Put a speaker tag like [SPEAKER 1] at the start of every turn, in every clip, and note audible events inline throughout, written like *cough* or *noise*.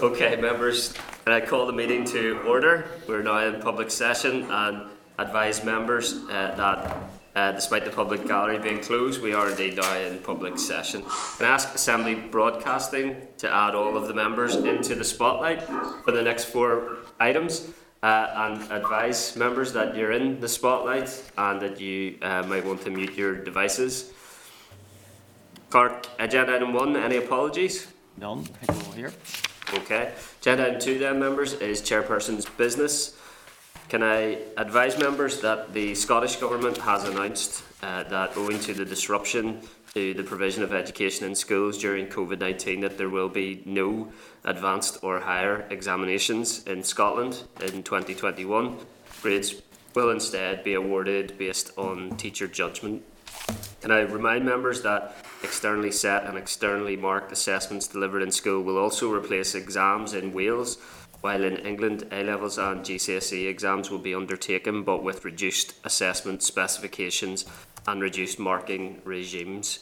[SPEAKER 1] Okay, members, and I call the meeting to order. We're now in public session and advise members uh, that uh, despite the public gallery being closed, we are indeed now in public session. And ask Assembly Broadcasting to add all of the members into the spotlight for the next four items. Uh, and advise members that you're in the spotlight and that you uh, might want to mute your devices. Clerk, agenda item one, any apologies?
[SPEAKER 2] None. I all here.
[SPEAKER 1] Okay. Agenda item two then, members, is chairperson's business. Can I advise members that the Scottish Government has announced uh, that owing to the disruption to the provision of education in schools during COVID-19 that there will be no advanced or higher examinations in Scotland in 2021. Grades will instead be awarded based on teacher judgment can I remind members that externally set and externally marked assessments delivered in school will also replace exams in Wales, while in England A levels and GCSE exams will be undertaken but with reduced assessment specifications and reduced marking regimes.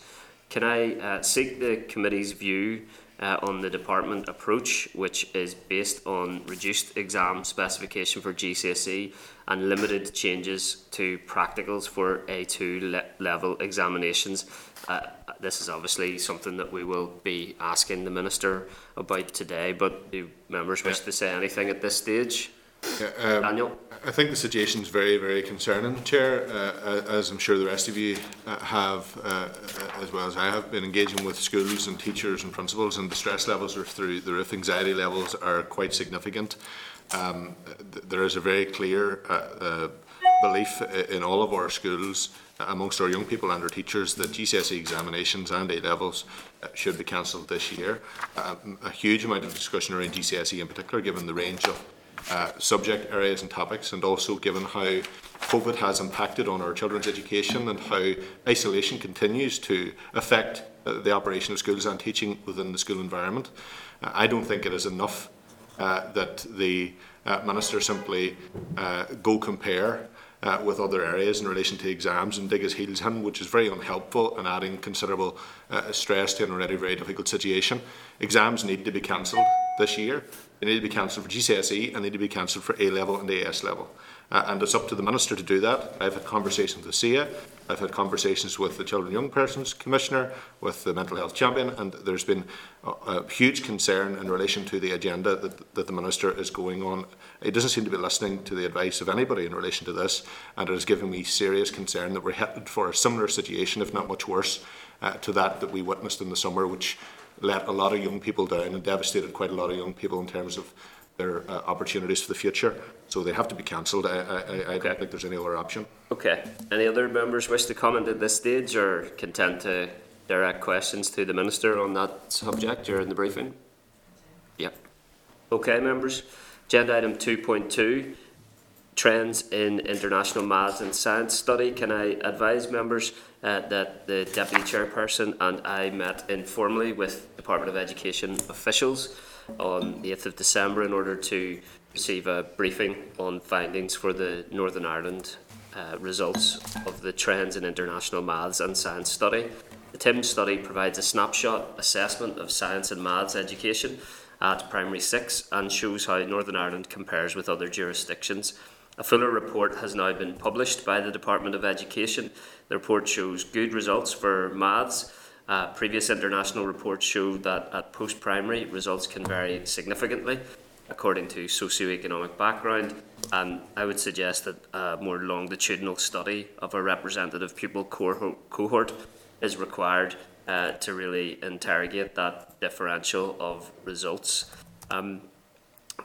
[SPEAKER 1] Can I uh, seek the committee's view uh, on the department approach, which is based on reduced exam specification for GCSE and limited changes to practicals for A2 le- level examinations. Uh, this is obviously something that we will be asking the Minister about today, but do members wish to say anything at this stage?
[SPEAKER 3] Yeah, um,
[SPEAKER 1] Daniel?
[SPEAKER 3] I think the situation is very, very concerning, Chair, uh, as I'm sure the rest of you uh, have, uh, as well as I have, been engaging with schools and teachers and principals, and the stress levels are through the roof. Anxiety levels are quite significant. Um, th- there is a very clear uh, uh, belief in all of our schools, uh, amongst our young people and our teachers, that GCSE examinations and A levels uh, should be cancelled this year. Um, a huge amount of discussion around GCSE in particular, given the range of uh, subject areas and topics, and also given how COVID has impacted on our children's education and how isolation continues to affect uh, the operation of schools and teaching within the school environment. Uh, I don't think it is enough that the uh, minister simply uh, go compare uh, with other areas in relation to exams and dig his heels in, which is very unhelpful and adding considerable uh, stress to an already very difficult situation. Exams need to be cancelled this year. They need to be cancelled for GCSE and they need to be cancelled for A level and AS level. Uh, and it's up to the Minister to do that. I've had conversations with CCEA, I've had conversations with the Children and Young Persons Commissioner, with the Mental Health Champion, and there's been a, huge concern in relation to the agenda that, that the Minister is going on. He doesn't seem to be listening to the advice of anybody in relation to this, and it has given me serious concern that we're headed for a similar situation, if not much worse, uh, to that that we witnessed in the summer, which let a lot of young people down and devastated quite a lot of young people in terms of their uh, opportunities for the future. So they have to be cancelled. I, I, I
[SPEAKER 1] Okay.
[SPEAKER 3] don't think there's any other option.
[SPEAKER 1] Okay. Any other members wish to comment at this stage or content to direct questions to the Minister on that subject during the briefing? Yep. Okay, members. Agenda item 2.2 Trends in International Maths and Science Study. Can I advise members uh, that the Deputy Chairperson and I met informally with Department of Education officials on the 8th of December in order to receive a briefing on findings for the Northern Ireland uh, results of the Trends in International Maths and Science Study. TIMSS study provides a snapshot assessment of science and maths education at primary six and shows how Northern Ireland compares with other jurisdictions. A fuller report has now been published by the Department of Education. The report shows good results for maths. Uh, previous international reports show that at post primary, results can vary significantly according to socioeconomic background. And I would suggest that a more longitudinal study of a representative pupil cohort is required uh, to really interrogate that differential of results. Um,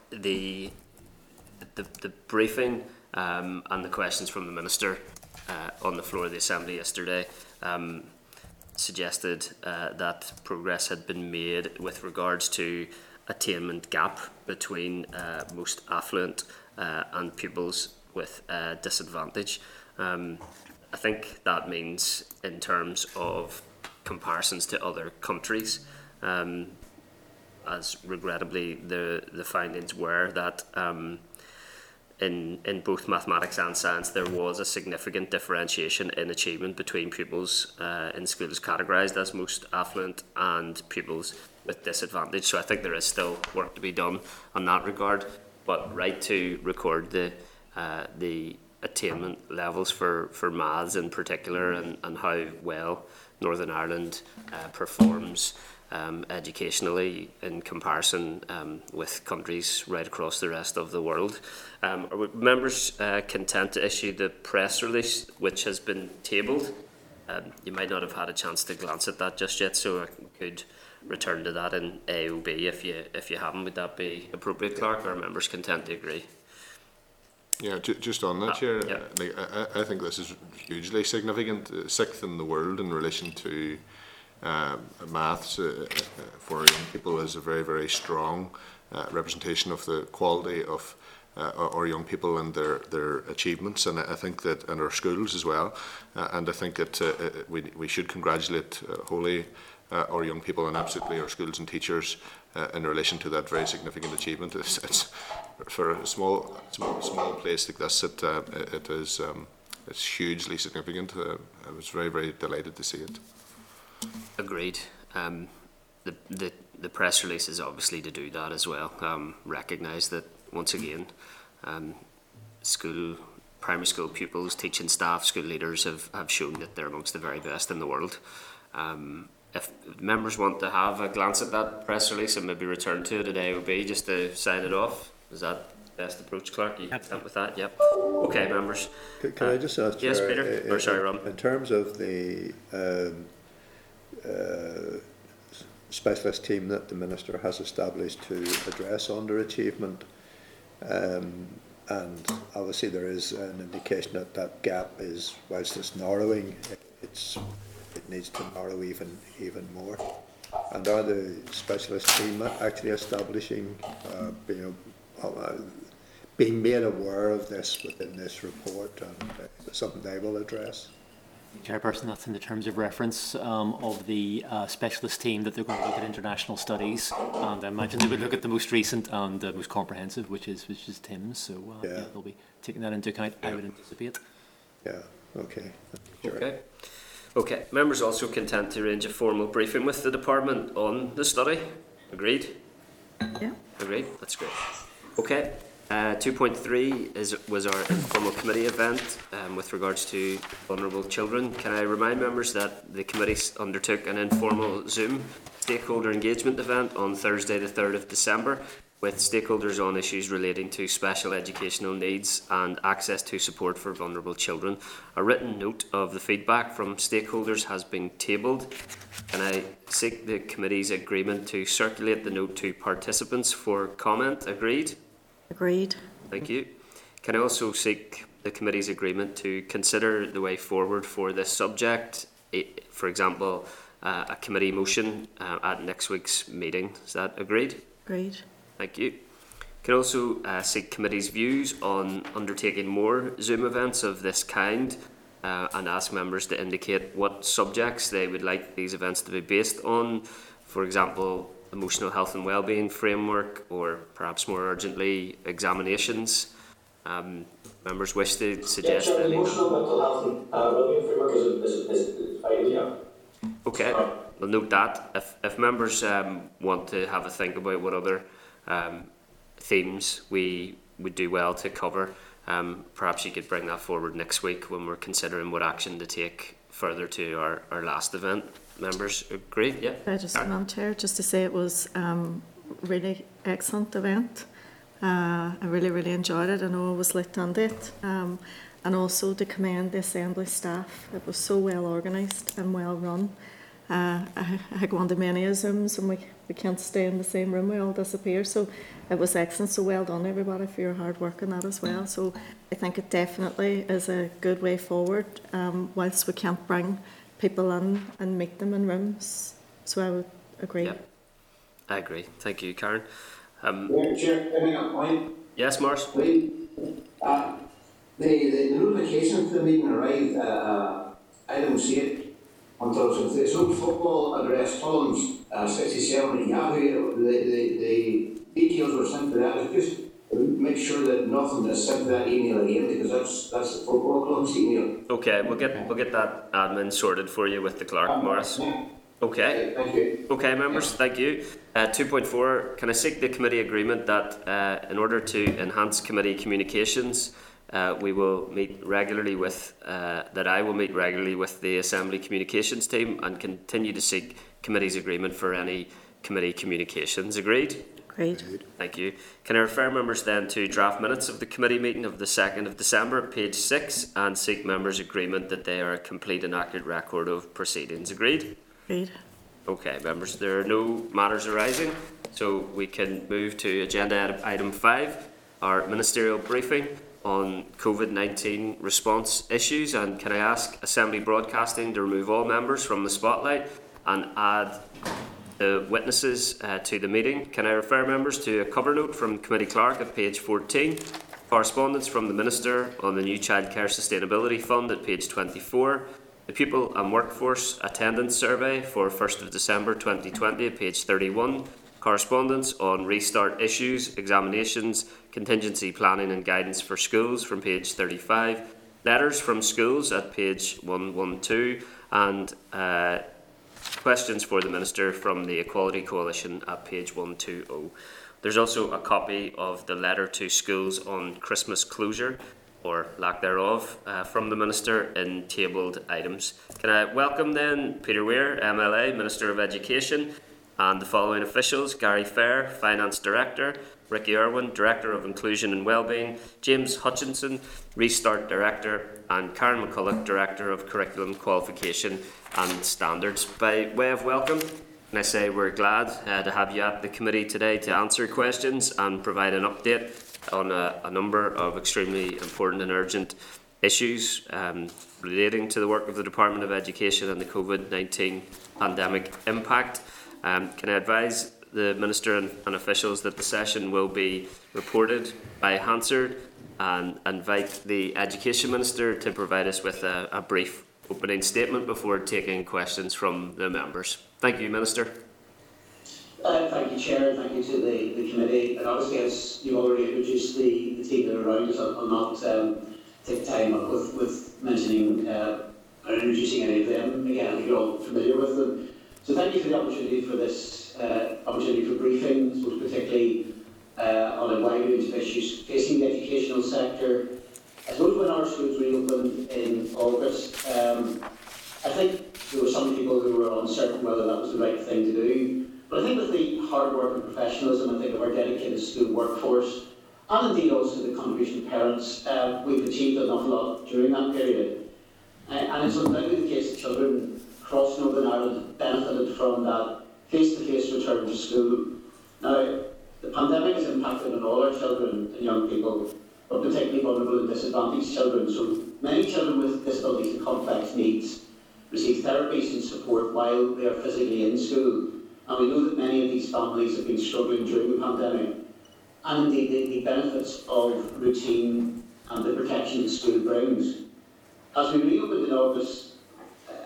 [SPEAKER 1] the the, the briefing um, and the questions from the minister uh, on the floor of the assembly yesterday um, suggested uh, that progress had been made with regards to attainment gap between uh, most affluent uh, and pupils with uh, disadvantage. Um, I think that means in terms of comparisons to other countries. Um, as regrettably the the findings were that um, in, in both mathematics and science, there was a significant differentiation in achievement between pupils uh, in schools categorised as most affluent and pupils with disadvantage. So I think there is still work to be done on that regard. But right to record the uh, the attainment levels for, for maths in particular and, and how well Northern Ireland uh, performs um, educationally in comparison um, with countries right across the rest of the world. Um, are members uh, content to issue the press release which has been tabled? Um, you might not have had a chance to glance at that just yet, so I could return to that in AOB if you if you haven't. Would that be appropriate, Clerk? Are members content to agree?
[SPEAKER 3] Yeah, ju- just on that,
[SPEAKER 1] Ah,
[SPEAKER 3] Chair,
[SPEAKER 1] yeah.
[SPEAKER 3] uh, like, I, I- think this is hugely significant, uh, sixth in the world in relation to um, maths uh, uh, for young people is a very, very strong representation of the quality of our young people and their, their achievements, and I think that, in our schools as well, and I think that we, we should congratulate wholly uh, our young people and absolutely our schools and teachers uh, in relation to that very significant achievement. It's, it's for a small, small, small place like this, it, uh, it is um, it's hugely significant. Uh, I was very, very delighted to see it.
[SPEAKER 1] Agreed. Um, the, the, the press release is obviously to do that as well. Um, Recognise that once again, um, school, primary school pupils, teaching staff, school leaders have, have shown that they're amongst the very best in the world. Um, if members want to have a glance at that press release and maybe return to it would be just to sign it off, is that the best approach, Clerk? Are you content with that? Yep. Okay, members.
[SPEAKER 2] Could, could I just ask?
[SPEAKER 1] yes, Peter.
[SPEAKER 2] i-
[SPEAKER 1] Or sorry, Ron.
[SPEAKER 2] In terms of the um, uh, specialist team that the minister has established to address underachievement, um, and obviously there is an indication that that gap is, whilst it's narrowing, it's it needs to narrow even even more. And are the specialist team actually establishing, uh, you know, uh, being made aware of this within this report and uh, something they will address?
[SPEAKER 4] Chairperson, that's in the terms of reference um, of the uh, specialist team that they're going to look at international studies. And I imagine they would look at the most recent and the most comprehensive, which is which is TIMSS. So uh, yeah.
[SPEAKER 2] Yeah.
[SPEAKER 4] they'll be taking that into account. I would anticipate.
[SPEAKER 2] Yeah, okay. Sure.
[SPEAKER 1] Okay. Okay. Members also content to arrange a formal briefing with the department on the study. Agreed?
[SPEAKER 5] Yeah.
[SPEAKER 1] Agreed. That's great. Okay. Uh, 2.3 is was our informal committee event um, with regards to vulnerable children. Can I remind members that the committee undertook an informal Zoom stakeholder engagement event on Thursday, the 3rd of December, with stakeholders on issues relating to special educational needs and access to support for vulnerable children. A written note of the feedback from stakeholders has been tabled. Can I seek the committee's agreement to circulate the note to participants for comment? Agreed?
[SPEAKER 5] Agreed.
[SPEAKER 1] Thank you. Can I also seek the committee's agreement to consider the way forward for this subject? For example, uh, a committee motion uh, at next week's meeting. Is that agreed?
[SPEAKER 5] Agreed.
[SPEAKER 1] Thank you. Can also uh, seek committee's views on undertaking more Zoom events of this kind uh, and ask members to indicate what subjects they would like these events to be based on. For example, emotional health and well-being framework, or perhaps more urgently, examinations. Um, members wish to
[SPEAKER 6] Yeah,
[SPEAKER 1] suggest
[SPEAKER 6] the
[SPEAKER 1] any.
[SPEAKER 6] emotional mental health and uh, wellbeing framework is, is, is, is fine, yeah.
[SPEAKER 1] Okay, we'll note that. If, if members um, want to have a think about what other um, themes we would do well to cover, um, perhaps you could bring that forward next week when we're considering what action to take further to our, our last event. Members agree? Yeah.
[SPEAKER 5] I just? Madam Chair, just to say it was um, really excellent event. Uh, I really, really enjoyed it. I know I was late on it. Um, and also to commend the Assembly staff. It was so well organised and well run. Uh, I, I go on to many of Zooms and we, we can't stay in the same room, we all disappear. So it was excellent. So well done, everybody, for your hard work on that as well. So I think it definitely is a good way forward, um, whilst we can't bring people in and meet them in rooms. So I would agree.
[SPEAKER 1] Yeah. I agree. Thank you, Karen. Um,
[SPEAKER 6] Yeah, Chair, I mean, a point,
[SPEAKER 1] yes, Mars?
[SPEAKER 6] we, uh, the, the notification for the meeting arrived, uh, uh, I don't see it until it's, it's on football address, Collins, uh, sixty-seven in Yahoo, the, the, the details were sent to that, just, make sure that nothing is sent to that email again because that's that's the football club's email.
[SPEAKER 1] Okay, we'll get we'll get that admin sorted for you with the clerk, Morris. Okay.
[SPEAKER 6] Okay, thank you.
[SPEAKER 1] Okay, members, thank you. Uh, 2.4, can I seek the committee agreement that uh, in order to enhance committee communications, uh, we will meet regularly with, uh, that I will meet regularly with the Assembly Communications team and continue to seek committee's agreement for any committee communications. Agreed?
[SPEAKER 5] Great.
[SPEAKER 1] Thank you. Can I refer members then to draft minutes of the committee meeting of the 2nd of December, page 6, and seek members' agreement that they are a complete and accurate record of proceedings? Agreed?
[SPEAKER 5] Great.
[SPEAKER 1] Okay, members, there are no matters arising, so we can move to agenda item- item five, our ministerial briefing on COVID-19 response issues. And can I ask Assembly Broadcasting to remove all members from the spotlight and add the witnesses uh, to the meeting? Can I refer members to a cover note from Committee Clerk at page 14, correspondence from the Minister on the new Childcare Sustainability Fund at page 24, the Pupil and Workforce Attendance Survey for 1st of December 2020 at page 31, correspondence on restart issues, examinations, contingency planning and guidance for schools from page 35, letters from schools at page 112, and uh, questions for the Minister from the Equality Coalition at page 120. There's also a copy of the letter to schools on Christmas closure, or lack thereof, uh, from the Minister in tabled items. Can I welcome then Peter Weir, MLA, Minister of Education, and the following officials Gary Fair, Finance Director, Ricky Irwin, Director of Inclusion and Wellbeing, James Hutchinson, Restart Director, and Karen McCulloch, Director of Curriculum Qualification and Standards. By way of welcome, can I say we're glad uh, to have you at the committee today to answer questions and provide an update on a, a number of extremely important and urgent issues um, relating to the work of the Department of Education and the COVID 19 pandemic impact. Um, can I advise the Minister and, and officials that the session will be reported by Hansard and invite the Education Minister to provide us with a, a brief opening statement before taking questions from the members. Thank you, Minister.
[SPEAKER 7] Uh, thank you, Chair, and thank you to the, the committee. And obviously, as you already introduced the, the team that are around us, I'll, not um, take time up with, with mentioning uh, or introducing any of them. Again, I think you're all familiar with them. So thank you for the opportunity for this uh, opportunity for briefing, I particularly uh, on a wide range of issues facing the educational sector. I suppose when our schools reopened in August, um, I think there were some people who were uncertain whether that was the right thing to do. But I think with the hard work and professionalism, I think of our dedicated school workforce, and indeed also the contribution of parents, uh, we've achieved an awful lot during that period. Uh, and it's undoubtedly the case that children across Northern Ireland benefited from that face-to-face return to school. Now, the pandemic has impacted on all our children and young people, but particularly vulnerable and disadvantaged children. So many children with disabilities and complex needs receive therapies and support while they are physically in school. And we know that many of these families have been struggling during the pandemic. And indeed, the, the benefits of routine and the protection that school brings. As we reopened in August,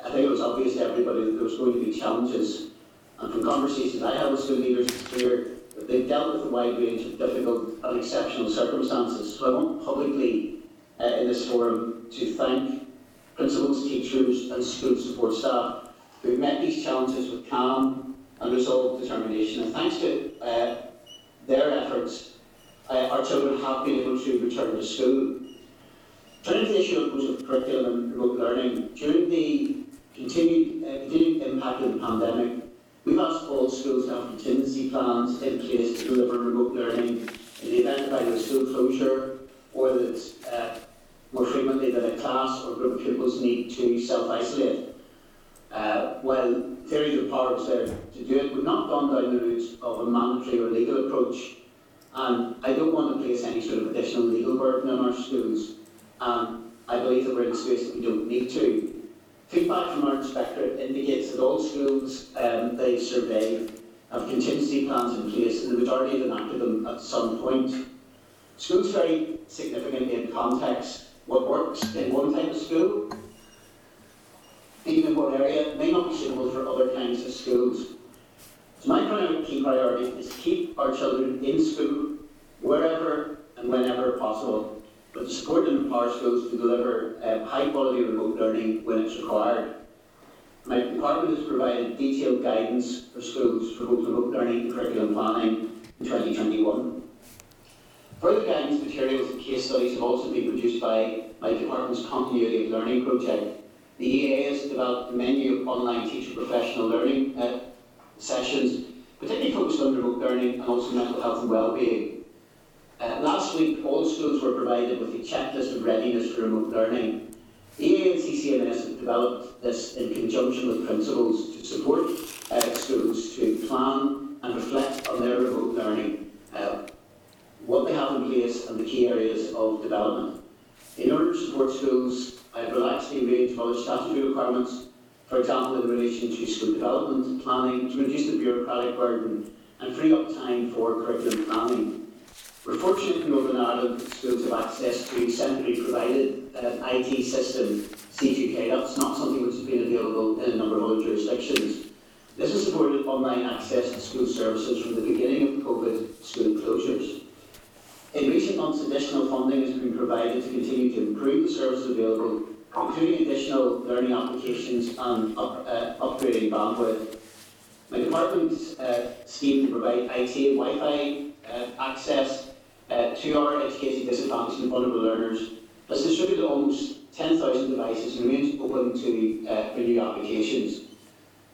[SPEAKER 7] I think it was obvious to everybody that there was going to be challenges. And from conversations I had with school leaders, clear that they've dealt with a wide range of difficult and exceptional circumstances. So I want publicly uh, in this forum to thank principals, teachers and school support staff who've met these challenges with calm and resolved determination. And thanks to uh, their efforts, uh, our children have been able to return to school. Turning to the issue of, curriculum and remote learning, during the continued, uh, continued impact of the pandemic, we've asked all schools to have contingency plans in place to deliver remote learning in the event of either a school closure or that uh, more frequently that a class or group of pupils need to self-isolate. Uh, while theory of the power was there to do it, we've not gone down the route of a mandatory or legal approach. And I don't want to place any sort of additional legal burden on our schools. And I believe that we're in a space that we don't need to. Feedback from our inspector indicates that all schools um, they surveyed have contingency plans in place, and the majority have enacted them at some point. Schools vary significantly in context. What works in one type of school, even in one area, may not be suitable for other kinds of schools. So my key priority is to keep our children in school, wherever and whenever possible, but to support and empower schools to deliver um, high quality remote learning when it's required. My department has provided detailed guidance for schools for both remote learning and curriculum planning in 2021. Further guidance materials and case studies have also been produced by my department's Continuity of Learning project. The EA has developed a menu of online teacher professional learning uh, sessions, particularly focused on remote learning and also mental health and well-being. Uh, last week, all schools were provided with a checklist of readiness for remote learning. EA and have developed this in conjunction with principals to support uh, schools to plan and reflect on their remote learning, uh, what they have in place and the key areas of development. In order to support schools, I've relaxed the range of other statutory requirements, for example in relation to school development planning, to reduce the bureaucratic burden and free up time for curriculum planning. We're fortunate in Northern Ireland that schools have access to centrally provided uh, IT system, C2K. That's not something which has been available in a number of other jurisdictions. This has supported online access to school services from the beginning of COVID school closures. In recent months, additional funding has been provided to continue to improve the services available, including additional learning applications and up, uh, upgrading bandwidth. My department uh, scheme to provide IT and Wi-Fi uh, access uh, to our education disadvantaged and vulnerable learners has distributed almost 10,000 devices and remains open to uh, new applications.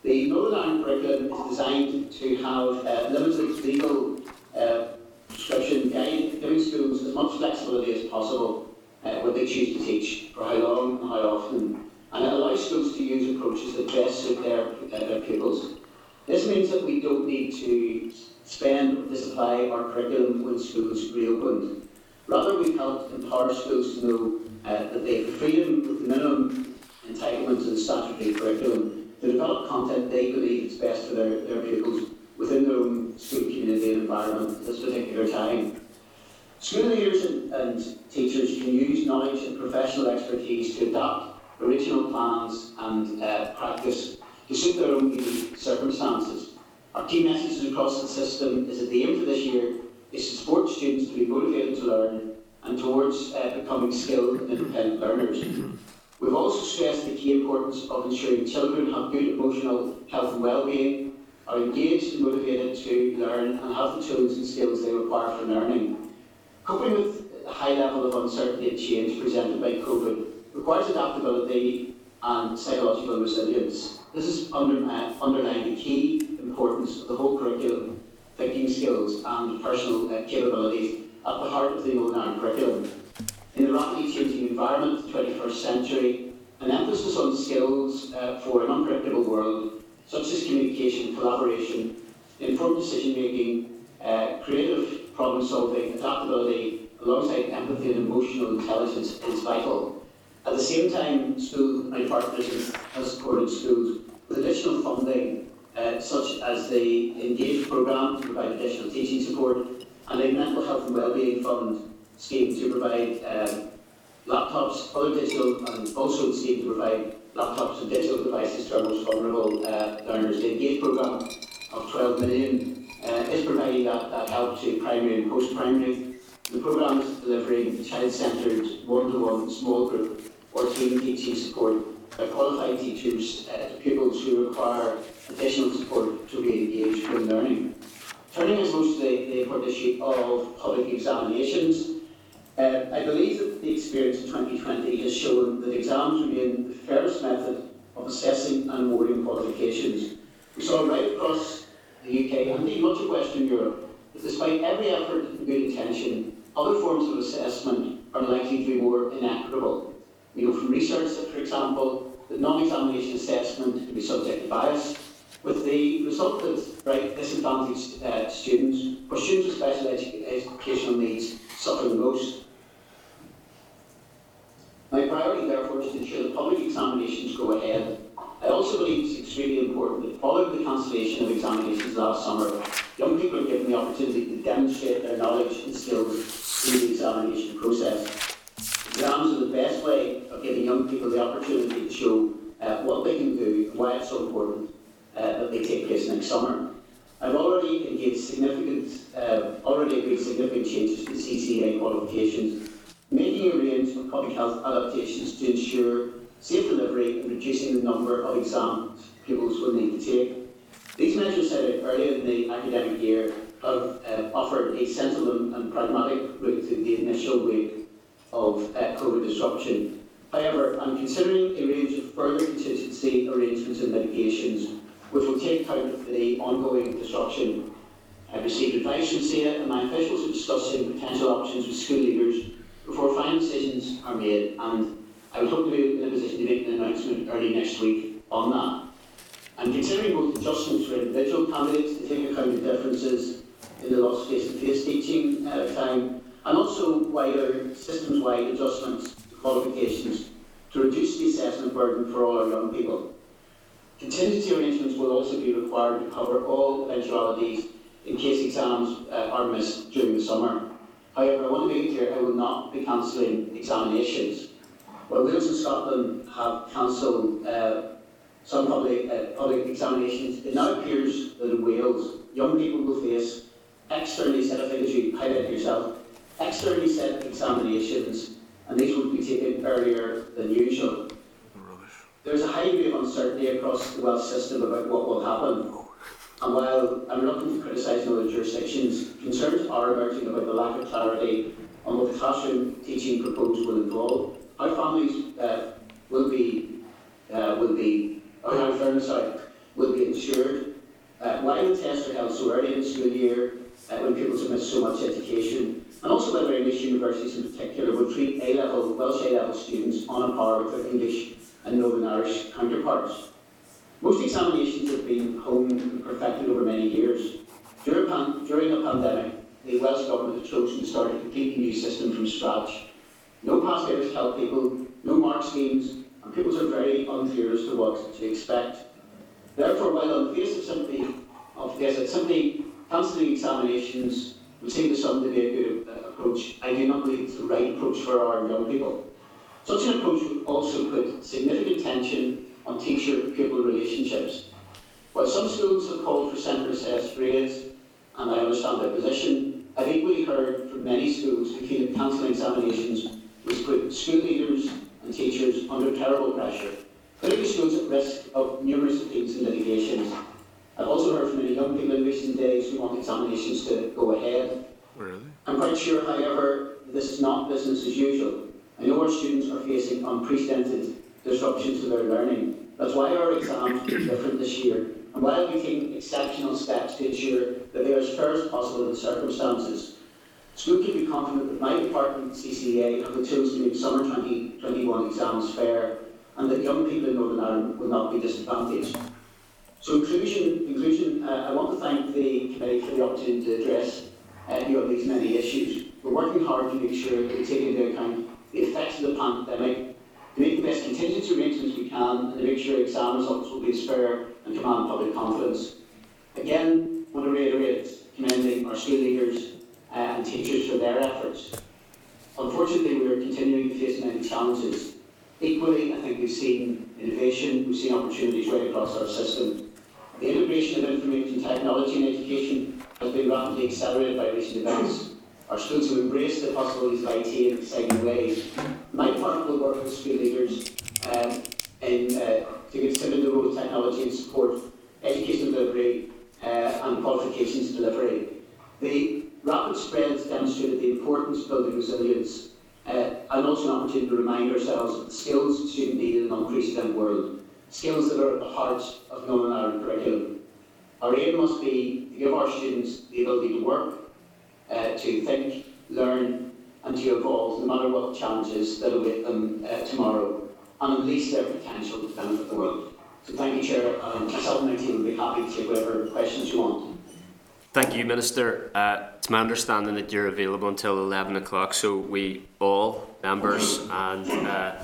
[SPEAKER 7] The Northern Ireland curriculum is designed to have uh, limited legal uh, prescription giving schools as much flexibility as possible uh, when they choose to teach, for how long and how often, and it allows schools to use approaches that best suit their, uh, their pupils. This means that we don't need to spend or disapply our curriculum when schools reopened. Rather, we've helped empower schools to know uh, that they have the freedom with minimum entitlements the statutory curriculum to develop content they believe is best for their, their pupils within their own school community and environment at this particular time. School leaders and, and teachers can use knowledge and professional expertise to adapt original plans and uh, practice to suit their own unique circumstances. Our key messages across the system is that the aim for this year is to support students to be motivated to learn and towards uh, becoming skilled and independent learners. We've also stressed the key importance of ensuring children have good emotional health and well-being, are engaged and motivated to learn and have the tools and skills they require for learning. Coping with the high level of uncertainty and change presented by COVID requires adaptability and psychological resilience. This is under, uh, underlying the key importance of the whole curriculum, thinking skills and personal uh, capabilities at the heart of the Ireland curriculum. In the rapidly changing environment of the 21st century, an emphasis on skills uh, for an unpredictable world, such as communication, collaboration, informed decision making, uh, creative problem solving, adaptability, alongside empathy and emotional intelligence is vital. At the same time, school my partners has supported schools with additional funding, uh, such as the Engage programme to provide additional teaching support, and a mental health and wellbeing fund scheme to provide um, laptops, other digital, and also scheme to provide laptops and digital devices to our most vulnerable uh, learners. The Engage programme of 12 million uh, is providing that, that help to primary and post-primary. The programme is delivering child-centred, one-to-one small group or team teaching support qualified teachers uh, to pupils who require additional support to re-engage in learning. Turning as most to the important issue of public examinations, uh, I believe that the experience of 2020 has shown that exams remain the fairest method of assessing and awarding qualifications. We saw right across the UK and indeed much of Western Europe that despite every effort and good intention, other forms of assessment are likely to be more inequitable. We know from research that, for example, that non-examination assessment can be subject to bias, with the result that right, disadvantaged uh, students or students with special edu educational needs suffer the most. My priority, therefore, is to ensure that public examinations go ahead. I also believe it's extremely important that following the cancellation of examinations last summer, young people are given the opportunity to demonstrate their knowledge and skills through the examination process. Exams are the best way of giving young people the opportunity to show uh, what they can do and why it's so important uh, that they take place next summer. I've already engaged significant, uh, already agreed significant changes to CCEA qualifications, making a range of public health adaptations to ensure safe delivery and reducing the number of exams pupils will need to take. These measures set out earlier in the academic year have uh, offered a sensible and pragmatic route to the initial wave of uh, COVID disruption. However, I'm considering a range of further contingency arrangements and mitigations which will take account of the ongoing disruption. I've received advice from CCEA and my officials are discussing potential options with school leaders before final decisions are made and I would hope to be in a position to make an announcement early next week on that. I'm considering both adjustments for individual candidates to take account of differences in the lost face-to-face teaching uh, time and also wider systems-wide adjustments to qualifications to reduce the assessment burden for all our young people. Contingency arrangements will also be required to cover all eventualities in case exams uh, are missed during the summer. However, I want to make clear I will not be cancelling examinations. While Wales and Scotland have cancelled uh, some public, uh, public examinations, it now appears that in Wales, young people will face externally you highlighted yourself, externally set examinations, and these will be taken earlier than usual. There's a high degree of uncertainty across the Welsh system about what will happen. And while I'm reluctant to criticise other jurisdictions, concerns are emerging about the lack of clarity on what the classroom teaching proposed will involve, how families uh, will be uh, will be, or how fairness sorry, will be ensured, uh, why the tests are held so early in the school year, uh, when people missed so much education, and also whether English universities in particular would treat A-level, Welsh A-level students on a par with their English and Northern Irish counterparts. Most examinations have been honed and perfected over many years. During, pan- during the pandemic, the Welsh Government had chosen to start a completely new system from scratch. No pass papers help people, no mark schemes, and pupils are very unclear as to what to expect. Therefore, while on the face of simply, of this, that simply cancelling examinations would seem to some to be a good uh, approach, I do not believe it's the right approach for our young people. Such an approach would also put significant tension on teacher-pupil relationships. While some schools have called for centre-assessed grades, and I understand their position, I've equally heard from many schools who feel that cancelling examinations would put school leaders and teachers under terrible pressure, putting schools at risk of numerous appeals and litigations. I've also heard from many young people in recent days who want examinations to go ahead.
[SPEAKER 3] Really?
[SPEAKER 7] I'm quite sure, however, this is not business as usual. I know our students are facing unprecedented disruptions to their learning. That's why our exams are different this year, and why I'll be taking exceptional steps to ensure that they are as fair as possible in the circumstances. School can be confident that my department, CCEA, have the tools to make summer 2021 exams fair, and that young people in Northern Ireland will not be disadvantaged. So inclusion, inclusion uh, I want to thank the committee for the opportunity to address uh, you on these many issues. We're working hard to make sure that we take into account the effects of the pandemic, to make the best contingency arrangements we can, and to make sure exam results will be as fair and command public confidence. Again, I want to reiterate commending our school leaders uh, and teachers for their efforts. Unfortunately, we are continuing to face many challenges. Equally, I think we've seen innovation, we've seen opportunities right across our system. The integration of information technology in education has been rapidly accelerated by recent events. Our schools have embraced the possibilities of IT in exciting ways. My department will work with school leaders um, in, uh, to consider the role of technology in support education delivery uh, and qualifications delivery. The rapid spread has demonstrated the importance of building resilience uh, and also an opportunity to remind ourselves of the skills students need in an unprecedented world, skills that are at the heart of Northern Ireland curriculum. Our aim must be to give our students the ability to work, uh, to think, learn, and to evolve, no matter what challenges that await them uh, tomorrow, and unleash their potential to benefit the world. So thank you, Chair. Um, myself and my team will be happy to take whatever questions you want.
[SPEAKER 1] Thank you, Minister. Uh, it's my understanding that you're available until 11 o'clock, so we all, members and uh,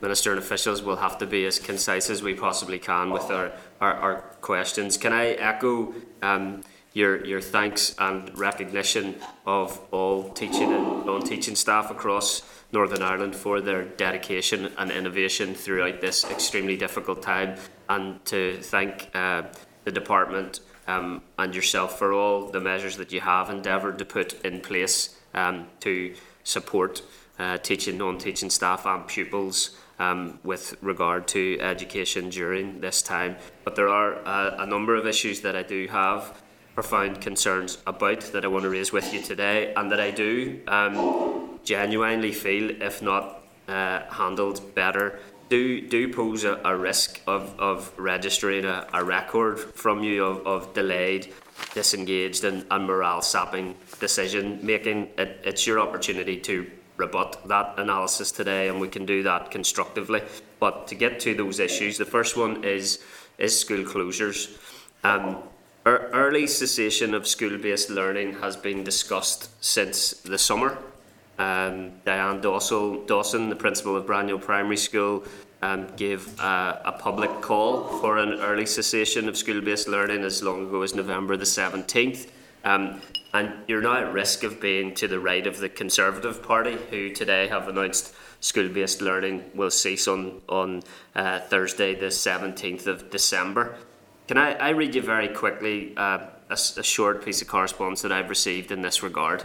[SPEAKER 1] Minister and officials, will have to be as concise as we possibly can with our, our, our questions. Can I echo um, your, your thanks and recognition of all teaching and non-teaching staff across Northern Ireland for their dedication and innovation throughout this extremely difficult time, and to thank uh, the department um, and yourself for all the measures that you have endeavoured to put in place um, to support uh, teaching, non-teaching staff and pupils um, with regard to education during this time. But there are uh, a number of issues that I do have profound concerns about that I want to raise with you today, and that I do um, genuinely feel, if not uh, handled better, do do pose a, a risk of, of registering a, a record from you of, of delayed, disengaged, and, and morale sapping decision making. It, it's your opportunity to rebut that analysis today, and we can do that constructively. But to get to those issues, the first one is is school closures. Um, ear- early cessation of school-based learning has been discussed since the summer. Um, Diane Dawson, Dawson, the principal of Braniel Primary School, um, gave uh, a public call for an early cessation of school-based learning as long ago as November the 17th. Um, and you're now at risk of being to the right of the Conservative Party, who today have announced school-based learning will cease on, on uh, Thursday the 17th of December. Can I, I read you very quickly uh, a, a short piece of correspondence that I've received in this regard?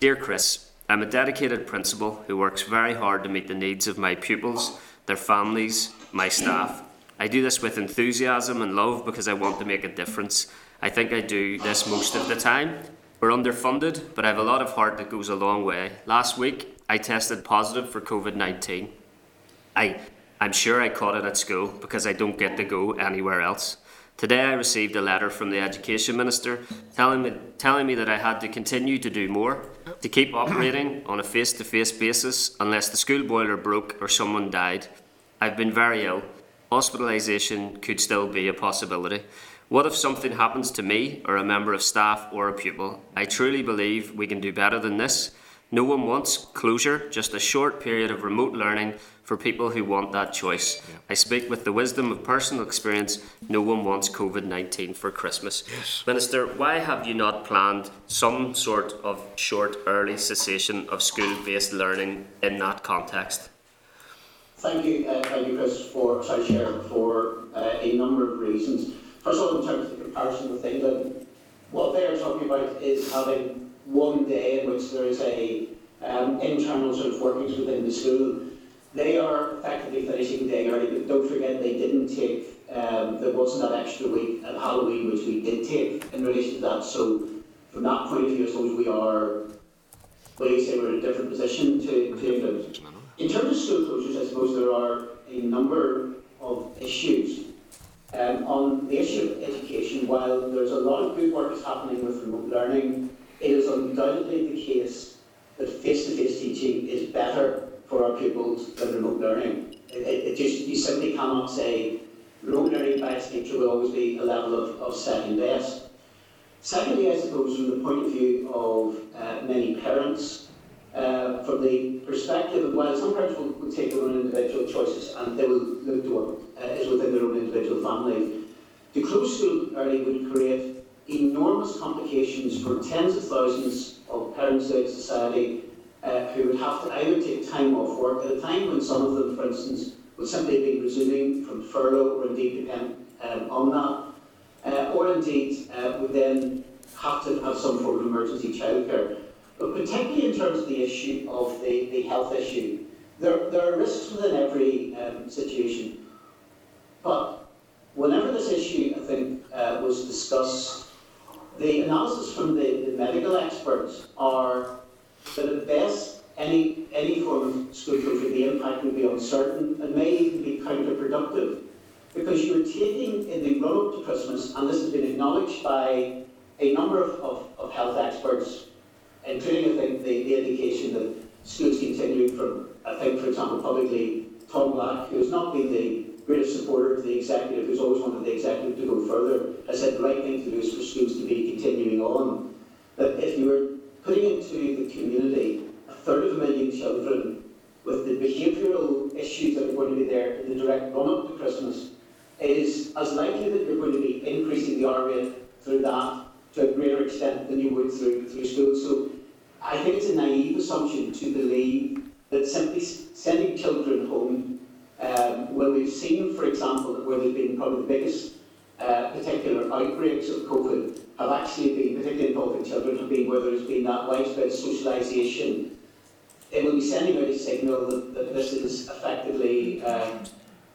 [SPEAKER 1] Dear Chris, I'm a dedicated principal who works very hard to meet the needs of my pupils, their families, my staff. I do this with enthusiasm and love because I want to make a difference. I think I do this most of the time. We're underfunded, but I have a lot of heart that goes a long way. Last week, I tested positive for COVID 19. I, I'm sure I caught it at school because I don't get to go anywhere else. Today I received a letter from the Education Minister telling me, telling me that I had to continue to do more, to keep operating *coughs* on a face to face basis unless the school boiler broke or someone died. I've been very ill. Hospitalisation could still be a possibility. What if something happens to me or a member of staff or a pupil? I truly believe we can do better than this. No one wants closure, just a short period of remote learning for people who want that choice. I speak with the wisdom of personal experience. No one wants COVID 19 for Christmas. Minister, why have you not planned some sort of short early cessation of school based learning in that context?
[SPEAKER 7] Thank you, uh, thank you, Chris, for, sorry, Chair, for uh, a number of reasons. All, in terms of the comparison with England, what they are talking about is having one day in which there is a um, internal sort of workings within the school. They are effectively finishing day early, but don't forget they didn't take, um, there wasn't that extra week at Halloween, which we did take in relation to that. So from that point of view, I suppose we are, do you say, we're in a different position to, to England. In terms of school closures, I suppose there are a number of issues. Um, on the issue of education, while there's a lot of good work is happening with remote learning, it is undoubtedly the case that face-to-face teaching is better for our pupils than remote learning. It, it, it just, you simply cannot say remote learning by its nature will always be a level of, of second best. Secondly, I suppose from the point of view of uh, many parents, uh, from the perspective of, well, some parents will, will take their own individual choices and they will look to what uh, is within their own individual family. To close school early would create enormous complications for tens of thousands of parents in society uh, who would have to either take time off work at a time when some of them, for instance, would simply be resuming from furlough or indeed depend um, on that, uh, or indeed uh, would then have to have some form of emergency childcare. But particularly in terms of the issue of the, the health issue, there, there are risks within every um, situation. But whenever this issue, I think, uh, was discussed, the analysis from the, the medical experts are that at best, any, any form of school closure, the impact would be uncertain and may even be counterproductive. Because you're taking, in the run up to Christmas, and this has been acknowledged by a number of, of, of health experts, including, I think, the, the indication that schools continuing from, I think, for example, publicly, Tom Black, who has not been the greatest supporter of the executive, who's always wanted the executive to go further, has said the right thing to do is for schools to be continuing on. That if you were putting into the community a third of a million children with the behavioural issues that are going to be there in the direct run up to Christmas, it is as likely that you're going to be increasing the R rate through that to a greater extent than you would through, through school. So I think it's a naive assumption to believe that simply sending children home, um, when we've seen, for example, where there's been probably the biggest uh, particular outbreaks of COVID have actually been, particularly involving children, have been where there's been that widespread socialisation. It will be sending out a signal that, that this is effectively, um,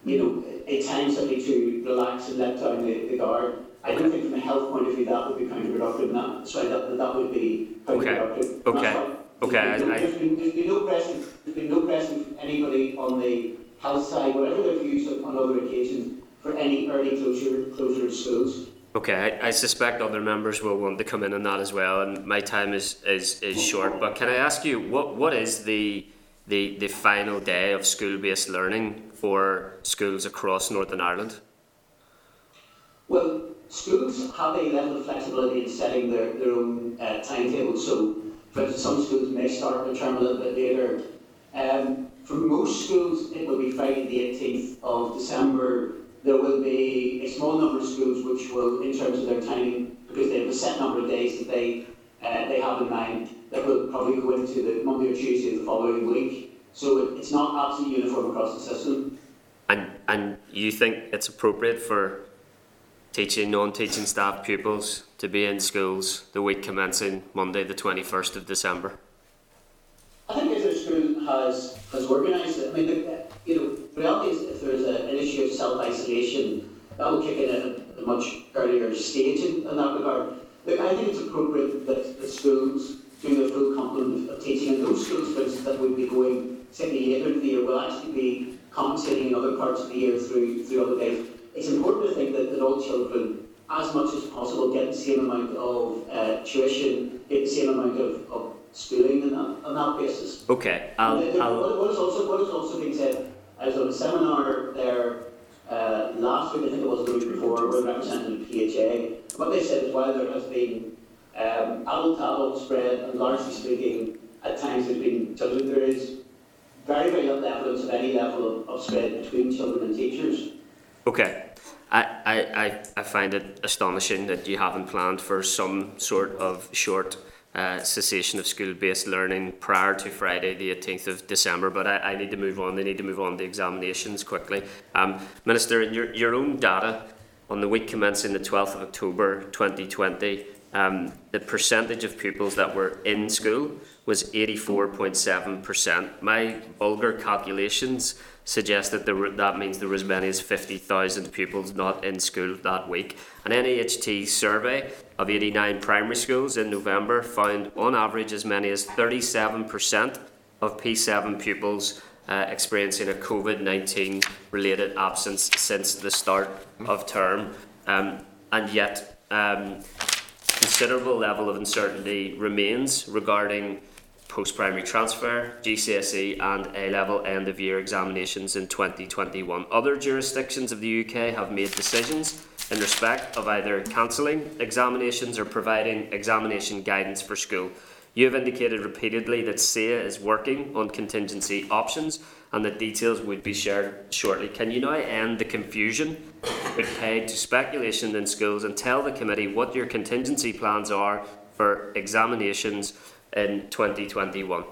[SPEAKER 7] you know, a time simply to relax and let down the, the guard. I don't think from a health point of view that would be counterproductive, and that, sorry, that, that would be counterproductive.
[SPEAKER 1] Okay,
[SPEAKER 7] why-
[SPEAKER 1] okay,
[SPEAKER 7] There's
[SPEAKER 1] I-
[SPEAKER 7] there's been, there's been no pressing, there's been no pressing from anybody on the health side, whatever their views on, on other occasions, for any early closure, closure of schools.
[SPEAKER 1] Okay, I, I suspect other members will want to come in on that as well, and my time is, is, is short. But can I ask you, what, what is the, the, the final day of school based learning for schools across Northern Ireland?
[SPEAKER 7] Well, schools have a level of flexibility in setting their, their own uh, timetable. So, for some schools may start the term a little bit later. Um, for most schools, it will be Friday the 18th of December. There will be a small number of schools which will, in terms of their timing, because they have a set number of days that they uh, they have in mind, that will probably go into the Monday or Tuesday of the following week. So it, it's not absolutely uniform across the system.
[SPEAKER 1] And, and you think it's appropriate for teaching, non teaching staff pupils to be in schools the week commencing Monday, the 21st of December?
[SPEAKER 7] I think as our school has, has organised it, I mean, the, you know, reality is if there's a, an issue of self-isolation, that will kick in at a, much earlier stage in, in that regard. Look, I think it's appropriate that the schools do their full complement of teaching, and those schools, for instance, that would be going slightly later in the year will actually be compensating in other parts of the year through, through other days. It's important to think that, that all children, as much as possible, get the same amount of uh, tuition, get the same amount of, of schooling on that, on that basis.
[SPEAKER 1] Okay, I'll, I'll,
[SPEAKER 7] what, what is also what is also being said, I was on a seminar there uh, last week, I think it was the week before, with representative PHA. What they said is while there has been um, adult to adult spread, and largely speaking, at times there's been children, there is very, very little evidence of any level of, of spread between children and teachers.
[SPEAKER 1] Okay. I, I, I, find it astonishing that you haven't planned for some sort of short uh, cessation of school based learning prior to Friday, the 18th of December, but I, I need to move on. They need to move on to examinations quickly. Um, Minister, in your, your own data, on the week commencing the 12th of October 2020, um, the percentage of pupils that were in school was 84.7%. My vulgar calculations suggest that were, that means there was as many as 50,000 pupils not in school that week. An NAHT survey of 89 primary schools in November found on average as many as 37% of P7 pupils uh, experiencing a COVID 19 related absence since the start of term. Um, and yet, um, considerable level of uncertainty remains regarding post-primary transfer, GCSE and A-level end-of-year examinations in 2021. Other jurisdictions of the UK have made decisions in respect of either cancelling examinations or providing examination guidance for school. You have indicated repeatedly that CCEA is working on contingency options and that details would be shared shortly. Can you now end the confusion paid to speculation in schools and tell the committee what your contingency plans are for examinations in 2021?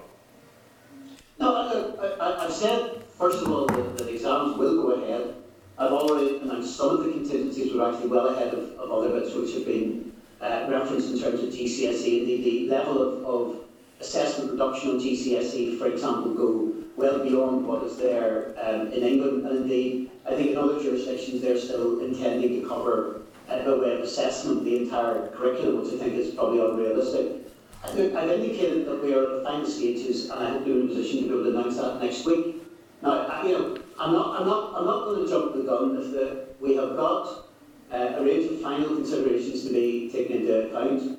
[SPEAKER 7] No, I, I've said, first of all, that, that exams will go ahead. I've already announced some of the contingencies were actually well ahead of, of other bits which have been uh, referenced in terms of GCSE. The, the level of, of assessment reduction on GCSE, for example, go well beyond what is there um, in England. And indeed, I think in other jurisdictions they're still intending to cover uh, by way of assessment the entire curriculum, which I think is probably unrealistic. I think I've indicated that we are at the final stages, and I hope we're in a position to be able to announce that next week. Now, I, you know, I'm not, I'm not, I'm not going to jump the gun if the, we have got uh, a range of final considerations to be taken into account.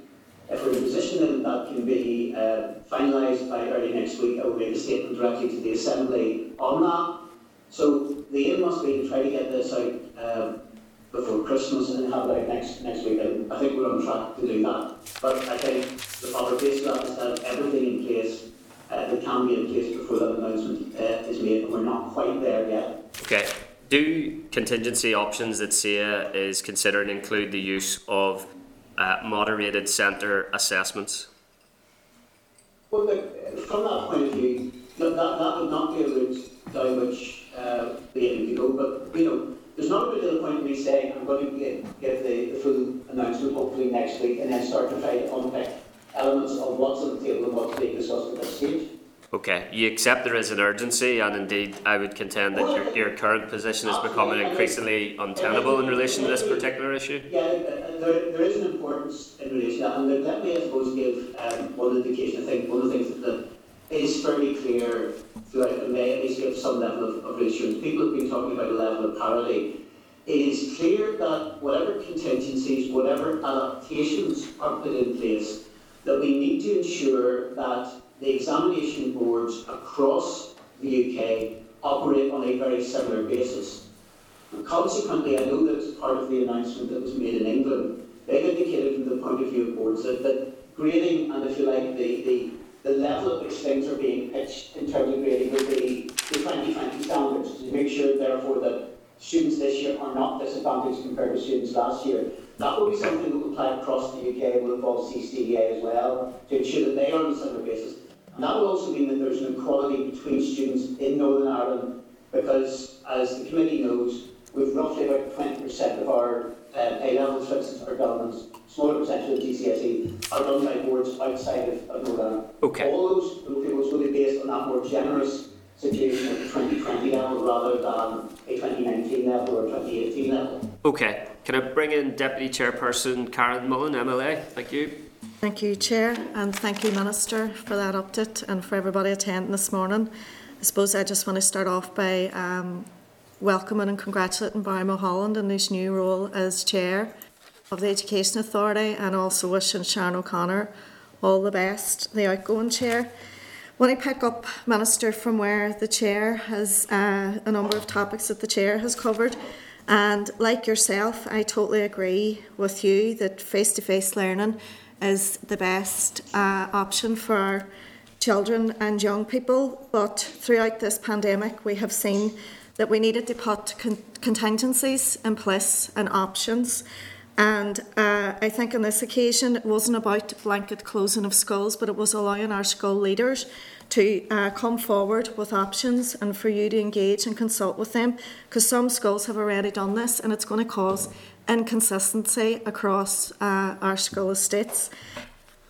[SPEAKER 7] If we're in a position that that can be uh, finalised by early next week, I will make a statement directly to the Assembly on that. So the aim must be to try to get this out um, before Christmas and have it out next next week. And I think we're on track to do that. But I think the proper base of that is to have everything in place uh, that can be in place before that announcement uh, is made. And we're not quite there yet.
[SPEAKER 1] Okay. Do contingency options that CCEA is considering include the use of uh, moderated centre assessments?
[SPEAKER 7] Well, look, from that point of view, that, that, that would not be a route down which uh, we aim to go. But, you know, there's not a real point in me saying I'm going to give, give the, the full announcement hopefully next week and then start to try to unpick elements of what's on the table and what's being discussed at this stage.
[SPEAKER 1] Okay, you accept there is an urgency, and indeed, I would contend that your, your current position is becoming increasingly untenable in relation to this particular issue.
[SPEAKER 7] Yeah, uh, there, there is an importance in relation to that, and let me, I suppose, give um, one indication. I think one of the things that, that is fairly clear throughout, and may at least give some level of, of reassurance. People have been talking about a level of parity. It is clear that whatever contingencies, whatever adaptations are put in place, that we need to ensure that the examination boards across the UK operate on a very similar basis. And consequently, I know that part of the announcement that was made in England, they've indicated from the point of view of boards that, that grading and, if you like, the, the, the level at which things are being pitched in terms of grading would be the 2020 standards to make sure, therefore, that students this year are not disadvantaged compared to students last year. That will be something that will apply across the UK will involve CCEA as well to ensure that they are on a similar basis. And that will also mean that there's an equality between students in Northern Ireland because, as the committee knows, we've roughly about 20% of our um, A levels, for instance, are done, smaller percentage of the GCSE are done by boards outside of, of Northern Ireland.
[SPEAKER 1] Okay.
[SPEAKER 7] All those approvals will be based on that more generous situation of the 2020 level rather than a 2019 level or 2018 level.
[SPEAKER 1] Okay, can I bring in Deputy Chairperson Karen Mullan, MLA? Thank you.
[SPEAKER 5] Thank you, Chair, and thank you, Minister, for that update and for everybody attending this morning. I suppose I just want to start off by um, welcoming and congratulating Barry Mulholland in his new role as Chair of the Education Authority and also wishing Sharon O'Connor all the best, the outgoing Chair. When I pick up, Minister, from where the Chair has uh, a number of topics that the Chair has covered, and like yourself, I totally agree with you that face to face learning is the best uh, option for our children and young people. But throughout this pandemic, we have seen that we needed to put con- contingencies in place and options. And uh, I think on this occasion, it wasn't about blanket closing of schools, but it was allowing our school leaders to uh, come forward with options and for you to engage and consult with them because some schools have already done this and it's going to cause inconsistency across uh, our school estates.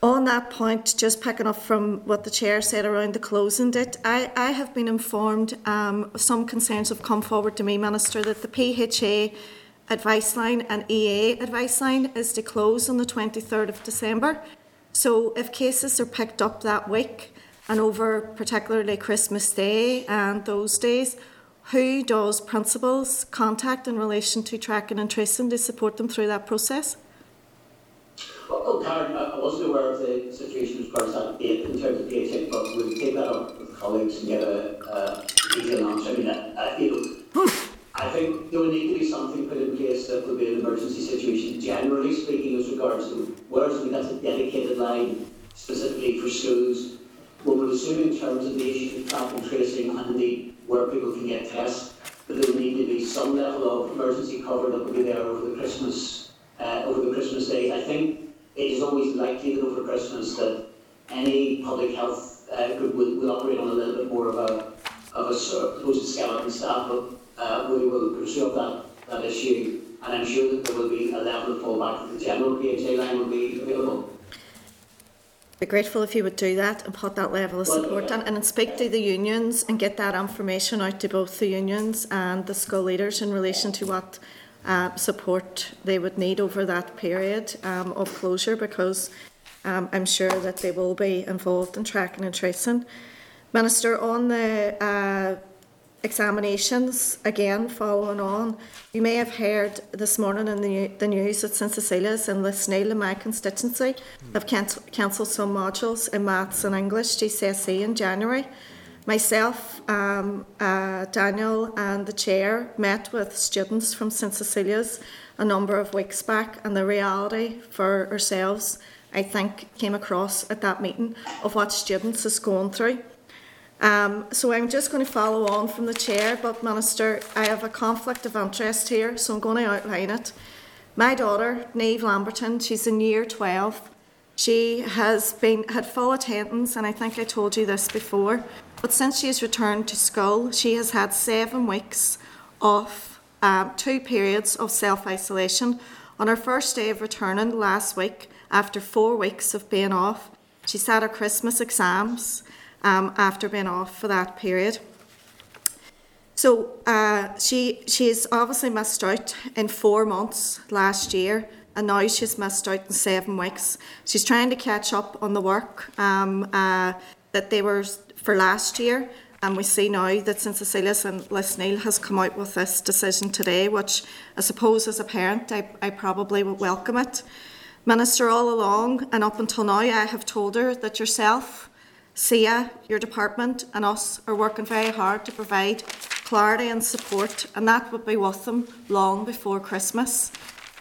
[SPEAKER 5] On that point, just picking up from what the chair said around the closing date, I, I have been informed um, some concerns have come forward to me, Minister, that the PHA advice line and EA advice line is to close on the 23rd of December. So if cases are picked up that week and over particularly Christmas Day and those days, who does principals contact in relation to tracking and tracing to support them through that process?
[SPEAKER 7] Well, Karen, I wasn't aware of the situation as far as that date in terms of PHA, but we'll take that up with colleagues and get a, detailed answer. I mean, I, you know, I think there will need to be something put in place that will be an emergency situation, generally speaking, as regards to, whereas I mean, that's a dedicated line specifically for schools. One would assume in terms of the issue of and tracing and indeed where people can get tests, that there will need to be some level of emergency cover that will be there over the Christmas, uh, over the Christmas days. I think it is always likely that over Christmas that any public health uh, group will, will operate on a little bit more of a, of a sort of supposed skeleton staff, but uh, we will pursue that, that issue. And I'm sure that there will be a level of fallback that the general PHA line will be available.
[SPEAKER 5] Be grateful if you would do that and put that level of support in and speak to the unions and get that information out to both the unions and the school leaders in relation to what uh, support they would need over that period um, of closure because um, I'm sure that they will be involved in tracking and tracing. Minister, on the uh, examinations, again, following on, you may have heard this morning in the, the news that St Cecilia's and Lisneal in my constituency have cancel- cancelled some modules in maths and English GCSE in January. Myself, um, uh, Daniel, and the chair met with students from St Cecilia's a number of weeks back, and the reality for ourselves, I think, came across at that meeting of what students is going through. Um, so I'm just going to follow on from the chair, but Minister, I have a conflict of interest here, so I'm going to outline it. My daughter, Neve Lamberton, she's in year 12. She has been had full attendance, and I think I told you this before. But since she has returned to school, she has had seven weeks off um, two periods of self-isolation. On her first day of returning last week, after four weeks of being off, she sat her Christmas exams um, after being off for that period. So uh, she she's obviously missed out in four months last year, and now she's missed out in seven weeks. She's trying to catch up on the work um, uh, that they were for last year, and we see now that St Cecilia's and Lisneal has come out with this decision today, which I suppose as a parent I, I probably would welcome it. Minister, all along and up until now, I have told her that yourself, CCEA, your department, and us are working very hard to provide clarity and support, and that would be with them long before Christmas.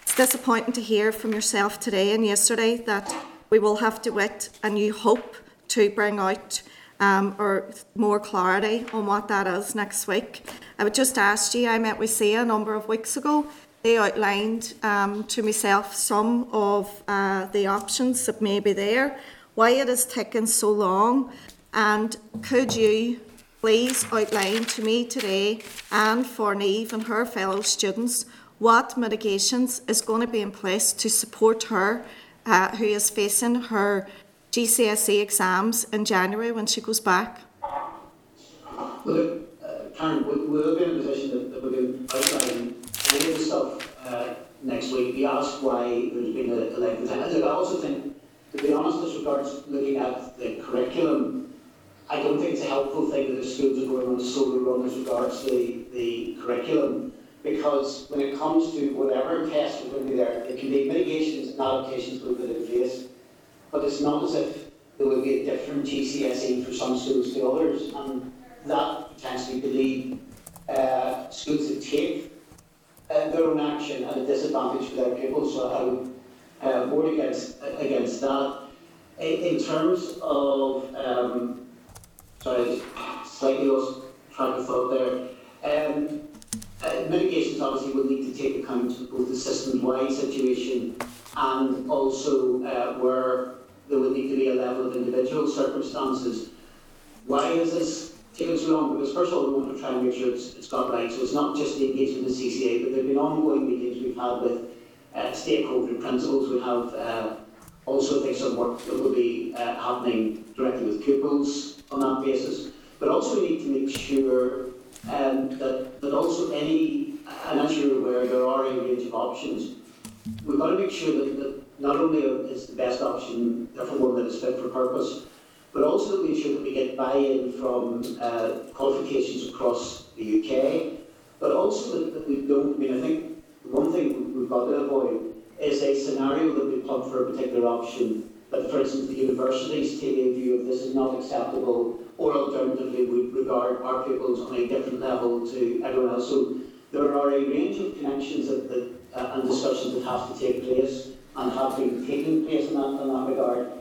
[SPEAKER 5] It's disappointing to hear from yourself today and yesterday that we will have to wait and you hope to bring out um, or more clarity on what that is next week. I would just ask you, I met with CCEA a number of weeks ago. They outlined um, to myself some of uh, the options that may be there, why it is taking so long, and could you please outline to me today and for Neve and her fellow students what mitigations is going to be in place to support her uh, who is facing her GCSE exams in January when she goes back?
[SPEAKER 7] Well, uh, Karen, we, we'll be in a position that, that we can outline any of the stuff uh, next week. We asked why there's been a, a length of time. Look, I also think, to be honest, as regards looking at the curriculum, I don't think it's a helpful thing that the schools are going on a solo run as regards the, the curriculum. Because when it comes to whatever test are going to be there, there can be mitigations and adaptations put in place. But it's not as if there will be a different GCSE for some schools to others. And that potentially could lead uh, schools to take uh, their own action at a disadvantage for their pupils. So I would uh, vote against, against that. In, in terms of, um, sorry, slightly lost track of thought there. Um, uh, mitigations obviously will need to take account of both the system-wide situation and also uh, where there will need to be a level of individual circumstances. Why is this taking so long? Because first of all, we want to try and make sure it's, it's got right. So it's not just the engagement with CCEA, but there have been ongoing meetings we've had with uh, stakeholder principals. We have uh, also think some work that will be uh, happening directly with pupils on that basis. But also we need to make sure um, that, that also any, and as you're aware, there are a range of options. We've got to make sure that, that not only is the best option, therefore one that is fit for purpose, but also that we ensure that we get buy-in from uh, qualifications across the UK, but also that, that we don't, I mean, I think one thing we've got to avoid is a scenario that we plug for a particular option, that for instance the universities take a view of this is not acceptable, or alternatively we regard our pupils on a different level to everyone else. So there are a range of connections that, that, uh, and discussions that have to take place and have been taking place in that, in that regard.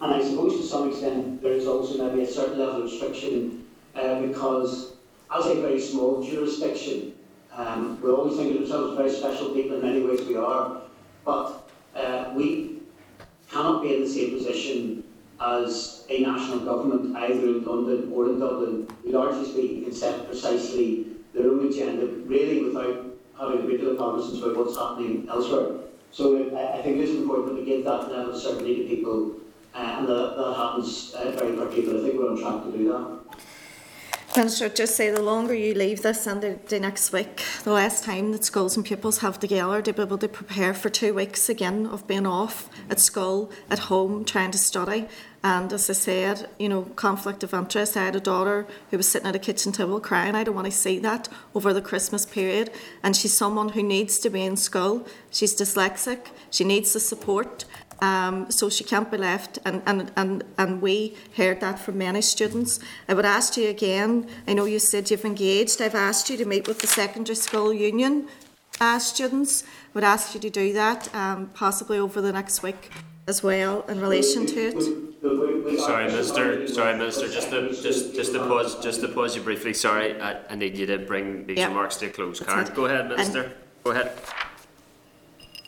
[SPEAKER 7] And I suppose to some extent there is also maybe a certain level of restriction uh, because as a very small jurisdiction, um, we always think of ourselves as very special people, in many ways we are, but uh, we cannot be in the same position as a national government, either in London or in Dublin, who largely speaking can set precisely their own agenda, really without having a great deal of cognizance about what's happening elsewhere. So I, I think it is important that we give that level of certainty to people, uh, and that, that happens uh, very quickly, but I think we're on track to do that.
[SPEAKER 5] Minister, just say the longer you leave this and the, the next week, the less time that schools and pupils have together to be able to prepare for two weeks again of being off at school, at home, trying to study. And as I said, you know, conflict of interest. I had a daughter who was sitting at a kitchen table crying. I don't want to see that over the Christmas period. And she's someone who needs to be in school. She's dyslexic. She needs the support. Um, so she can't be left, and, and, and, and we heard that from many students. I would ask you again, I know you said you've engaged, I've asked you to meet with the secondary school union uh, students. I would ask you to do that, um, possibly over the next week as well, in relation to it.
[SPEAKER 1] Sorry, Minister. Sorry, Minister. Just to just just to pause just to pause you briefly. Sorry, I, I need you to bring these
[SPEAKER 5] Yeah.
[SPEAKER 1] remarks to a close. Karen, go ahead, Minister. Go ahead.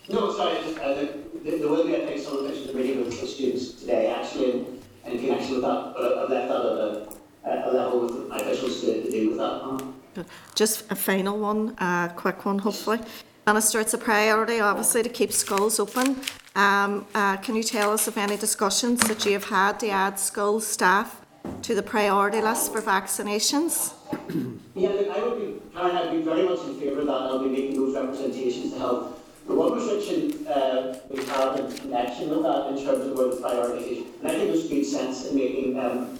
[SPEAKER 7] No, sorry, uh, there, there will be, I think, some officials meeting with the students today, actually, in, in connection with that, but I've left that at a, a level with my officials to, to deal with that.
[SPEAKER 5] Good. Just a final one, a quick one, hopefully. Minister, it's a priority, obviously, to keep schools open. Um, uh, can you tell us of any discussions that you have had to add school staff to the priority list for vaccinations?
[SPEAKER 7] Yeah, look, I would be, Karen, I'd be very much in favour of that, I'll be making those representations to help. The one restriction uh, we have in connection with that in terms of where the priority is, and I think there's good sense in making, um,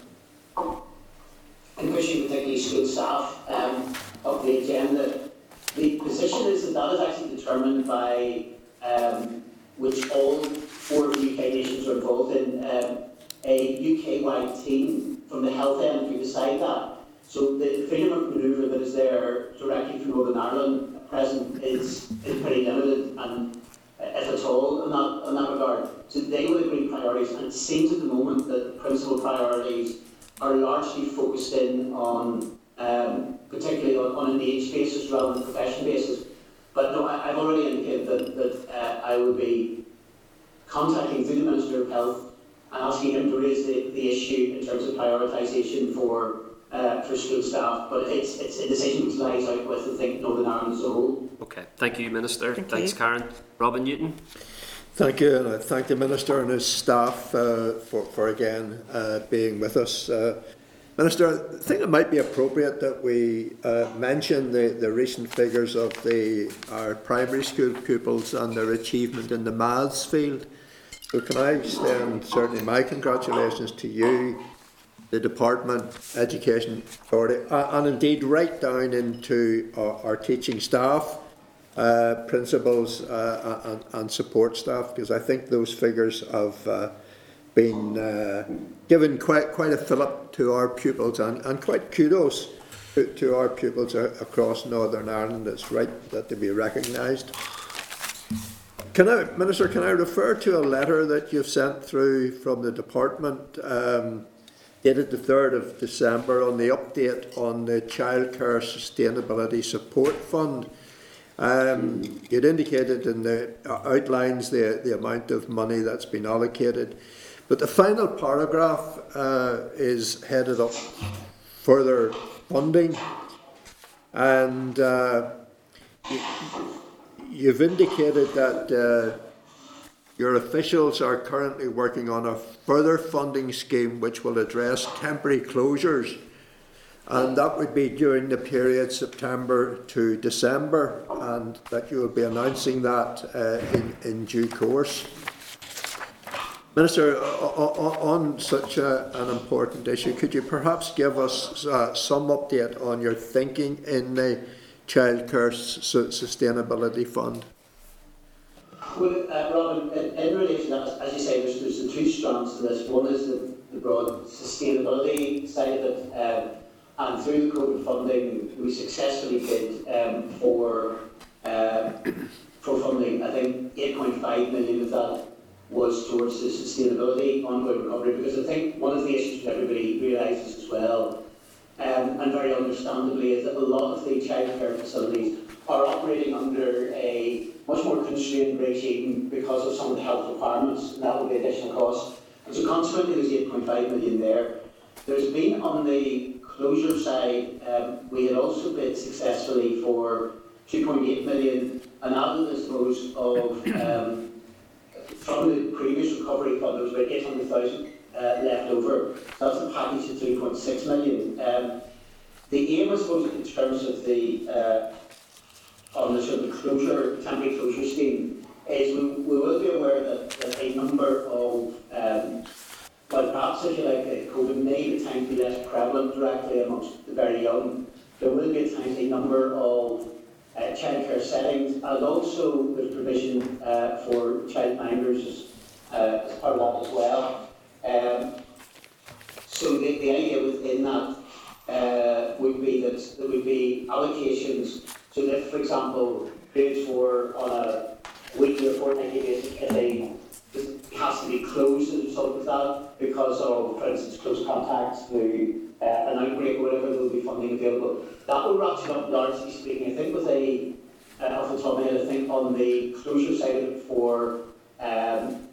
[SPEAKER 7] in pushing particularly school staff um, of the agenda. The position is that that is actually determined by um, which all four UK nations are involved in um, a UK-wide team from the health end who decide that. So the freedom of manoeuvre that is there directly from Northern Ireland present is, is pretty limited and uh, if at all in that, in that regard. So they will agree priorities and it seems at the moment that principal priorities are largely focused in on um, particularly on, on an age basis rather than a profession basis. But no, I, I've already indicated that, that uh, I will be contacting through the Minister of Health and asking him to raise the, the issue in terms of prioritisation for uh, for school staff. But it's it's a decision which lies out with I think Northern Ireland as a whole.
[SPEAKER 1] Okay, thank you, Minister.
[SPEAKER 5] Thank
[SPEAKER 1] Thanks,
[SPEAKER 5] you.
[SPEAKER 1] Karen. Robin Newton.
[SPEAKER 2] Thank you, and I thank the Minister and his staff uh, for, for again uh, being with us. Uh, Minister, I think it might be appropriate that we uh, mention the, the recent figures of the our primary school pupils and their achievement in the maths field. So can I extend certainly my congratulations to you, the Department, Education Authority, uh, and indeed right down into our, our teaching staff uh, principals uh, and, and support staff because I think those figures have uh, been uh, given quite quite a fillip to our pupils and, and quite kudos to, to our pupils across Northern Ireland. It's right that they be recognised. Can I, Minister, can I refer to a letter that you've sent through from the department um, dated the 3rd of December on the update on the Childcare Sustainability Support Fund? Um, you'd indicated in the uh, outlines the, the amount of money that's been allocated, but the final paragraph uh, is headed up further funding, and uh, you, you've indicated that uh, your officials are currently working on a further funding scheme which will address temporary closures and that would be during the period September to December, and that you will be announcing that uh, in, in due course. Minister, on such a, an important issue, could you perhaps give us uh, some update on your thinking in the Childcare Su- Sustainability Fund?
[SPEAKER 7] Well, uh, Robin, in, in relation to that, as you say, there's, there's the two strands to this. One is the, the broad sustainability side of it, um, and through the COVID funding, we successfully did um, for uh, for funding. I think 8.5 million of that was towards the sustainability ongoing recovery, because I think one of the issues that everybody realises as well, um, and very understandably, is that a lot of the childcare facilities are operating under a much more constrained regime because of some of the health requirements, and that will be additional cost. And so consequently, there's 8.5 million there. There's been on the closure side, um, we had also bid successfully for 2.8 million, and out of the suppose of um, from the previous recovery fund, there was about 800,000 uh, left over. So That's a package of 3.6 million. Um, the aim, I suppose, in terms of the uh, on the sort of closure, temporary closure scheme, is we, we will be aware that, that a number of um, well, perhaps if you like, uh, COVID may at times be less prevalent directly amongst the very young. There will be at times a number of uh, childcare settings, and also there's provision uh, for childminders as, uh, as part of that as well. Um, so the, the idea within that uh, would be that there would be allocations, so that, for example, grades for on a weekly or fortnightly basis, if they it has to be closed as a result of that because of, for instance, close contacts through uh, an outbreak or whatever, there will be funding available. That will ratchet up, largely speaking. I think with a, uh, off the top of my head, I think on the closure side it for um,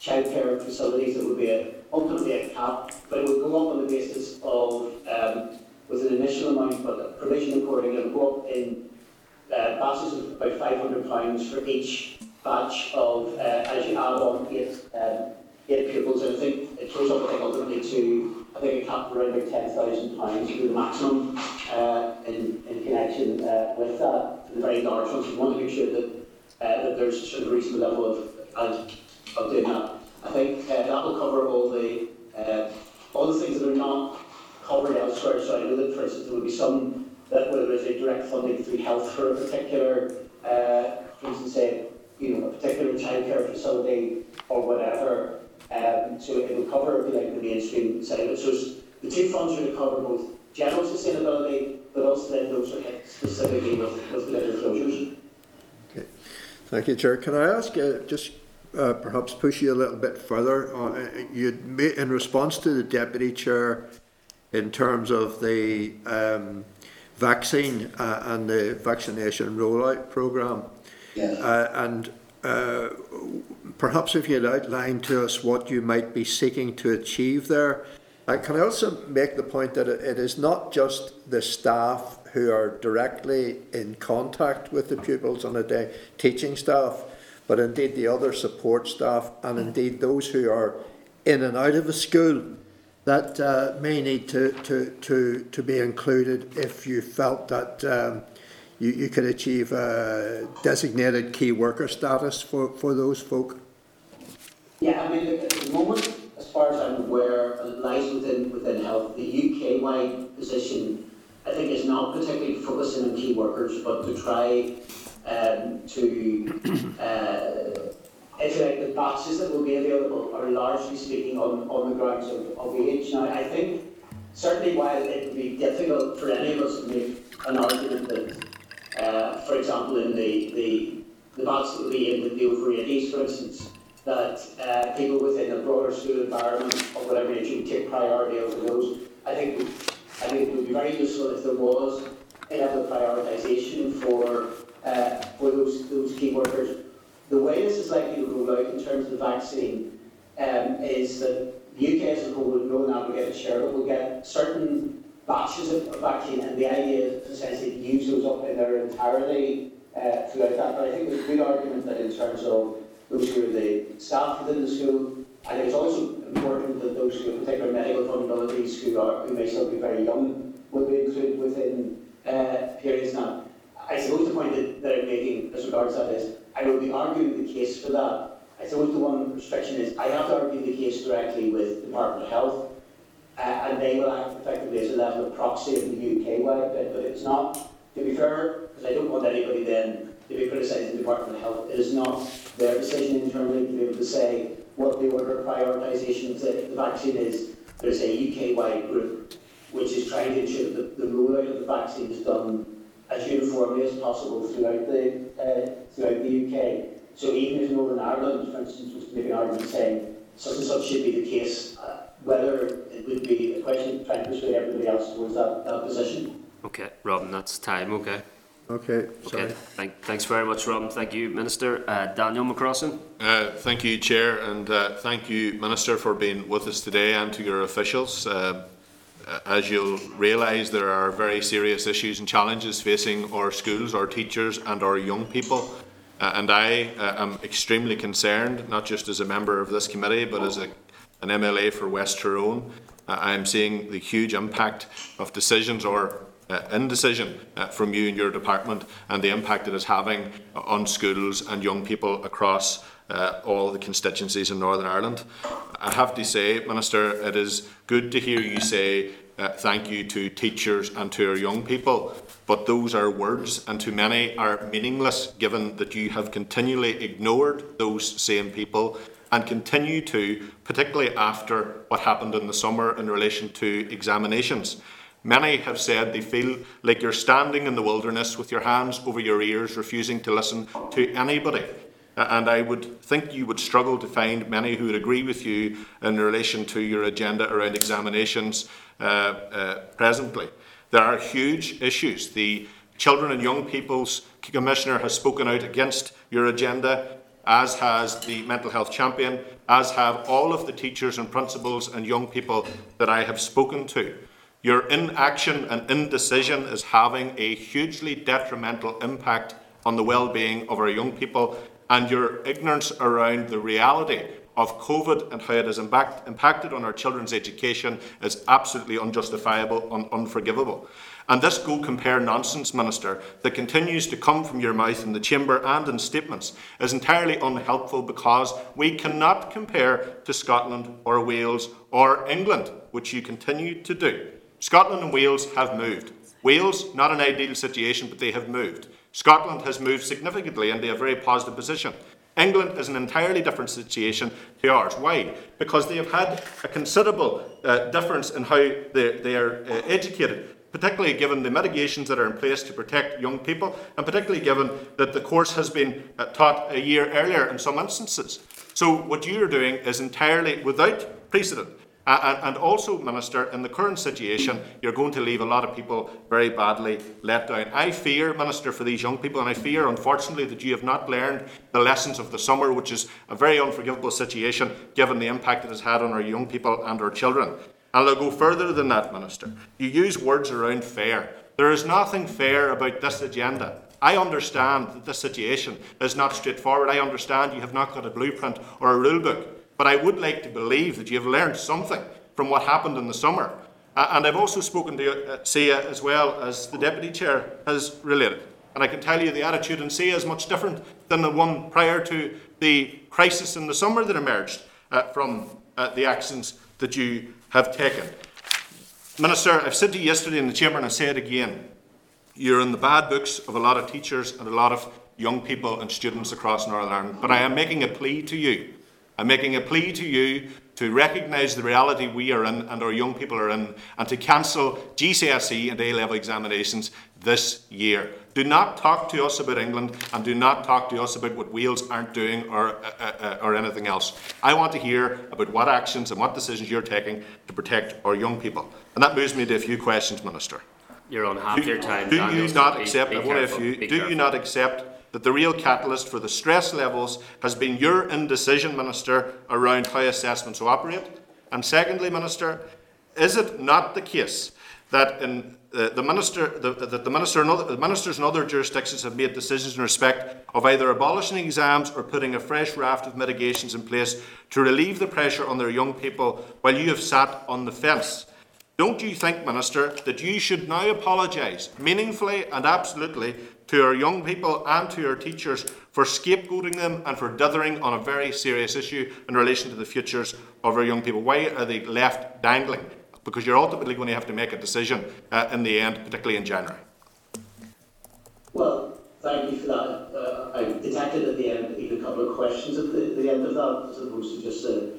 [SPEAKER 7] childcare facilities, there will be a, ultimately a cap, but it would go up on the basis of, um, with an initial amount, but the provision according will go up in uh, batches of about £500 for each batch of, uh, as you add on eight, um, eight pupils, and I think it throws up, I think, ultimately to, I think a cap around about £10,000 would be the maximum uh, in, in connection uh, with that, the very large ones. We want to make sure that, uh, that there's a sort of reasonable level of, of, of doing that. I think uh, that will cover all the, uh, all the things that are not covered elsewhere. So I know that, for instance, there will be some that whether there's a direct funding through health for a particular, uh, for instance, say, you know, a particular childcare facility or whatever. Um, so it will cover, if you like, the mainstream side of it. So it's- the two funds are to cover both general sustainability, but also then those are hit specifically with, with closures.
[SPEAKER 2] Okay. Thank you, Chair. Can I ask, uh, just uh, perhaps push you a little bit further? Uh, you'd ma- in response to the Deputy Chair in terms of the um, vaccine uh, and the vaccination rollout programme,
[SPEAKER 6] Yes.
[SPEAKER 2] uh, and uh, perhaps if you'd outline to us what you might be seeking to achieve there. I can also make the point that it, it is not just the staff who are directly in contact with the pupils on a day, teaching staff, but indeed the other support staff and indeed those who are in and out of a school that uh, may need to, to, to, to be included if you felt that um, you, you could achieve a designated key worker status for, for those folk.
[SPEAKER 7] Yeah, I mean, at the moment, as far as I'm aware, it lies within, within health. The UK-wide position, I think, is not particularly focusing on key workers, but to try um, to, *clears throat* uh, the batches that will be available are largely speaking on, on the grounds of, of age. Now, I think, certainly while it would be difficult for any of us to make an argument that, uh, for example, in the, the, the batch that will be in with the over 80s, for instance, that uh, people within a broader school environment of whatever age would take priority over those. I think I think it would be very useful if there was a level of prioritisation for uh, for those those key workers. The way this is likely to roll out in terms of the vaccine um, is that the UK as a whole will no longer get a share, but will get certain batches of, vaccine, and the idea is essentially to use those up in their entirety uh, throughout that. But I think there's a good argument that in terms of those who are the staff within the school. Think it's also important that those who have particular medical vulnerabilities who are who may still be very young will be included within uh, periods now. I suppose the point that, that I'm making as regards that is I will be arguing the case for that. I suppose the one restriction is I have to argue the case directly with the Department of Health uh, and they will act effectively as a level of proxy of the UK wide bit, but it's not, to be fair, because I don't want anybody then to be criticising the Department of Health, it is not their decision internally to be able to say what the order of prioritisation of the, vaccine is. There's a UK-wide group which is trying to ensure that the rollout of the vaccine is done as uniformly as possible throughout the uh, throughout the UK. So even if Northern Ireland, for instance, was to make an argument saying such and such should be the case, uh, whether it would be a question of trying to persuade everybody else towards that, that position.
[SPEAKER 1] Okay, Robin, that's time, okay.
[SPEAKER 2] Okay, sorry.
[SPEAKER 1] Okay, Thank, thanks very much, Robin. Thank you, Minister. Uh, Daniel McCrossan?
[SPEAKER 3] Uh, thank you, Chair, and uh, thank you, Minister, for being with us today and to your officials. Uh, as you'll realise, there are very serious issues and challenges facing our schools, our teachers, and our young people. Uh, and I uh, am extremely concerned, not just as a member of this committee, but as a, an MLA for West Tyrone. Uh, I am seeing the huge impact of decisions or uh, indecision uh, from you and your department and the impact it is having on schools and young people across uh, all the constituencies in Northern Ireland. I have to say, Minister, it is good to hear you say uh, thank you to teachers and to our young people, but those are words and to many are meaningless given that you have continually ignored those same people and continue to, particularly after what happened in the summer in relation to examinations. Many have said they feel like you're standing in the wilderness with your hands over your ears, refusing to listen to anybody. And I would think you would struggle to find many who would agree with you in relation to your agenda around examinations uh, uh, presently. There are huge issues. The Children and Young People's Commissioner has spoken out against your agenda, as has the Mental Health Champion, as have all of the teachers and principals and young people that I have spoken to. Your inaction and indecision is having a hugely detrimental impact on the well-being of our young people, and your ignorance around the reality of COVID and how it has impact, impacted on our children's education is absolutely unjustifiable and unforgivable. And this go compare nonsense, Minister, that continues to come from your mouth in the chamber and in statements is entirely unhelpful because we cannot compare to Scotland or Wales or England, which you continue to do. Scotland and Wales have moved. Wales, not an ideal situation, but they have moved. Scotland has moved significantly into a very positive position. England is an entirely different situation to ours. Why? Because they have had a considerable uh, difference in how they, they are uh, educated, particularly given the mitigations that are in place to protect young people, and particularly given that the course has been uh, taught a year earlier in some instances. So, what you are doing is entirely without precedent. Uh, and, also, Minister, in the current situation, you're going to leave a lot of people very badly let down. I fear, Minister, for these young people, and I fear, unfortunately, that you have not learned the lessons of the summer, which is a very unforgivable situation given the impact it has had on our young people and our children. And I'll go further than that, Minister. You use words around fair. There is nothing fair about this agenda. I understand that this situation is not straightforward. I understand you have not got a blueprint or a rule book. But I would like to believe that you have learned something from what happened in the summer. Uh, and I've also spoken to uh, CCEA as well as the Deputy Chair has related. And I can tell you the attitude in CCEA is much different than the one prior to the crisis in the summer that emerged uh, from uh, the actions that you have taken. Minister, I've said to you yesterday in the Chamber and I say it again. You're in the bad books of a lot of teachers and a lot of young people and students across Northern Ireland. But I am making a plea to you I'm making a plea to you to recognise the reality we are in and our young people are in and to cancel GCSE and A level examinations this year. Do not talk to us about England and do not talk to us about what Wales aren't doing or, uh, uh, uh or anything else. I want to hear about what actions and what decisions you're taking to protect our young people. And that moves me to a few questions, Minister.
[SPEAKER 1] You're on half
[SPEAKER 3] do,
[SPEAKER 1] your time.
[SPEAKER 3] Do
[SPEAKER 1] Daniel,
[SPEAKER 3] you not accept,
[SPEAKER 1] be
[SPEAKER 3] I
[SPEAKER 1] careful,
[SPEAKER 3] you,
[SPEAKER 1] be
[SPEAKER 3] do
[SPEAKER 1] careful.
[SPEAKER 3] you not accept that the real catalyst for the stress levels has been your indecision, Minister, around how assessments operate? And secondly, Minister, is it not the case that in uh, the minister, the, the, the minister and other, the ministers in other jurisdictions have made decisions in respect of either abolishing exams or putting a fresh raft of mitigations in place to relieve the pressure on their young people, while you have sat on the fence? Don't you think, Minister, that you should now apologise meaningfully and absolutely to our young people and to our teachers for scapegoating them and for dithering on a very serious issue in relation to the futures of our young people? Why are they left dangling? Because you're ultimately going to have to make a decision uh, in the end, particularly in January.
[SPEAKER 7] Well, thank you for that. Uh, I detected at the end even a couple of questions at the, the end of that, as opposed to just a,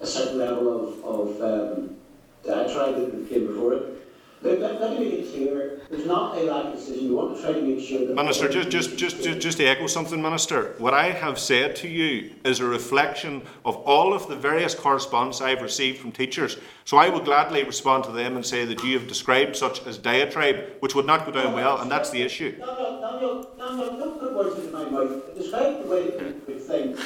[SPEAKER 7] a certain level of, of um, diatribe that came before it. Let, let, let me make it clear, there's not a lack of decision. We want to try to make sure that...
[SPEAKER 3] Minister, just, just, just, just, just to echo something, Minister, what I have said to you is a reflection of all of the various correspondence I've received from teachers. So I will gladly respond to them and say that you have described such as diatribe, which would not go down well, and that's the issue.
[SPEAKER 7] Daniel, Daniel, Daniel, don't put words into my mouth. Describe the way that you would think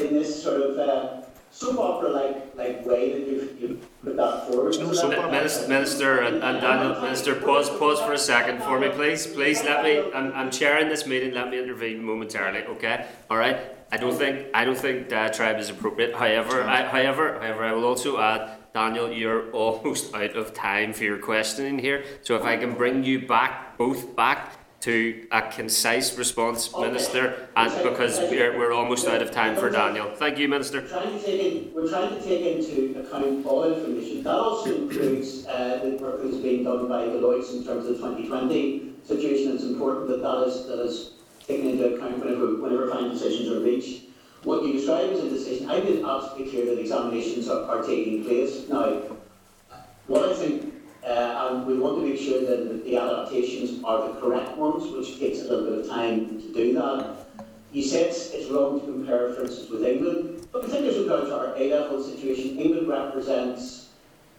[SPEAKER 7] in this sort of uh, soap opera like like way that you've, you've put that forward.
[SPEAKER 3] no
[SPEAKER 7] So that-.
[SPEAKER 1] Minister, Minister and, and Daniel, Minister, pause, pause for a second for me, please. Please let me. I'm, I'm chairing this meeting. Let me intervene momentarily. Okay. All right. I don't think I don't think uh, diatribe is appropriate. However, I, however, however, I will also add, Daniel, you're almost out of time for your questioning here. So if I can bring you back, both back to a concise response, Minister, and because we're, we're almost out of time for Daniel. Thank you, Minister.
[SPEAKER 7] We're trying to take in, trying to take into account all information. That also includes uh, the work that's being done by Deloitte in terms of the 2020 situation. It's important that that is, that is taken into account whenever, whenever final decisions are reached. What you describe as a decision, I've been absolutely clear that examinations are, are taking place. Now, what I think, uh, and we want to make sure that the adaptations are the correct ones, which takes a little bit of time to do that. You said it's wrong to compare, for instance, with England, but particularly as regards to our A-level situation, England represents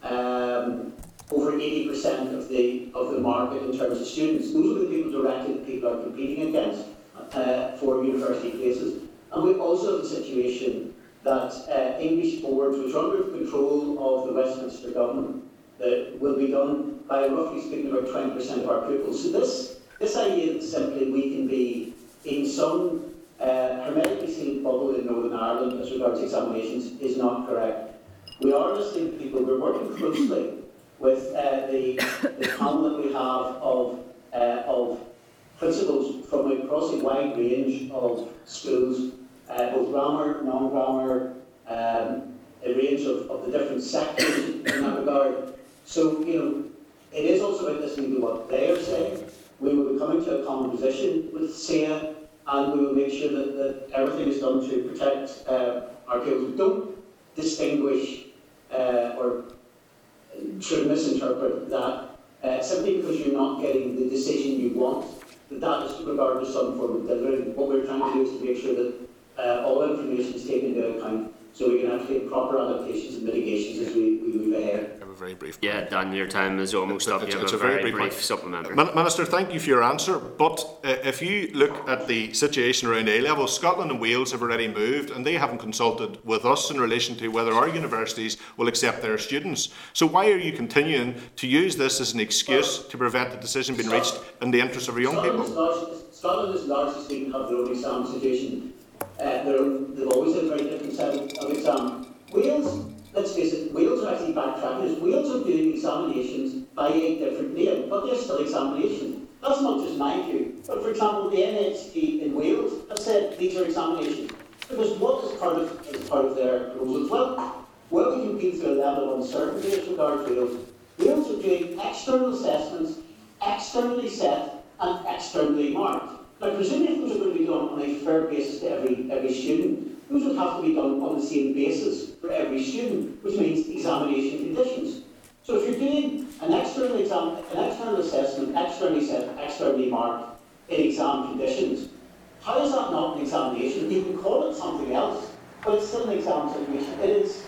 [SPEAKER 7] um, over 80% of the of the market in terms of students. Those are the people directly that people are competing against uh, for university places. And we also have the situation that uh, English boards, which are under the control of the Westminster government, that will be done by roughly speaking about 20% of our pupils. So this, this idea that simply we can be in some uh, hermetically sealed bubble in Northern Ireland as regards examinations is not correct. We are listening to people, we're working closely with uh, the, the panel that we have of, uh, of principals from across a wide range of schools, uh, both grammar, non-grammar, um, a range of, of the different sectors in that regard. So, you know, it is also about listening to what they are saying. We will be coming to a common position with CCEA and we will make sure that, that everything is done to protect uh, our people. Don't distinguish uh, or should misinterpret that uh, simply because you're not getting the decision you want, that that is regarded as some form of delivery. What we're trying to do is to make sure that uh, all information is taken into account so we can actually make proper adaptations and mitigations as we, we move ahead.
[SPEAKER 3] Have a very brief.
[SPEAKER 1] Yeah, Dan, your time is almost up.
[SPEAKER 3] It's-
[SPEAKER 1] You have
[SPEAKER 3] it's
[SPEAKER 1] a
[SPEAKER 3] a very
[SPEAKER 1] very
[SPEAKER 3] brief
[SPEAKER 1] brief
[SPEAKER 3] one.
[SPEAKER 1] supplementary.
[SPEAKER 3] Minister, thank you for your answer. But uh, if you look at the situation around A level, Scotland and Wales have already moved, and they haven't consulted with us in relation to whether our universities will accept their students. So why are you continuing to use this as an excuse to prevent the decision being reached in the interest of our young
[SPEAKER 7] Scotland is,
[SPEAKER 3] people?
[SPEAKER 7] Scotland is largely speaking have their own exam situation. Uh, they've always had a very different set of, of exam. Wales, let's face it, Wales are actually backtracking. Wales are doing examinations by a different name, but they're still examinations. That's not just my view. But for example, the NHT in Wales have said these are examinations. Because what is part of, is part of their proposals? Well, well, we can be through a level of uncertainty as regards Wales. Wales are doing external assessments, externally set and externally marked. Now, presumably if those are going to be done on a fair basis to every, every student, those would have to be done on the same basis for every student, which means examination conditions. So if you're doing an external exam, an external assessment, externally set, externally marked in exam conditions, how is that not an examination? You can call it something else, but it's still an exam situation. It is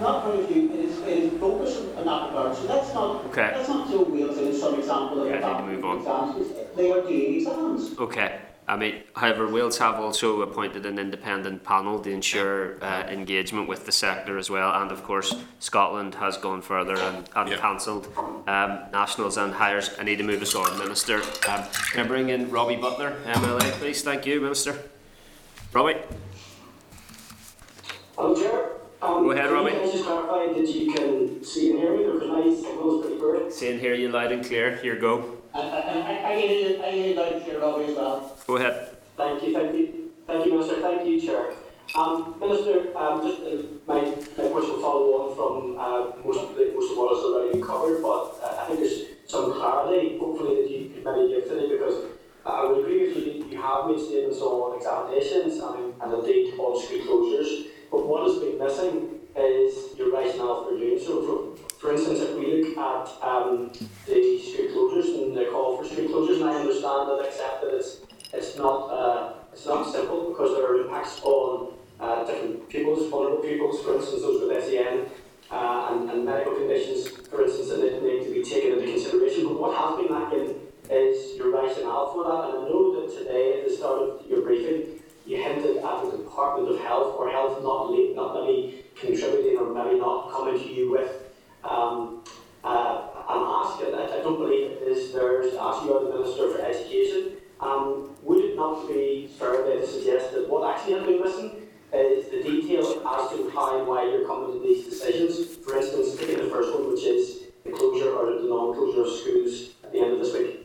[SPEAKER 7] not point of view, it is, it is focused in that regard. So let's not,
[SPEAKER 1] Okay.
[SPEAKER 7] let's not throw Wales in as some example of
[SPEAKER 1] Yeah, move on.
[SPEAKER 7] exams. Because They are doing exams.
[SPEAKER 1] Okay. I mean, however, Wales have also appointed an independent panel to ensure uh, engagement with the sector as well, and of course, Scotland has gone further and, and
[SPEAKER 3] Yeah.
[SPEAKER 1] cancelled um, nationals and Highers. I need to move us on, Minister. Um, can I bring in Robbie Butler, MLA, please? Thank you, Minister. Robbie.
[SPEAKER 8] Madam Chair, um,
[SPEAKER 1] Go ahead,
[SPEAKER 8] can
[SPEAKER 1] Robbie.
[SPEAKER 8] you guys just clarify that you can see and hear me, because my signal is pretty poor?
[SPEAKER 1] See and hear you loud and clear. Here, go.
[SPEAKER 7] I, as well.
[SPEAKER 1] Go ahead.
[SPEAKER 8] Thank you, thank you, thank you, Minister, thank you, Chair. Um, Minister, um, just uh, my, my question follow on from uh, most of the, most of what has already been covered, but uh, I think there's some clarity, hopefully, that you could maybe give today, because uh, I would agree with you, that you have made statements on examinations and, and indeed on school closures, but what has been missing is your rationale for doing so. For, for instance, if we look at um, the school closures and the call for school closures, and I understand and accept that it's it's not uh, it's not simple because there are impacts on uh, different pupils, vulnerable pupils, for instance, those with SEN uh, and, and medical conditions, for instance, that need to be taken into consideration. But what has been lacking is your rationale for that, and I know that today at the start of your briefing you hinted at the Department of Health or Health not not maybe contributing or maybe not coming to you with um, uh, an ask, and I, I don't believe it is theirs to ask you the Minister for Education. Um, would it not be fair to suggest that what actually has been missing is the detail as to how and why you're coming to these decisions? For instance, taking the first one, which is the closure or the non-closure of schools at the end of this week.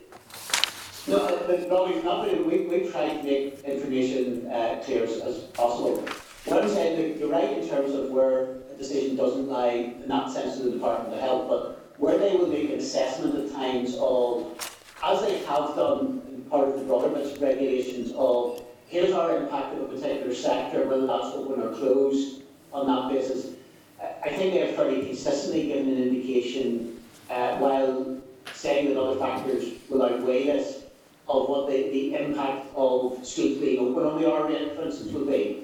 [SPEAKER 7] No, but Robbie, not really. We, we try to make information uh, clear as, as possible. What I'm saying, you're right in terms of where decision doesn't lie in that sense to the Department of Health, but where they will make an assessment at times of, as they have done in part of the broader regulations of, here's our impact of a particular sector, whether that's open or closed on that basis. I- think they have fairly consistently given an indication, uh, while saying that other factors will outweigh this, of what the, the impact of schools being open on the R rate, for instance, will be.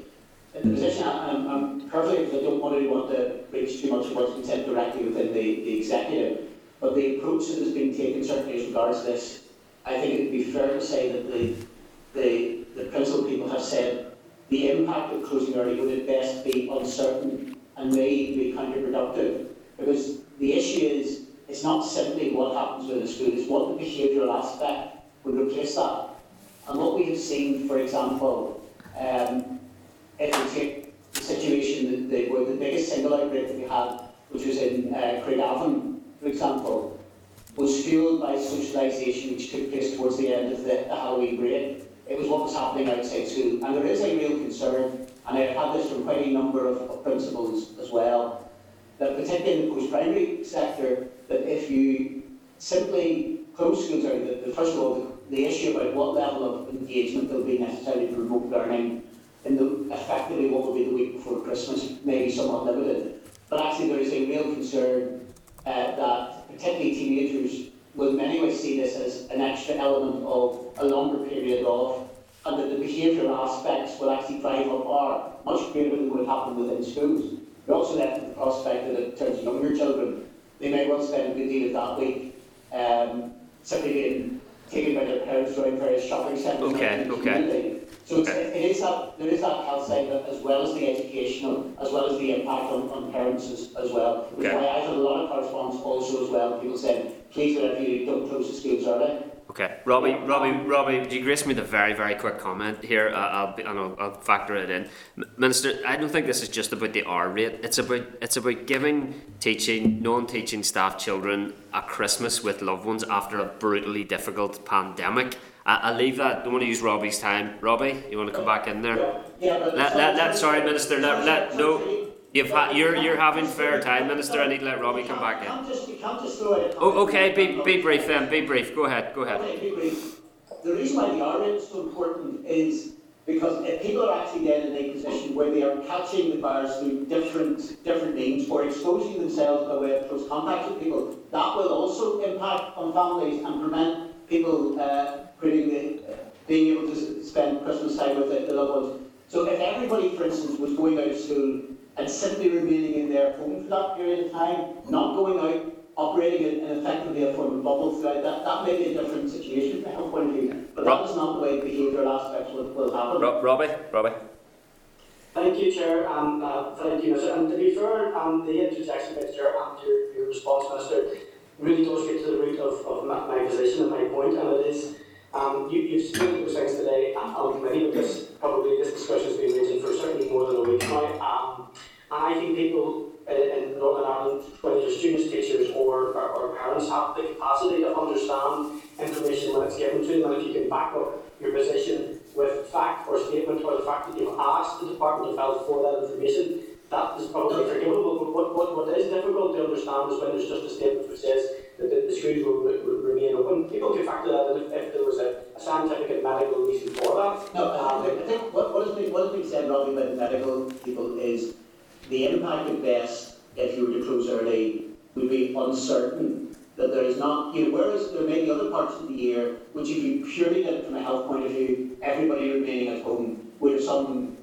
[SPEAKER 7] The position, I'm, I'm perfectly, because I don't want to want to reach too much of what's been said directly within the, the executive, but the approach that has been taken certainly as regards this, I think it would be fair to say that the, the, the principal people have said the impact of closing early would at best be uncertain and may be counterproductive. Because the issue is it's not simply what happens within the school, it's what the behavioural aspect would replace that. And what we have seen, for example, um, the situation that they were the biggest single outbreak that we had, which was in uh, Craigavon, for example, was fueled by socialisation which took place towards the end of the, the Halloween break. It was what was happening outside school. And there is a real concern, and I've had this from quite a number of, of principals as well, that particularly in the post-primary sector, that if you simply close schools, the, the, first of all, the, the issue about what level of engagement there will be necessary for remote learning in the, effectively what will be the week before Christmas may be somewhat limited. But actually there is a real concern uh, that particularly teenagers will in many ways see this as an extra element of a longer period of, and that the behavioural aspects will actually drive up are much greater than would happen within schools. We're also left with the prospect that it of younger children, they may well spend a good deal of that week um, simply being taken by their parents around various shopping centres
[SPEAKER 1] Okay, okay.
[SPEAKER 7] community. So
[SPEAKER 1] Okay.
[SPEAKER 7] it is that, there is that health side it, as well as the educational, as well as the impact on, on parents as, as well.
[SPEAKER 1] Okay.
[SPEAKER 7] why I've had a lot of correspondence also as well, people saying, please whatever you do, don't close the schools early.
[SPEAKER 1] Okay, Robbie, Robbie, Robbie, do you grace me with a very, very quick comment here? Uh, I'll be, and I'll, I'll factor it in. Minister, I don't think this is just about the R rate. It's about it's about giving teaching, non-teaching staff, children a Christmas with loved ones after a brutally difficult pandemic. I, I'll leave that. Don't want to use Robbie's time. Robbie, you want to come back in there? Let, let, let, sorry, Minister. Let, let, no, you've ha- you're you're having fair time, Minister. I need to let Robbie come back in. Oh, okay. Be be brief then. Be brief. Go ahead. Go ahead.
[SPEAKER 7] The reason why the R is so important is because if people are actually then in a position where they are catching the virus through different different means or exposing themselves by way of close contact with people, that will also impact on families and prevent people uh, creating the, uh, being able to spend Christmas time with their, their loved ones. So if everybody, for instance, was going out of school and simply remaining in their home for that period of time, not going out, operating in, in effectively a form of bubble thread, that, that may be a different situation from a health point of view. But
[SPEAKER 1] Rob-
[SPEAKER 7] that is not the way behavioural aspects will, will happen.
[SPEAKER 1] Ro- Robbie, Robbie.
[SPEAKER 8] Thank you, Chair, and uh, thank you, Minister. And to be fair, um, the interjection, Minister, and your, your response, Minister, really does get to the root of, of my, my position and my point, and it is, um, you, you've spoken those things today and on committee because probably this discussion has been raging for certainly more than a week now. Um, and I think people uh, in Northern Ireland, whether they're students, teachers, or, or, or parents, have the capacity to understand information when it's given to them, and if you can back up your position with fact or statement, or the fact that you've asked the Department of Health for that information, that is probably forgivable. But what, what, what is difficult to understand is when there's just a statement which says that the, the schools will, re- will remain open. People can factor that in if, if there was a, a scientific and medical reason for that.
[SPEAKER 7] No, I think, I think what, what, has been, what has been said, Robbie, by the medical people is the impact at best, if you were to close early, would be uncertain. That there is not, you know, whereas there may be other parts of the year which, if you purely look from a health point of view, everybody remaining at home would have some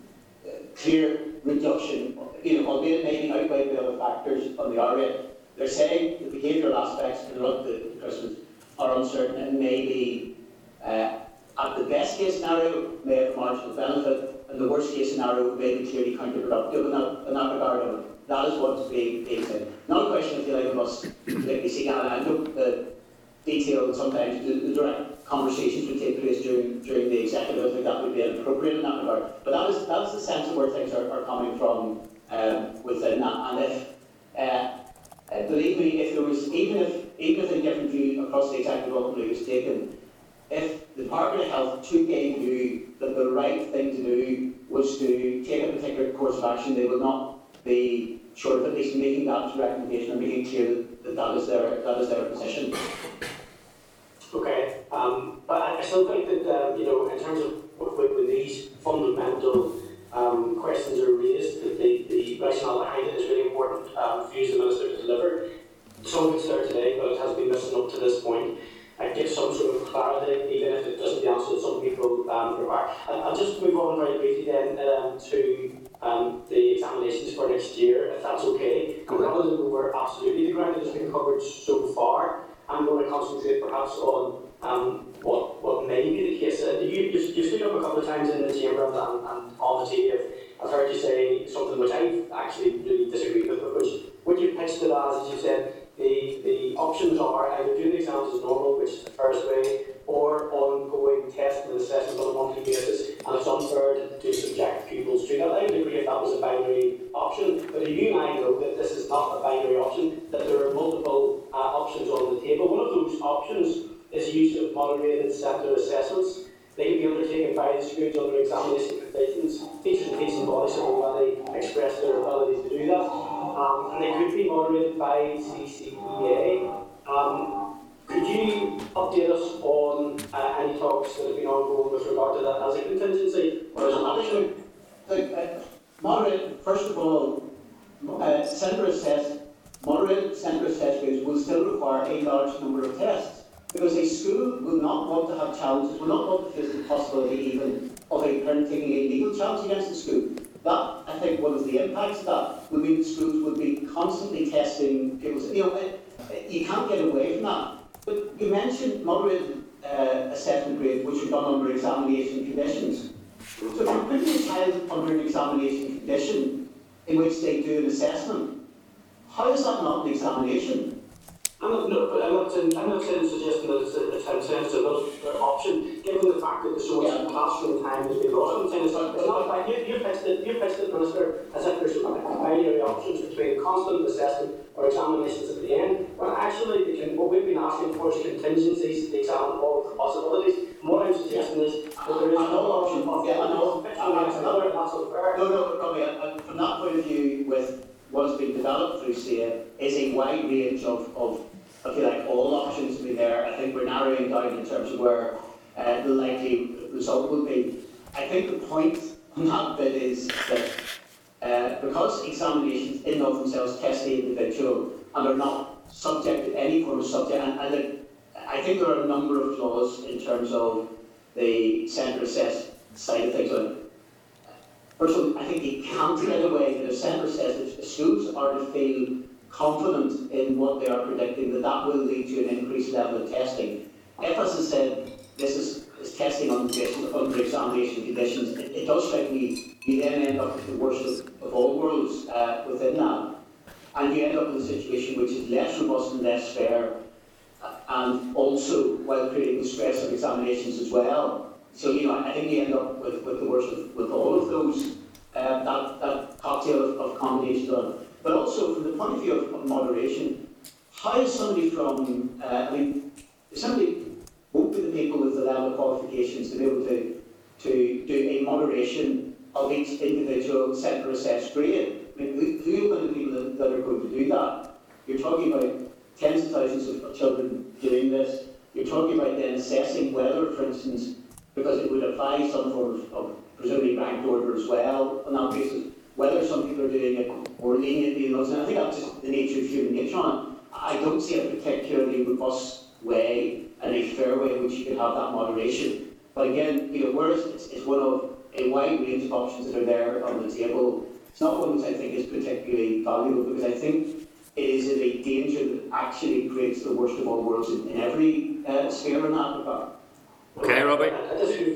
[SPEAKER 7] uh, clear reduction, you know, albeit it may be outweighed by other factors on the R rate. They're saying the behavioural aspects in the run to Christmas are uncertain and may be, uh, at the best case scenario, may have marginal benefit, and the worst case scenario may be clearly counterproductive in that, in that regard. And that is what's being, being said. Not a question, if you like, of us completely seeing I know the detail and sometimes the, the direct conversations would take place during, during the executive, I think that would be inappropriate in that regard. But that is, that is the sense of where things are, are coming from um, within that. And if, uh, uh, believe me, if there was, even if, even if a different view across the executive ultimately was taken, if the Department of Health took a view that the right thing to do was to take a particular course of action, they would not be short of at least making that recommendation and making clear that, that, that is their that is their position.
[SPEAKER 8] Okay, um, but I, still think that, um, you know, in terms of when, when these fundamental um, questions are raised, that the, the rationale behind it is really important um, for you as the Minister to deliver. Some of it's there today, but it has been missing up to this point. I give some sort of clarity, even if it doesn't the answer some people um, require. I'll, I'll just move on very briefly then um, to um, the examinations for next year, if that's okay. Rather than over absolutely the ground that has been covered so far, I'm going to concentrate perhaps on um, what what may be the case. Uh, you, you, stood up a couple of times in the chamber and, and, and the TV. I've, heard you say something which I've actually really disagreed with, but which what you pitched it as, as you said, the, the options are either doing the exams as normal, which is the first way, or ongoing testing and assessment on a monthly basis, and it's unfair to, to subject pupils to that. I would agree if that was a binary option, but you and I know that this is not a binary option, that there are multiple uh, options on the table. One of those options is use of moderated centre assessments. They can be undertaken by the schools under examination conditions. Teachers and teaching bodies have already expressed their ability to do that. Um, and they could be moderated by CCEA. Um, could you update us on uh, any talks that have been ongoing with regard to that as a contingency or as an option?
[SPEAKER 7] Uh, moderate, first of all, uh, centre assess, moderated centre assess grades will still require a large number of tests. Because a school will not want to have challenges, will not want to face the possibility even of a parent taking a legal challenge against the school. That, I think, one of the impacts of that would mean that schools would be constantly testing people's, you know, uh, you can't get away from that. But you mentioned moderated uh, assessment grades, which are done under examination conditions. So if you're putting a child under an examination condition in which they do an assessment, how is that not an examination?
[SPEAKER 8] I'm not, no, but I'm not, saying, I'm not saying suggesting that it's a, a time sensitive option, given the fact that the source of classroom time has been lost. I'm saying it's not, it's not like you, you pitched it, you pitched it, Minister, as if there's binary options between constant assessment or examinations at the end. When actually, the, what we've been asking for is contingencies to examine all the possibilities. And what I'm suggesting is that there is
[SPEAKER 7] I
[SPEAKER 8] no option of
[SPEAKER 7] Yeah, I.
[SPEAKER 8] It's another, and that's.
[SPEAKER 7] No, no, Robbie, uh, uh, from that point of view, with what has been developed through CCEA, is a wide range of, of, if you like, all options to be there. I think we're narrowing down in terms of where uh, the likely result will be. I think the point on that bit is that uh, because examinations in and of themselves test the individual and are not subject to any form of subject, and, and it, I think there are a number of flaws in terms of the centre assess side of things. First of all, I think you can't get away that if centre says if schools are to feel confident in what they are predicting, that that will lead to an increased level of testing. If, as I said, this is, is testing of under examination conditions, it, it does strike me you then end up with the worst of, of all worlds uh, within that. And you end up in a situation which is less robust and less fair, uh, and also while creating the stress of examinations as well. So, you know, I think you end up with, with the worst of with all of those, uh, that, that cocktail of, of combinations on. But also, from the point of view of, of moderation, how is somebody from, uh, I mean, if somebody won't be the people with the level of qualifications to be able to, to do a moderation of each individual centre assessed grade? I mean, who, are going to be the people that are going to do that? You're talking about tens of thousands of, of children doing this. You're talking about then assessing whether, for instance, because it would apply some form of, of presumably ranked order as well on that basis, whether some people are doing it more leniently than others. And I think that's just the nature of human nature on. I don't see a particularly robust way and a fair way in which you could have that moderation. But again, you know, whereas it's, it's one of a wide range of options that are there on the table, it's not one which I think is particularly valuable because I think it is a danger that actually creates the worst of all worlds in, in every uh, sphere in that regard.
[SPEAKER 1] Okay, Robbie.
[SPEAKER 8] I, disagree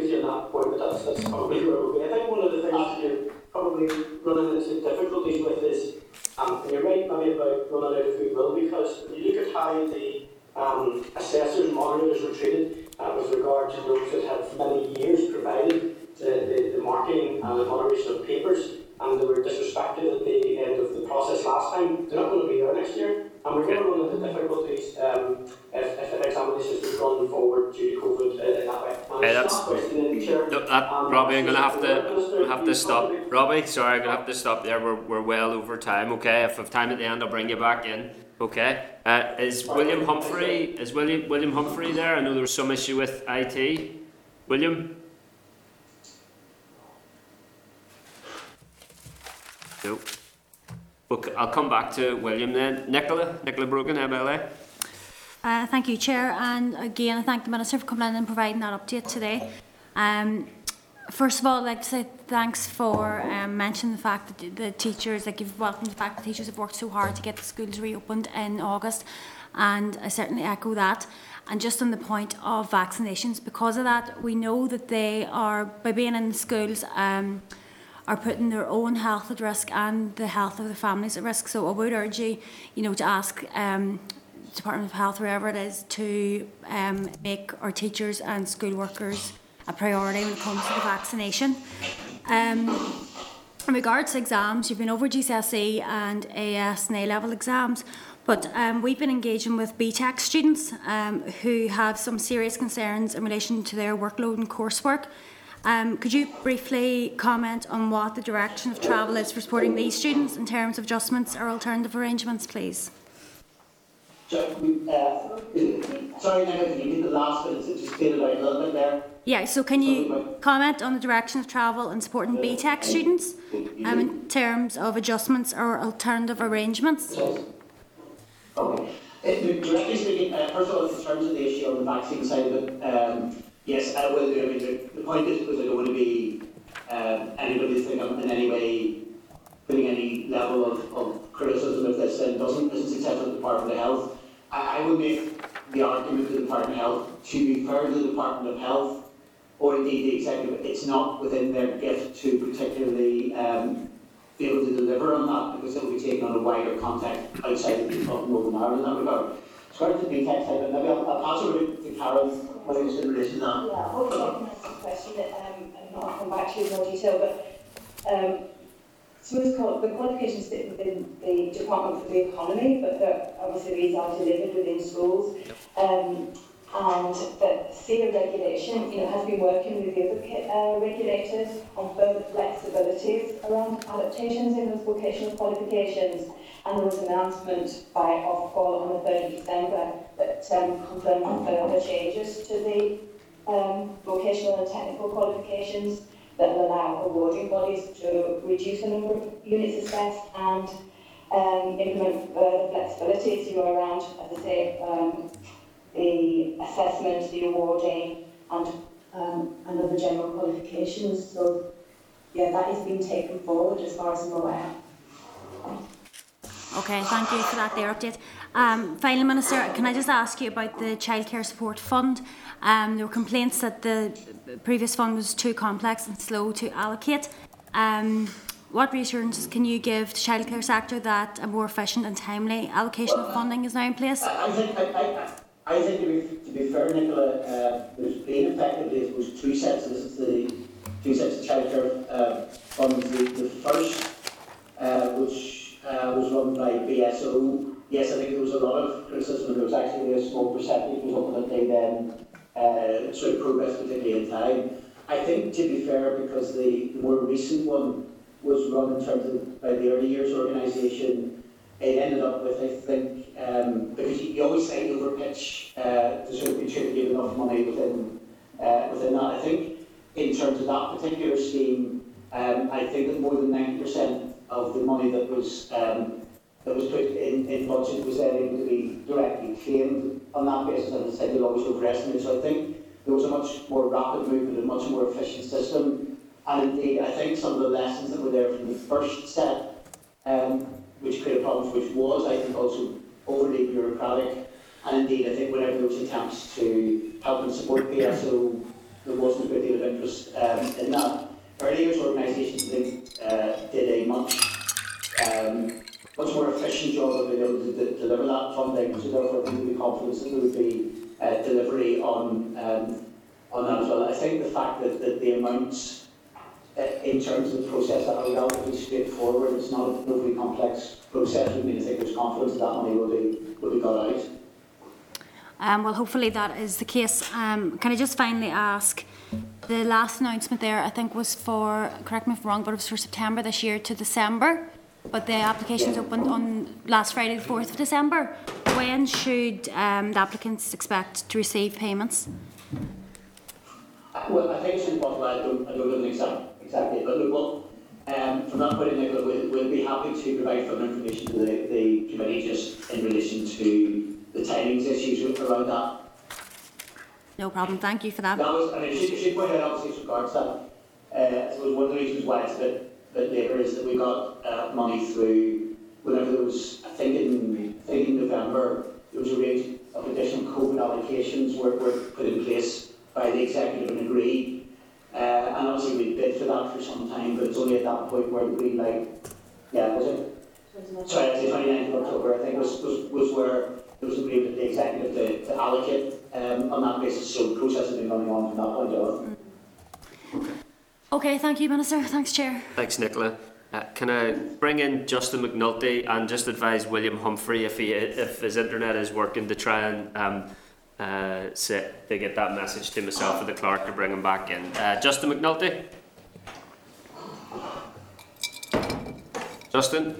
[SPEAKER 8] with you. On that point, but that's, that's probably where we'll be. I think one of the things that you're probably running into difficulties with is, um, and you're right maybe about running out of goodwill because when you look at how the um, assessors, moderators were treated uh, with regard to those that had for many years provided the, the, the marking and the moderation of papers, and they were disrespected at the end of the process last time, they're not going to be there next year. And we're going to run into difficulties um, if, if examinations were gone forward due to COVID uh, in that way.
[SPEAKER 1] Hey, that's-
[SPEAKER 8] not questioning, Chair,
[SPEAKER 1] No, that,
[SPEAKER 8] um,
[SPEAKER 1] Robbie, I'm gonna have to, have to stop. Robbie, sorry, I'm gonna have to stop there. We're, we're well over time. Okay, if I've time at the end, I'll bring you back in. Okay. Uh, is William Humphrey? Is William William Humphrey there? I know there was some issue with IT. William. No. Okay, I'll come back to William then. Nicola, Nicola Brogan, MLA.
[SPEAKER 9] Uh, thank you, Chair, and again, I thank the Minister for coming in and providing that update today. Um, first of all, I'd like to say thanks for um, mentioning the fact that the teachers, like you've welcomed the fact that teachers have worked so hard to get the schools reopened in August, and I certainly echo that. And just on the point of vaccinations, because of that, we know that they are, by being in schools, um, are putting their own health at risk and the health of the families at risk. So I would urge you, you know, to ask um, Department of Health, wherever it is, to um, make our teachers and school workers a priority when it comes to the vaccination. Um, in regards to exams, you've been over GCSE and AS and A-level exams, but um, we've been engaging with BTEC students um, who have some serious concerns in relation to their workload and coursework. Um, could you briefly comment on what the direction of travel is for supporting these students in terms of adjustments or alternative arrangements, please?
[SPEAKER 7] So, sorry, can you repeat the last bit, it's just faded out a little bit there.
[SPEAKER 9] Yeah, so can you comment on the direction of travel and supporting BTEC students um, in terms of adjustments or alternative arrangements?
[SPEAKER 7] Okay. Directly speaking, uh, first of all, in terms of the issue on the vaccine side of it, um, yes, I will do. I mean, the, the point is because I don't want to be um, anybody to think I'm in any way putting any level of, of criticism if this then doesn't isn't successful at the Department of Health. I, I would make the argument to the Department of Health to be fair to the Department of Health or indeed the executive, it's not within their gift to particularly um, be able to deliver on that because it will be taken on a wider context outside of Northern Ireland in that regard. As far as the but maybe I'll, I'll pass over to Karen, what is in relation to that.
[SPEAKER 10] Yeah, hopefully I can answer the question, um, and I'll come back to you in more detail, but, um, some of the the qualifications sit within the Department for the Economy, but they're, obviously these are delivered within schools. Um, and the CCEA regulation, you know, has been working with the other uh, regulators on further flexibilities around adaptations in those vocational qualifications. And there was an announcement by Ofqual on the 3rd of December that um, confirmed further changes to the um, vocational and technical qualifications that will allow awarding bodies to reduce the number of units assessed and um, implement further flexibilities you know, around, as I say, um, the assessment, the awarding, and, um, and other general qualifications. So, yeah, that is being taken forward as far as I'm aware.
[SPEAKER 9] Okay, thank you for that there update. Um, finally, Minister, can I just ask you about the Childcare Support Fund? Um, there were complaints that the previous fund was too complex and slow to allocate. Um, what reassurances can you give the childcare sector that a more efficient and timely allocation of funding is now in place?
[SPEAKER 7] I I think, I, I, think to be, to be fair, Nicola, uh, there's been effectively, was two sets, of this is the two sets of childcare uh, funds. The, the first, uh, which uh, was run by BSO, yes, I think there was a lot of criticism, there was actually a small percentage was they then uh, sort of progressed particularly in time. I think, to be fair, because the, the more recent one was run in terms of by the early years organisation, it ended up with, I think, um, because you, you always say over pitch uh, to sort of have enough money within uh, within that. I think in terms of that particular scheme, um, I think that more than ninety percent of the money that was um, that was put in, in budget was then able to be directly claimed on that basis, and instead they'll always overestimate. So I think there was a much more rapid movement, a much more efficient system, and indeed I think some of the lessons that were there from the first set. Um, which created problems, which was, I think, also overly bureaucratic. And indeed, I think whenever there was attempts to help and support BSO, there wasn't a great deal of interest um, in that. Early years organisations, I uh, did a much, um, much more efficient job of being able to de- deliver that funding. So therefore, I think we'd be confident that there would be uh, delivery on, um, on that as well. I think the fact that, that the amounts uh, in terms of the process are relatively straightforward. It's not an overly complex process. We mean I think there's confidence that money will be will be got out.
[SPEAKER 9] Um, well, hopefully that is the case. Um, can I just finally ask, the last announcement there, I think, was for, correct me if I'm wrong, but it was for September this year to December. But the applications opened on last Friday, the 4th of December. When should um, the applicants expect to receive payments?
[SPEAKER 7] Well, I think it's impossible. I don't, I don't know the exact exact date, but look, well, um, from that point of view, we'll, we'll be happy to provide further information to the, the committee just in relation to the timings issues around that.
[SPEAKER 9] No problem, thank you for that.
[SPEAKER 7] That was, and I should, I should point out obviously as regards that, uh, I suppose one of the reasons why it's a bit, bit later is that we got uh, money through, whenever there was, I think in, I think in November, there was a range of additional COVID allocations were, were put in place by the executive and agreed. Uh, and obviously we bid for that for some time, but it's only at that point where the green light, yeah, was it? Sorry, it's the 29th of October, I think, was, was, was where there was agreement with the executive to, to allocate um, on that basis. So the process has been running on from that point on.
[SPEAKER 9] Okay, thank you, Minister. Thanks, Chair.
[SPEAKER 1] Thanks, Nicola. Uh, can I bring in Justin McNulty and just advise William Humphrey if he if his internet is working to try and um, uh, sit, to get that message to myself or the clerk to bring him back in. Uh, Justin McNulty. Justin.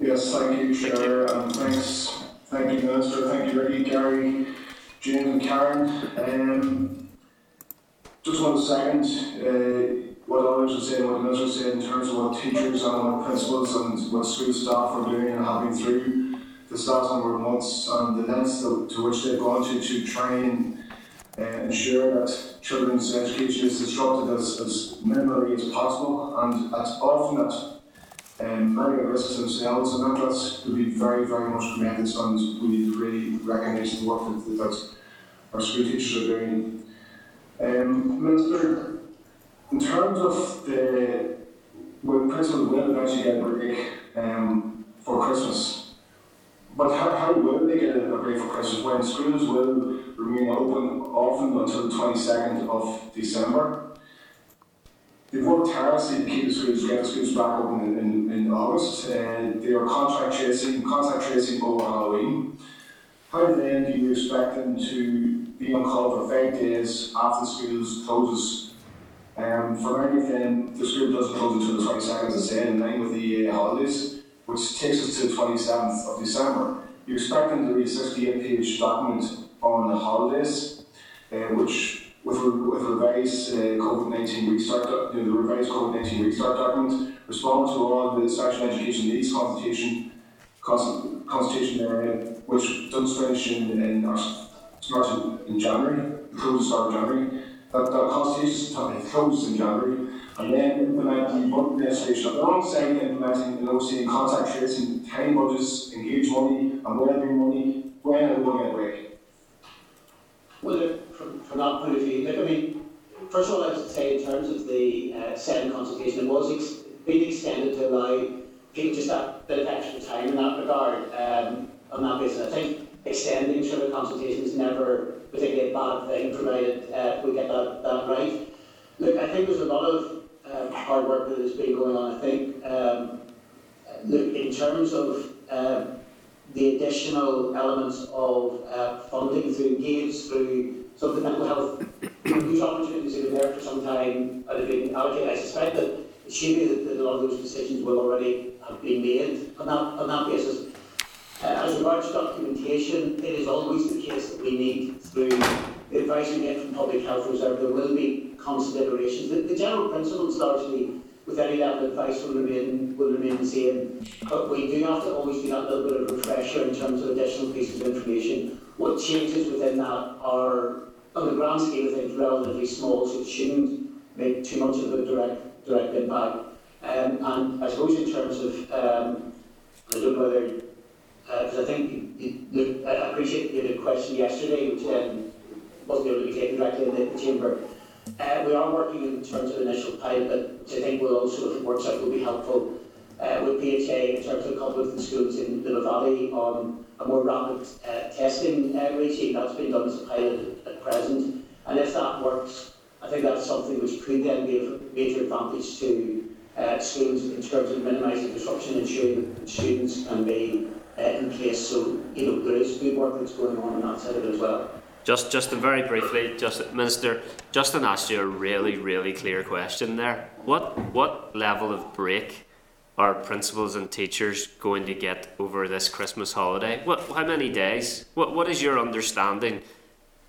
[SPEAKER 11] Yes, thank you, Chair, and thanks, thank you, Minister, thank you, Ricky, Gary, Jane and Karen. Um, just one second, uh, what others are saying, what the Minister said in terms of what teachers and what principals and what school staff are doing and been through this last number of months and the lengths to, to which they've gone to to try and uh, ensure that children's education is disrupted as, as minimally as possible and at often at um, many of us themselves and that that's to be very, very much commended and we need to really recognise the work that, that our school teachers are doing. Um, Minister, in terms of the when principals will eventually get a break um, for Christmas, but how, how will they get a break for Christmas when schools will remain open often until the 22nd of December? They've worked tirelessly to keep the schools, get the schools back open in, in, in August, and they are contract tracing, contact tracing over Halloween. How then do you expect them to be on call for five days after the schools closes? Um, for many of them, the school doesn't close until the 22nd, as I said, in line with the uh, holidays, which takes us to the 27th of December. You expect them to read a 68 page document on the holidays, uh, which with, with revised uh, COVID-19 restart, you know, the revised COVID-19 restart document, respond to all the special education needs consultation, consult, consultation area, which does finish in, in in, in January, closes start of January. That, that consultation time closes in January, and then implement the budget legislation alongside implementing the OC contact tracing, time budgets, engage money, and wellbeing money, when are we get a break?
[SPEAKER 7] Well, look, from, from that point of view, look, I mean, first of all, I would say in terms of the uh, consultation, it was ex- being extended to allow people just that bit of extra time in that regard. Um, on that basis, I think extending sort of consultation is never particularly a bad thing, provided uh, we get that, that right. Look, I think there's a lot of um, hard work that has been going on. I think, um, look, in terms of um, the additional elements of uh, funding through Engage, through of the mental health use opportunities have been there for some time and have been allocated. I suspect that it should be that, that a lot of those decisions will already have been made on that, on that basis. Uh, as regards documentation, it is always the case that we need, through the advice we get from Public Health Reserve, there will be considerations. The, the general principles largely with any level of advice will remain, will remain the same. But we do have to always do that little bit of refresher in terms of additional pieces of information. What changes within that are, on the grand scale of things, relatively small, so it shouldn't make too much of a direct, direct impact. Um, and I suppose in terms of, um, I don't know whether, because I think, you, you, I appreciate a question yesterday, which um, wasn't able to be taken directly in the, the chamber. Uh, we are working in terms of initial pilot, which I think will also, if it works out, will be helpful uh, with PHA in terms of a couple of the schools in the Valley on a more rapid uh, testing uh, regime. That's been done as a pilot at, at present. And if that works, I think that's something which could then be a major advantage to uh, schools in terms of minimising disruption, ensuring that students can be uh, in place. So, you know, there is good work that's going on on that side of it as well.
[SPEAKER 1] Just, Justin, very briefly, just Minister, Justin asked you a really, really clear question there. What, what level of break are principals and teachers going to get over this Christmas holiday? What, how many days? What, what is your understanding,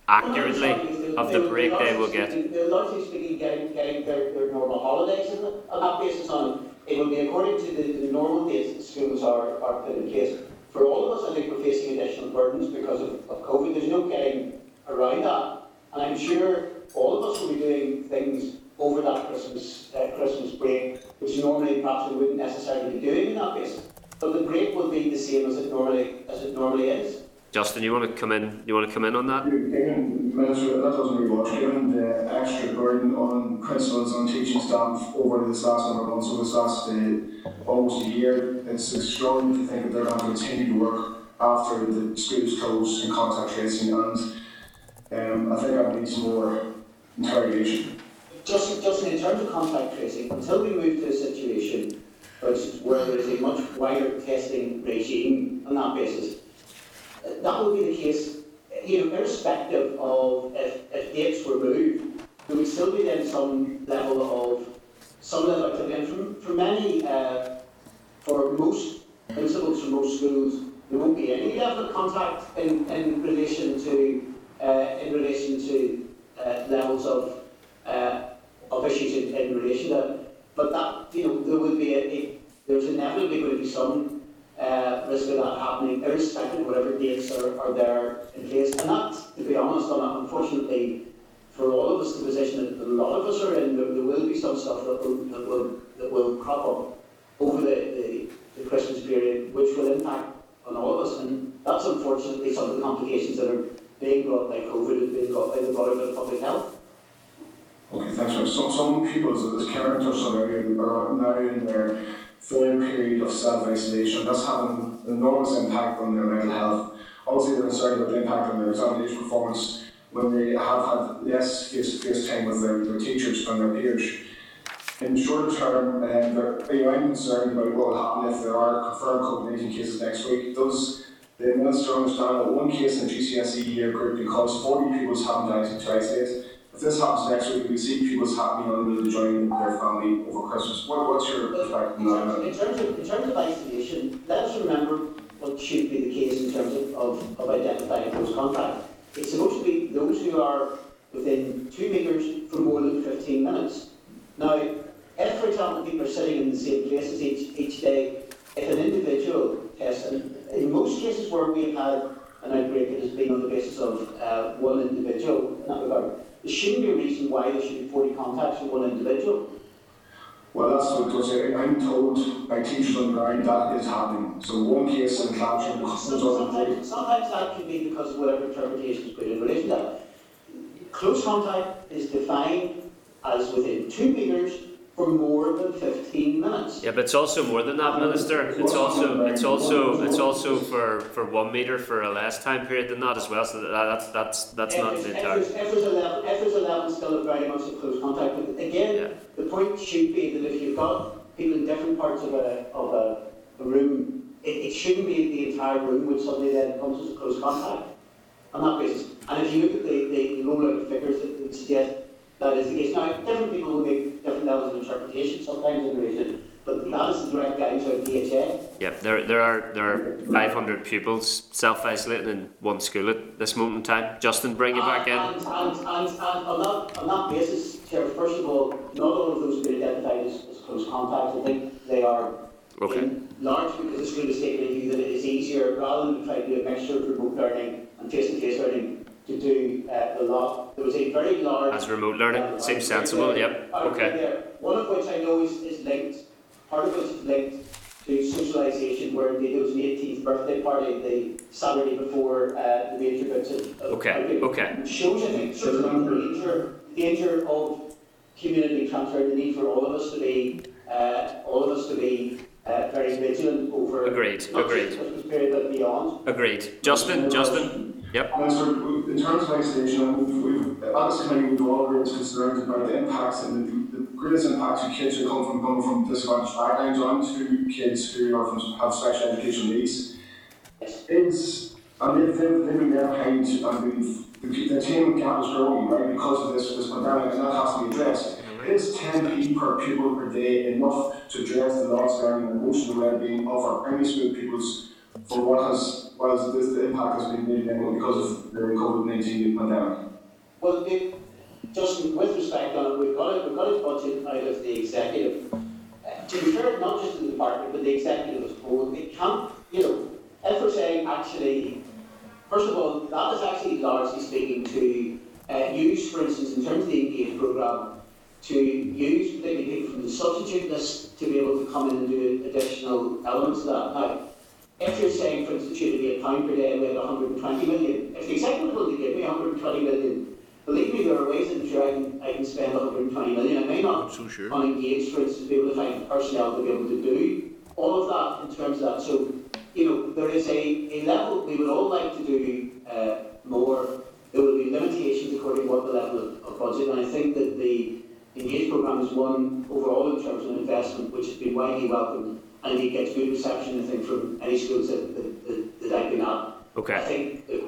[SPEAKER 1] accurately, of the break they will get?
[SPEAKER 7] They're largely speaking getting, getting their, their normal holidays and on that basis on it will be according to the, the normal dates that schools are, are put in place. For all of us, I think we're facing additional burdens because of, of COVID. There's no getting around that. And I'm sure all of us will be doing things over that Christmas uh, Christmas break, which normally perhaps we wouldn't necessarily be doing in that basis. But the break will be the same as it normally as it normally is.
[SPEAKER 1] Justin, you want to come in? You want to come in on that?
[SPEAKER 11] Given, Minister, that doesn't really much, given the extra burden on principals and teaching staff over this last number of months, over this last uh, almost a year, it's extraordinary to think that they're going to continue to work after the schools close and contact tracing and um, I think that needs more interrogation.
[SPEAKER 7] Just, just in terms of contact tracing, until we move to a situation where there is a much wider testing regime on that basis, that will be the case, you know, irrespective of if, if dates were moved, there would still be then some level of, some level of activity. And for, for many, uh, for most principals from most schools, there won't be any level of contact in, in relation to, uh, in relation to uh, levels of uh, of issues in, in relation to. But that, you know, there will be a, a there's inevitably going to be some uh, risk of that happening, irrespective of whatever dates are, are there in place. And that, to be honest, on unfortunately, for all of us, the position that a lot of us are in, there, there will be some stuff that will, that will, that will crop up over the, the, the Christmas period, which will impact on all of us. And that's unfortunately some of the complications that are being brought by COVID and being brought by the broader public health.
[SPEAKER 11] Okay, thanks. Very Some, some people, as Karen touched on earlier, are now in their third period of self-isolation. That's having an enormous impact on their mental health. Obviously, they're concerned about the impact on their examination performance when they have had less face-to-face time with their, their teachers and their peers. In the shorter term, um, you know, I'm concerned about what will happen if there are confirmed COVID-19 cases next week. Does the Minister understand that one case in the GCSE year group can cause 40 pupils having to isolate? This happens next week, we see having unable to join their family over Christmas. What, what's your perspective
[SPEAKER 7] In
[SPEAKER 11] on
[SPEAKER 7] terms,
[SPEAKER 11] that?
[SPEAKER 7] in terms of, in terms of isolation, let us remember what should be the case in terms of, of, of identifying close contact. It's supposed to be those who are within two metres for more than 15 minutes. Now, if, for example, people are sitting in the same places each, each day, if an individual tests, and in most cases where we've had an outbreak, it has been on the basis of uh, one individual in that regard. There shouldn't be a reason why there should be 40 contacts with one individual.
[SPEAKER 11] Well, that's because. I'm told by teachers on the ground that is happening. So one case in classroom comes
[SPEAKER 7] So-
[SPEAKER 11] up and
[SPEAKER 7] Sometimes, sometimes that can be because of whatever interpretation is put in relation to that. Close contact is defined as within two metres for more than 15 minutes.
[SPEAKER 1] Yeah, but it's also more than that, Minister. It's also it's also it's also for, for one metre for a less time period than that as well. So that, that's that's that's
[SPEAKER 7] If
[SPEAKER 1] not the entire.
[SPEAKER 7] there's, if there's a level, if there's a level still of very much close contact, but again,
[SPEAKER 1] Yeah.
[SPEAKER 7] the point should be that if you've got people in different parts of a, of a, a room, it, it shouldn't be the entire room which suddenly then comes as a close contact on that basis. And if you look at the, the rollout of figures that would suggest that is the case. Now, different people will make different levels of interpretation sometimes in relation, but that is the direct guidance out of PHA.
[SPEAKER 1] Yeah, there there are there are 500 pupils self isolating in one school at this moment in time. Justin, bring you back in.
[SPEAKER 7] And, and, and, and on, that, on that basis, Chair, first of all, not all of those have been identified as, as close contacts. I think they are
[SPEAKER 1] Okay.
[SPEAKER 7] in large because the school has taken a view that it is easier rather than trying to do a mixture of remote learning and face-to-face learning to do uh, the lot. There was a very large
[SPEAKER 1] As remote learning
[SPEAKER 7] uh,
[SPEAKER 1] seems
[SPEAKER 7] uh,
[SPEAKER 1] sensible.
[SPEAKER 7] uh,
[SPEAKER 1] Yep.
[SPEAKER 7] uh,
[SPEAKER 1] Okay.
[SPEAKER 7] there. One of which I know is, is linked, part of which is linked to socialisation, where indeed there was an 18th birthday party the Saturday before uh, the major bits of.
[SPEAKER 1] Okay, okay.
[SPEAKER 7] It Shows, I think, sort of the danger, danger of community transfer, the need for all of us to be, uh, all of us to be uh, very vigilant over.
[SPEAKER 1] Agreed, agreed.
[SPEAKER 7] period, but beyond.
[SPEAKER 1] Agreed. Justin, Justin. Yep.
[SPEAKER 11] And so, in terms of isolation, we've, we've, committee, we've all raised concerns about the impacts and the, the greatest impacts of kids who come from, come from disadvantaged backgrounds onto kids who are from, have special educational needs. Is, and they've, they've, they've been left behind, and the, the team gap is growing, right, because of this, this pandemic, and that has to be addressed. Mm-hmm. Is 10p per pupil per day enough to address the loss of learning and emotional well-being of our primary school pupils for what has, what has this, the impact has been made because of the COVID-19 pandemic?
[SPEAKER 7] Well, the, Justin, with respect on it, we've got it, we've got a budget out of the executive. Uh, to be fair, not just the department, but the executive as a whole, it can't, you know, if we're saying actually, first of all, that is actually largely speaking to uh, use, for instance, in terms of the engage programme, to use particularly people from the substitute list to be able to come in and do additional elements of that. Now, if you're saying, for instance, you'd be a pound per day and we had 120 million, if the executive will give me 120 million, believe me, there are ways in which I can, I can spend 120 million. I may not
[SPEAKER 3] So sure.
[SPEAKER 7] unengaged, for instance, be able to find personnel to be able to do all of that in terms of that. So, you know, there is a, a level, we would all like to do uh, more. There will be limitations according to what the level of, of budget, and I think that the Engage programme is one overall in terms of investment which has been widely welcomed and indeed gets good reception, I think, from any schools that, that, that, that I've been at. I
[SPEAKER 1] Okay.
[SPEAKER 7] think that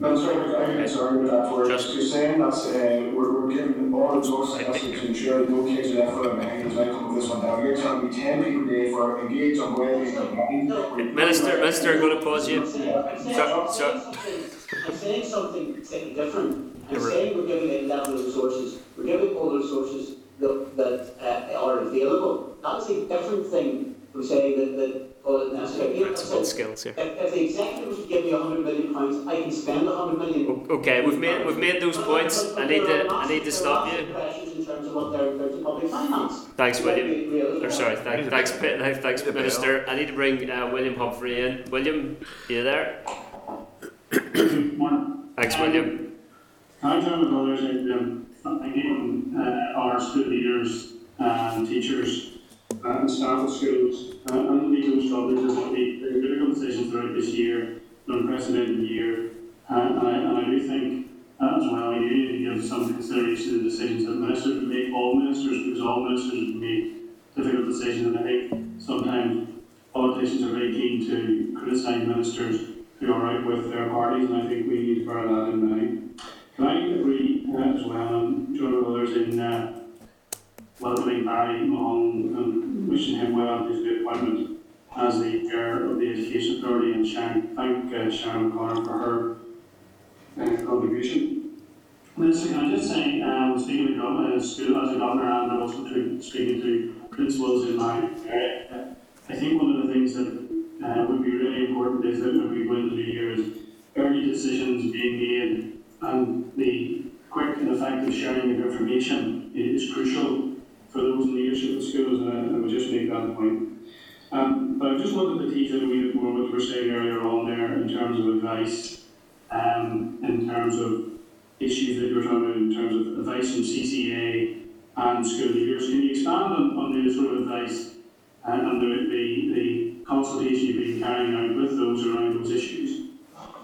[SPEAKER 11] No, sorry, I'm sorry with that, we're,
[SPEAKER 1] Just-
[SPEAKER 11] you're saying that, uh, we're, we're giving all resources necessary to ensure that no kids are left without behind as I come with this one down. You're telling me ten people a day for engaged on well-being combined.
[SPEAKER 1] Minister, Minister, I'm going to pause you.
[SPEAKER 7] I'm saying, I'm saying,
[SPEAKER 1] So-
[SPEAKER 7] I'm
[SPEAKER 1] so-
[SPEAKER 7] saying something, I'm saying something slightly different. I'm
[SPEAKER 1] You're right.
[SPEAKER 7] saying we're giving a level of resources, we're giving all the resources that, that uh, are available. That's a different thing from saying that, that all is necessary.
[SPEAKER 1] Principal skills here.
[SPEAKER 7] if the executive was to give me a hundred million pounds, I can spend a hundred million.
[SPEAKER 1] Okay, we've made we've made those points. I need to I need to stop you.
[SPEAKER 7] In terms of what they're, they're public finance.
[SPEAKER 1] Thanks, William.
[SPEAKER 7] Let's be real as
[SPEAKER 1] Or sorry, thank, thanks, Pit- thanks, thanks,
[SPEAKER 3] Need a bell.
[SPEAKER 1] Minister. I need to bring uh, William Humphrey in. William, you there?
[SPEAKER 12] Morning.
[SPEAKER 1] Thanks, William.
[SPEAKER 12] Can I join with others in thanking uh, our school leaders and teachers uh, and staff of schools uh, and the legal struggles as we made difficult decisions throughout this year, an unprecedented year. Uh, and, I, and I do think uh, as well, we need to give some consideration to the decisions that ministers make, all ministers, because all ministers make difficult decisions. And I think sometimes politicians are very keen to criticise ministers who are out with their parties, and I think we need to bear that in mind. Can I agree uh, as well, and join with in uh, welcoming Barry on and wishing him well in his new appointment as the chair of the Education Authority, and Sharon, thank uh, Sharon O'Connor for her uh, contribution. Minister, can I just say, um, speaking of government, uh, as a governor, and also to, speaking to principals in my area, I think one of the things that uh, would be really important is that we go into the year is early decisions being made and the quick and effective sharing of information is crucial for those in the leadership of schools, and I, I would just make that point. Um, but I just wanted to tease in a wee bit more what we were saying earlier on there in terms of advice, um, in terms of issues that you were talking about, in terms of advice from CCEA and school leaders. Can you expand on, on the sort of advice and, and the, the, the consultation you've been carrying out with those around those issues?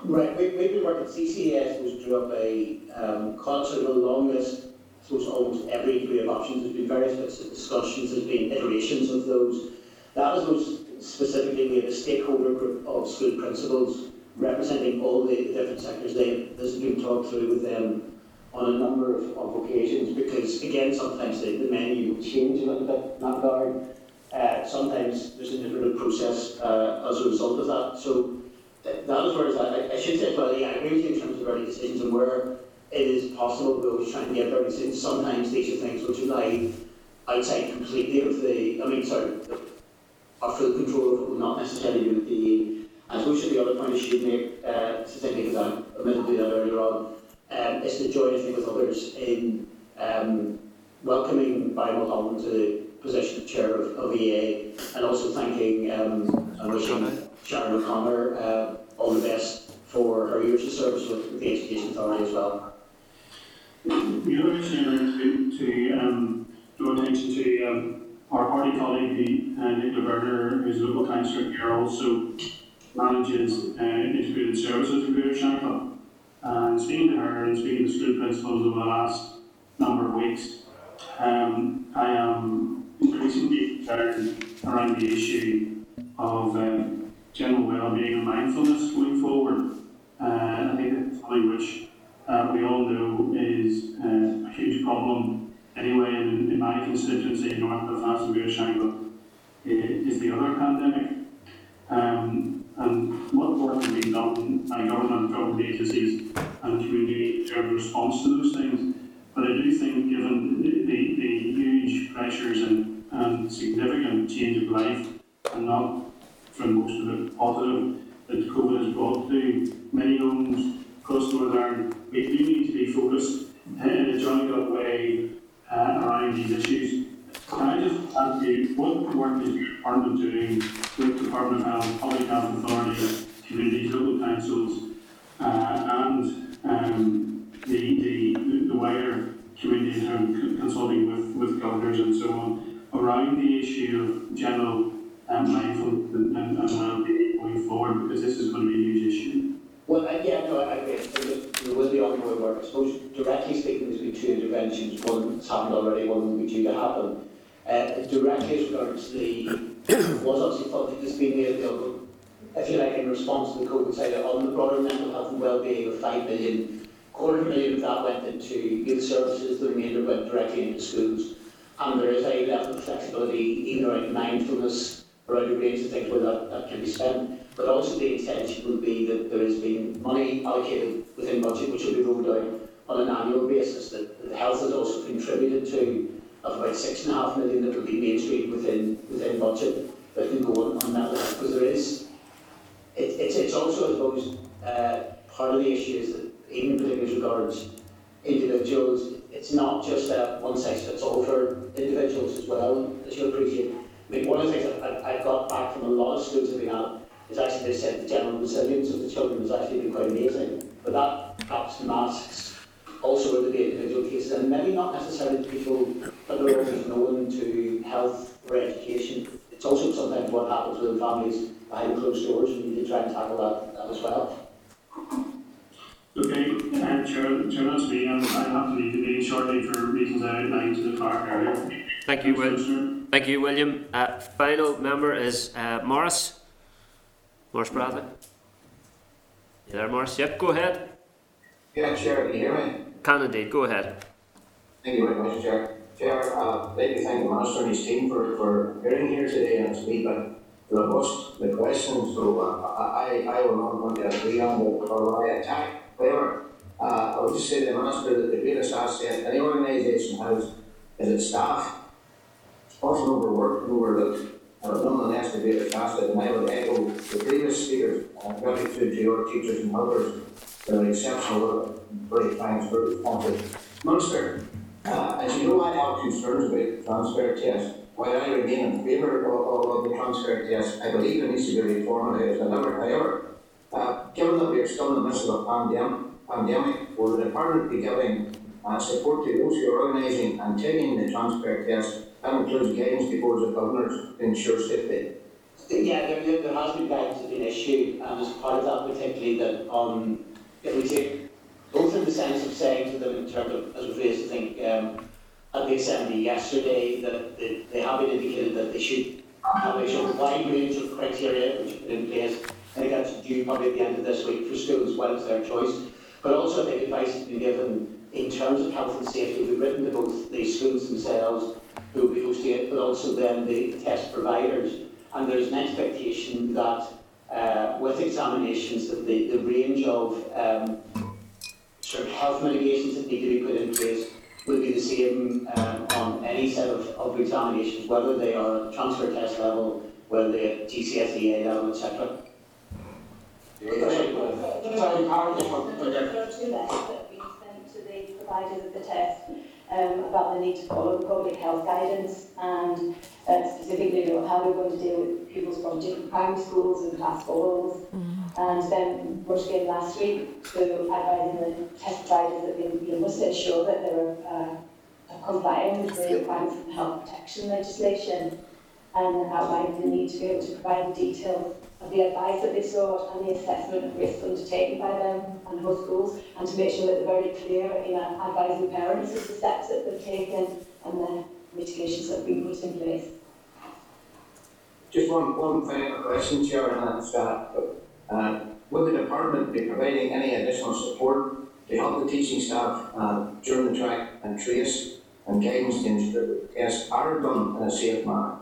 [SPEAKER 7] Right, we, we've been working, CCEA was drew up a um, concert of a long list, I suppose almost every degree of options, there's been various discussions, there's been iterations of those. That is most specifically, we have a stakeholder group of school principals representing all the different sectors. They, this has been talked through with them on a number of, of occasions because again, sometimes the, the menu will change a little bit in that regard. Uh, sometimes there's an iterative process uh, as a result of that. So is where it's. I, I should say well, yeah, I agree with you in terms of early decisions and where it is possible we always try and get early decisions. Sometimes these are things which lie outside completely of the, I mean, sorry, the, our full control of it will not necessarily be with the, so should the other point I should make, uh, specifically because I admitted to that earlier on, um, is to join, I think, with others in um, welcoming Barry Mulholland to the position of chair of, of EA and also thanking um, and wishing Sharon O'Connor uh, all the best for her years of service with, the Education Authority as well.
[SPEAKER 12] The other issue to, to um, draw attention to um, our party colleague, the, uh, Nicola Verner, who's a local councillor here, also manages uh, integrated services for Greater Shankill. And speaking to her and speaking to school principals over the last number of weeks, um, I am increasingly around the issue of um, general well-being and mindfulness going forward. Uh, I think it's something which uh, we all know is uh, a huge problem anyway in, in my constituency, North Belfast and i- is the other pandemic. Um, and what work has been done by government, government agencies and community in response to those things. But I do think given the, the, the huge pressures and, and significant change of life, and not from most of it positive, that COVID has brought to many homes across Northern we do need to be focused in a joined up way uh, around these issues. Can I just ask you, what work is your department doing with the Department of Health, Public Health Authority, communities, local councils, uh, and um, the, the, the wider community in consulting with, with governors and so on around the issue of general um, mindfulness and, and, and well-being going forward because this is going to be a huge issue.
[SPEAKER 7] Well, uh, yeah, no, I agree. There will be ongoing work. I suppose directly speaking, there's been two interventions. One has happened already, one will be due to happen. Uh, directly as regards the, was obviously thought that this being available, if you like, in response to the COVID side, on the broader mental health and well-being of five million, quarter million of that went into youth services, the remainder went directly into schools. And there is level of flexibility, even around mindfulness, around a range of things where that, that can be spent. But also the intention would be that there has been money allocated within budget, which will be rolled out on an annual basis, that that health has also contributed to, of about six and a half million that will be mainstreamed within, within budget that can go on, on that level. Because there is, it, it's, it's also, I suppose, uh, part of the issue is that even particularly as regards individuals, it's not just a one size fits all for individuals as well, as you'll appreciate. I mean, one of the things I, I got back from a lot of schools I've been at is actually they said the general resilience of the children has actually been quite amazing. But that perhaps masks also with the individual cases, and maybe not necessarily people that are always known to health or education. It's also sometimes what happens within families behind closed doors, and we need to try and tackle that, that as well.
[SPEAKER 12] Okay, uh, Chair, Chair, that's me, and I have to leave the meeting shortly for reasons I outlined to the clerk earlier.
[SPEAKER 1] Thank you, Will. Thank you, William. Uh, final member is uh, Maurice. Maurice Bradley. You there, Maurice? Yep, go ahead.
[SPEAKER 6] Yeah, Chair, can you hear me?
[SPEAKER 1] Can indeed, go ahead.
[SPEAKER 6] Thank you very much, Chair. Chair, uh, I'd like to thank the Minister and his team for, for appearing here today and speak but robust the questions, so uh, I, I will not want to agree on the, or I attack. Uh, I would just say to the Minister that the greatest asset any organisation has is its staff. Often overworked and overlooked, and nonetheless the greatest asset, and I would echo the previous speakers, uh, gratitude to your teachers and others for an exceptional work, very thanks for responsive. Minister, uh, as you know, I have concerns about transfer test. While I remain in favour of, of, of the transfer test, I believe it needs to be reformed as a number. However, uh, given that we are still in the midst of a pandemic, pandemic, will the department be giving uh, support to those who are organising and taking the transfer test? That includes guidance to boards of governors to ensure safety.
[SPEAKER 7] Yeah, there, there, has been guidance that has been issued, and as part of that, particularly that on, if we take, both in the sense of saying to them in terms of, as was raised, I think, um, at the assembly yesterday, that they, they have been indicated that they should have a wide range of criteria which are in place. I think that's due probably at the end of this week for schools, well as their choice. But also, think advice has been given in terms of health and safety. We've written to both the schools themselves who will be hosting it, but also then the test providers. And there's an expectation that uh, with examinations that the, the range of um, sort of health mitigations that need to be put in place will be the same um, on any set of, of examinations, whether they are transfer test level, whether they're at GCSEA level, etc.
[SPEAKER 10] letters that been sent to the providers of the test um, about the need to follow public health guidance and uh, specifically you know, how we're going to deal with pupils from different primary schools and class bubbles. And then Bush came last week to advising the test providers that they know, must ensure that they're uh, complying with the requirements of health protection legislation and outlining the need to be able to provide details the advice that they sought and the assessment of risk undertaken by them and host schools, and to make sure that they're very clear in advising parents of the steps that they've taken and the mitigations that have been put in place.
[SPEAKER 6] Just one, one final question, Chair, and that's, uh, uh, will the department be providing any additional support to help the teaching staff, uh, during the track and trace and guidance to ensure that tests are done in a safe manner?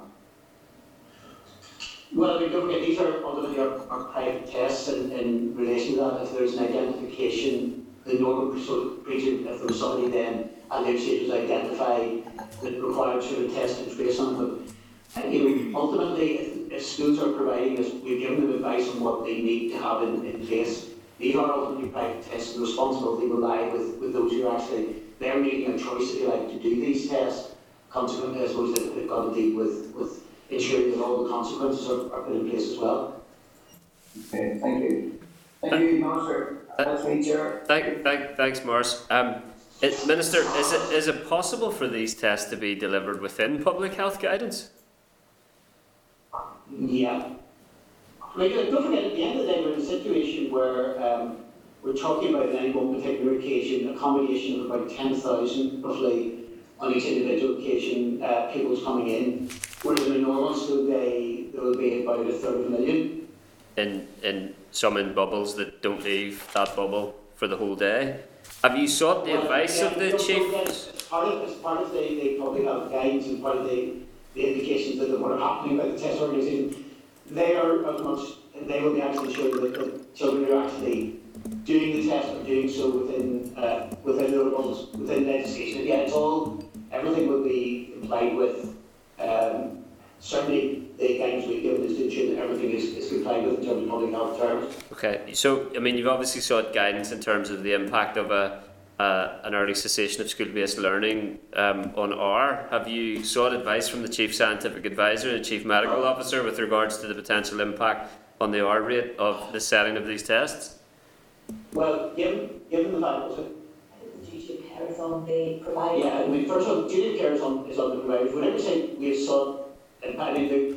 [SPEAKER 7] Well, we don't get, these are ultimately our, our private tests in, in relation to that. If there's an identification, the normal procedure, if there was somebody then at their stage was identified that required sort of test and trace on them. Uh, you know, ultimately, if, if schools are providing us, we've given them advice on what they need to have in, in place. These are ultimately private tests, and the responsibility will lie with, with those who are actually, they're making a choice, if you like, to do these tests. Consequently, I suppose they've got to deal with, with ensuring that all the consequences are, are put in place as well.
[SPEAKER 6] Okay, thank you. Thank you, Minister. That's me, Chair.
[SPEAKER 1] Thank, thank, thanks, Maurice. Um, it, Minister, is it, is it possible for these tests to be delivered within public health guidance?
[SPEAKER 7] Yeah. Like, don't forget, at the end of the day, we're in a situation where um, we're talking about, on any one particular occasion, accommodation of about 10,000 roughly on each individual occasion, uh, pupils coming in. Whereas in a normal school day, there will be about a third of a million.
[SPEAKER 1] In, in some in bubbles that don't leave that bubble for the whole day? Have you sought the
[SPEAKER 7] Well,
[SPEAKER 1] advice
[SPEAKER 7] yeah,
[SPEAKER 1] of the chief?
[SPEAKER 7] As part of, as part of the, the public health guidance and part of the, the indications that what are happening by the test organisation, they are as much, they will be actually ensuring that the children are actually doing the test or doing so within, uh, within the rules, within legislation. Yeah, it's all, everything will be complied with. Um, certainly, the guidance we've given is to ensure that everything is, is complied with in terms of public health terms.
[SPEAKER 1] Okay, so I mean, you've obviously sought guidance in terms of the impact of a uh, an early cessation of school-based learning um, on R. Have you sought advice from the chief scientific advisor and the chief medical officer with regards to the potential impact on the R rate of the setting of these tests?
[SPEAKER 7] Well, given, given the fact
[SPEAKER 10] is on the provider.
[SPEAKER 7] Yeah, I mean, first of all, duty care is on, is on the providers. Whenever say we and I mean, the,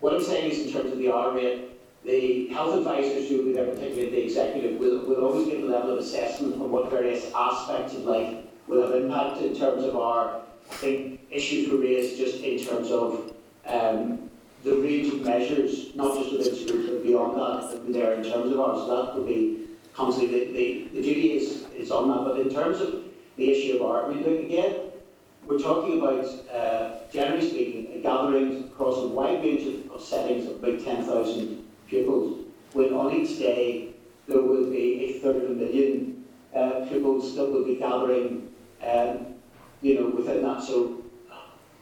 [SPEAKER 7] what I'm saying is in terms of the R rate, the health advisors who will be there, particularly the executive, will, will always give a level of assessment on what various aspects of life will have impact in terms of our, I think, issues were raised just in terms of um, the range of measures, not just within schools, but beyond that, that there in terms of ours. So that would be constantly, the, the, the duty is, is on that. But in terms of the issue of art, I mean, look, again, we're talking about, uh, generally speaking, gatherings across a wide range of, of settings of about 10,000 pupils, when on each day there will be a third of a million uh, pupils that will be gathering, um, you know, within that. So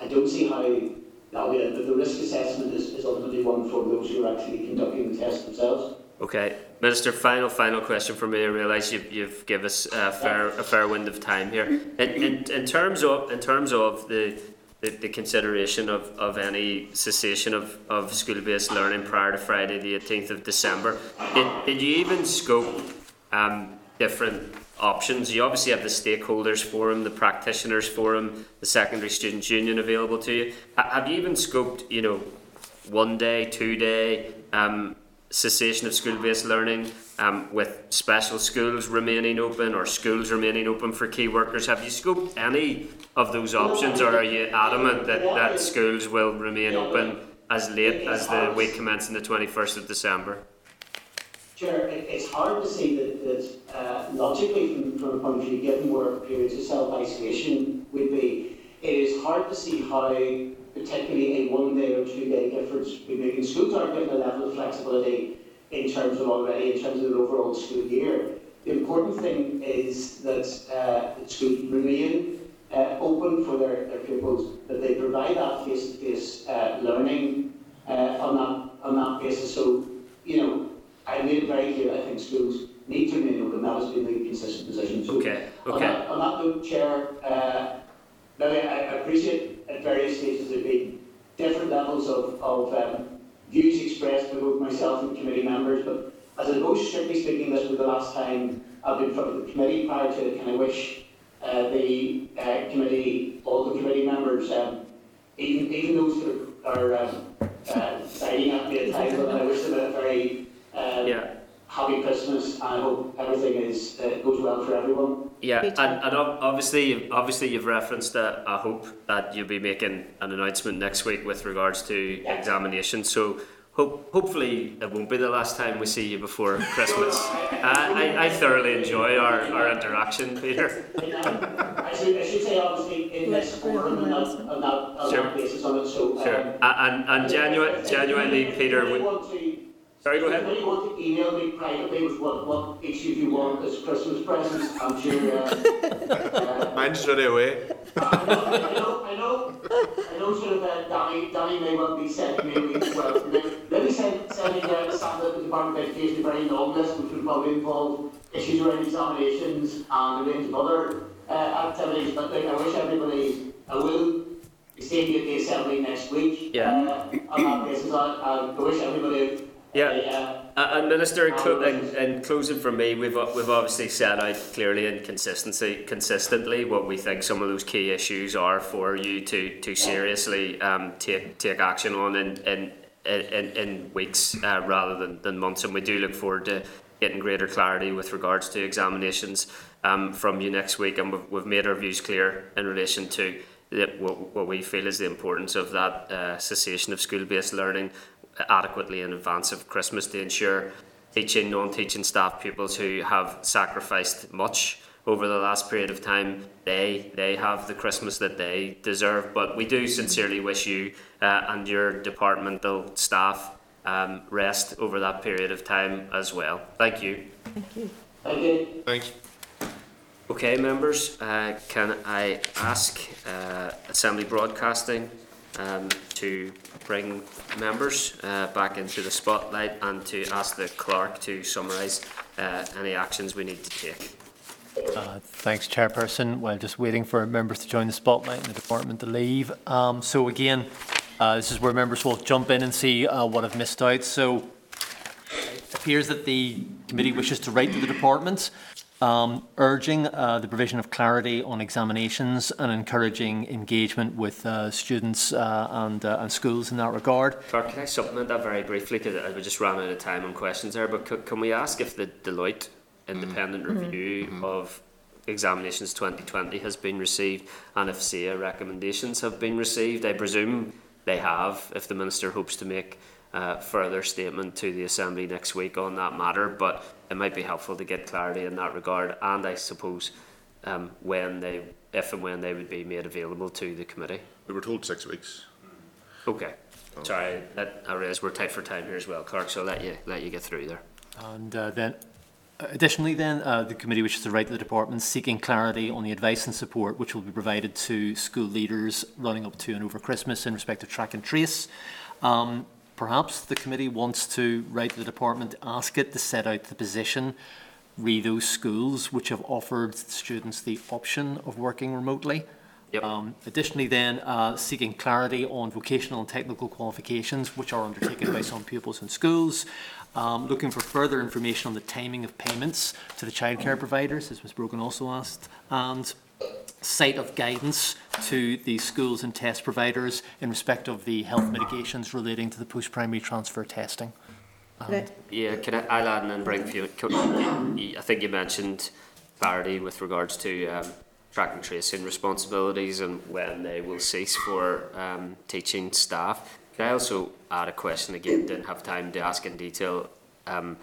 [SPEAKER 7] I don't see how that will, end, but the risk assessment is, is ultimately one for those who are actually conducting the test themselves.
[SPEAKER 1] Okay, Minister. Final, final question for me. I realise you've, you've given us a fair a fair wind of time here. In, in, in terms of in terms of the the, the consideration of, of any cessation of, of school-based learning prior to Friday the 18th of December, did, did you even scope um, different options? You obviously have the stakeholders forum, the practitioners forum, the secondary students union available to you. Have you even scoped, you know, one day, two day um, cessation of school-based learning um, with special schools remaining open or schools remaining open for key workers? Have you scoped any of those options, or are you adamant that, that schools will remain open as late as the week commencing the twenty first of December?
[SPEAKER 7] Chair, it's hard to see that, that uh, logically, from, from a point of view, given where periods of self-isolation would be, it is hard to see how, particularly a one-day or two-day difference would make. And schools aren't given a level of flexibility in terms of already, in terms of the overall school year. The important thing is that, uh, that schools remain uh, open for their, their pupils, that they provide that face-to-face uh, learning uh, on that on that basis. So, you know, I made it very clear. I think schools need to remain open. That has been the consistent position. So,
[SPEAKER 1] Okay,
[SPEAKER 7] On
[SPEAKER 1] okay.
[SPEAKER 7] that, on that note, Chair, uh, Lily, I, I appreciate at various stages there have been different levels of, of um, views expressed by both myself and committee members, but as I suppose strictly speaking, this was the last time I've been in front of the committee prior to it, and I wish uh, the uh, committee, all the committee members, um, even, even those who are, are um, uh, signing up the title, and I wish them a very um,
[SPEAKER 1] Yeah.
[SPEAKER 7] happy Christmas, and I hope everything is, uh, goes well for everyone.
[SPEAKER 1] Yeah, and, and obviously, obviously, you've referenced a, a hope that you'll be making an announcement next week with regards to
[SPEAKER 7] Yeah.
[SPEAKER 1] examinations. So, hope, hopefully, it won't be the last time we see you before Christmas. *laughs* Uh, I, I thoroughly enjoy our, our interaction, *laughs* Peter.
[SPEAKER 7] Um, I should, I should say, obviously, in this forum, on that, on that, on
[SPEAKER 1] Sure.
[SPEAKER 7] that basis on it, so. um,
[SPEAKER 1] Sure. A- And, and genuine, genuinely, Peter,
[SPEAKER 7] If you
[SPEAKER 1] we,
[SPEAKER 7] want to,
[SPEAKER 1] sorry, go
[SPEAKER 7] if
[SPEAKER 1] ahead.
[SPEAKER 7] you want to email me privately with what, what each of you want as Christmas presents, I'm sure, uh, uh,
[SPEAKER 3] Mine's already away.
[SPEAKER 7] I know, I know, I know, I know sort of, uh, Danny, Danny may well be sending me, well, maybe send, sending, uh, Sandra at the Department of Education a very long list, which would probably involve issues around examinations and a range of other, uh, activities, but like, I wish everybody, I will, He's taking it to the assembly next week.
[SPEAKER 1] Yeah.
[SPEAKER 7] Uh, on that basis, I, I wish everybody.
[SPEAKER 1] Yeah.
[SPEAKER 7] Uh,
[SPEAKER 1] and Minister, in, clo- in, in closing for me, we've we've obviously set out clearly and consistency consistently what we think some of those key issues are for you to to seriously um, take take action on in in in, in weeks uh, rather than, than months, and we do look forward to getting greater clarity with regards to examinations um, from you next week, and we've, we've made our views clear in relation to what, what we feel is the importance of that uh, cessation of school-based learning adequately in advance of Christmas to ensure teaching, non-teaching staff pupils who have sacrificed much over the last period of time, they they have the Christmas that they deserve. But we do sincerely wish you uh, and your departmental staff um, rest over that period of time as well. Thank you.
[SPEAKER 5] Thank you.
[SPEAKER 7] Thank you.
[SPEAKER 3] Thank you.
[SPEAKER 1] Okay, members, uh, can I ask uh, Assembly Broadcasting um, to bring members uh, back into the spotlight and to ask the clerk to summarise uh, any actions we need to take?
[SPEAKER 4] Uh, Thanks, Chairperson. While just waiting for members to join the spotlight and the department to leave. Um, So again, uh, this is where members will jump in and see uh, what I've missed out. So it appears that the committee wishes to write to the department um, urging uh, the provision of clarity on examinations and encouraging engagement with uh, students uh, and, uh, and schools in that regard.
[SPEAKER 1] Clerk, can I supplement that very briefly because we just ran out of time on questions there, but c- can we ask if the Deloitte independent review of examinations 2020 has been received and if CCEA recommendations have been received? I presume they have if the Minister hopes to make uh, further statement to the Assembly next week on that matter, but it might be helpful to get clarity in that regard and I suppose um, when they, if and when they would be made available to the committee.
[SPEAKER 3] We were told six weeks.
[SPEAKER 1] Okay. Sorry, that, I realise we're tight for time here as well, Clerk, so I'll let you, let you get through there.
[SPEAKER 4] And uh, then, additionally, then uh, the committee wishes to write to the department seeking clarity on the advice and support which will be provided to school leaders running up to and over Christmas in respect of track and trace. Um, perhaps the committee wants to write to the department, ask it to set out the position, re those schools which have offered students the option of working remotely.
[SPEAKER 1] Yep.
[SPEAKER 4] Um, additionally, then, uh, seeking clarity on vocational and technical qualifications which are undertaken by some pupils in schools. Um, looking for further information on the timing of payments to the childcare providers, as Ms Brogan also asked, and sight of guidance to the schools and test providers in respect of the health mitigations relating to the post-primary transfer testing.
[SPEAKER 5] Right.
[SPEAKER 1] Yeah, can I, I'll add and then bring few, co- you- I think you mentioned clarity with regards to um, track and tracing responsibilities and when they will cease for um, teaching staff. Can I also add a question again, didn't have time to ask in detail, um,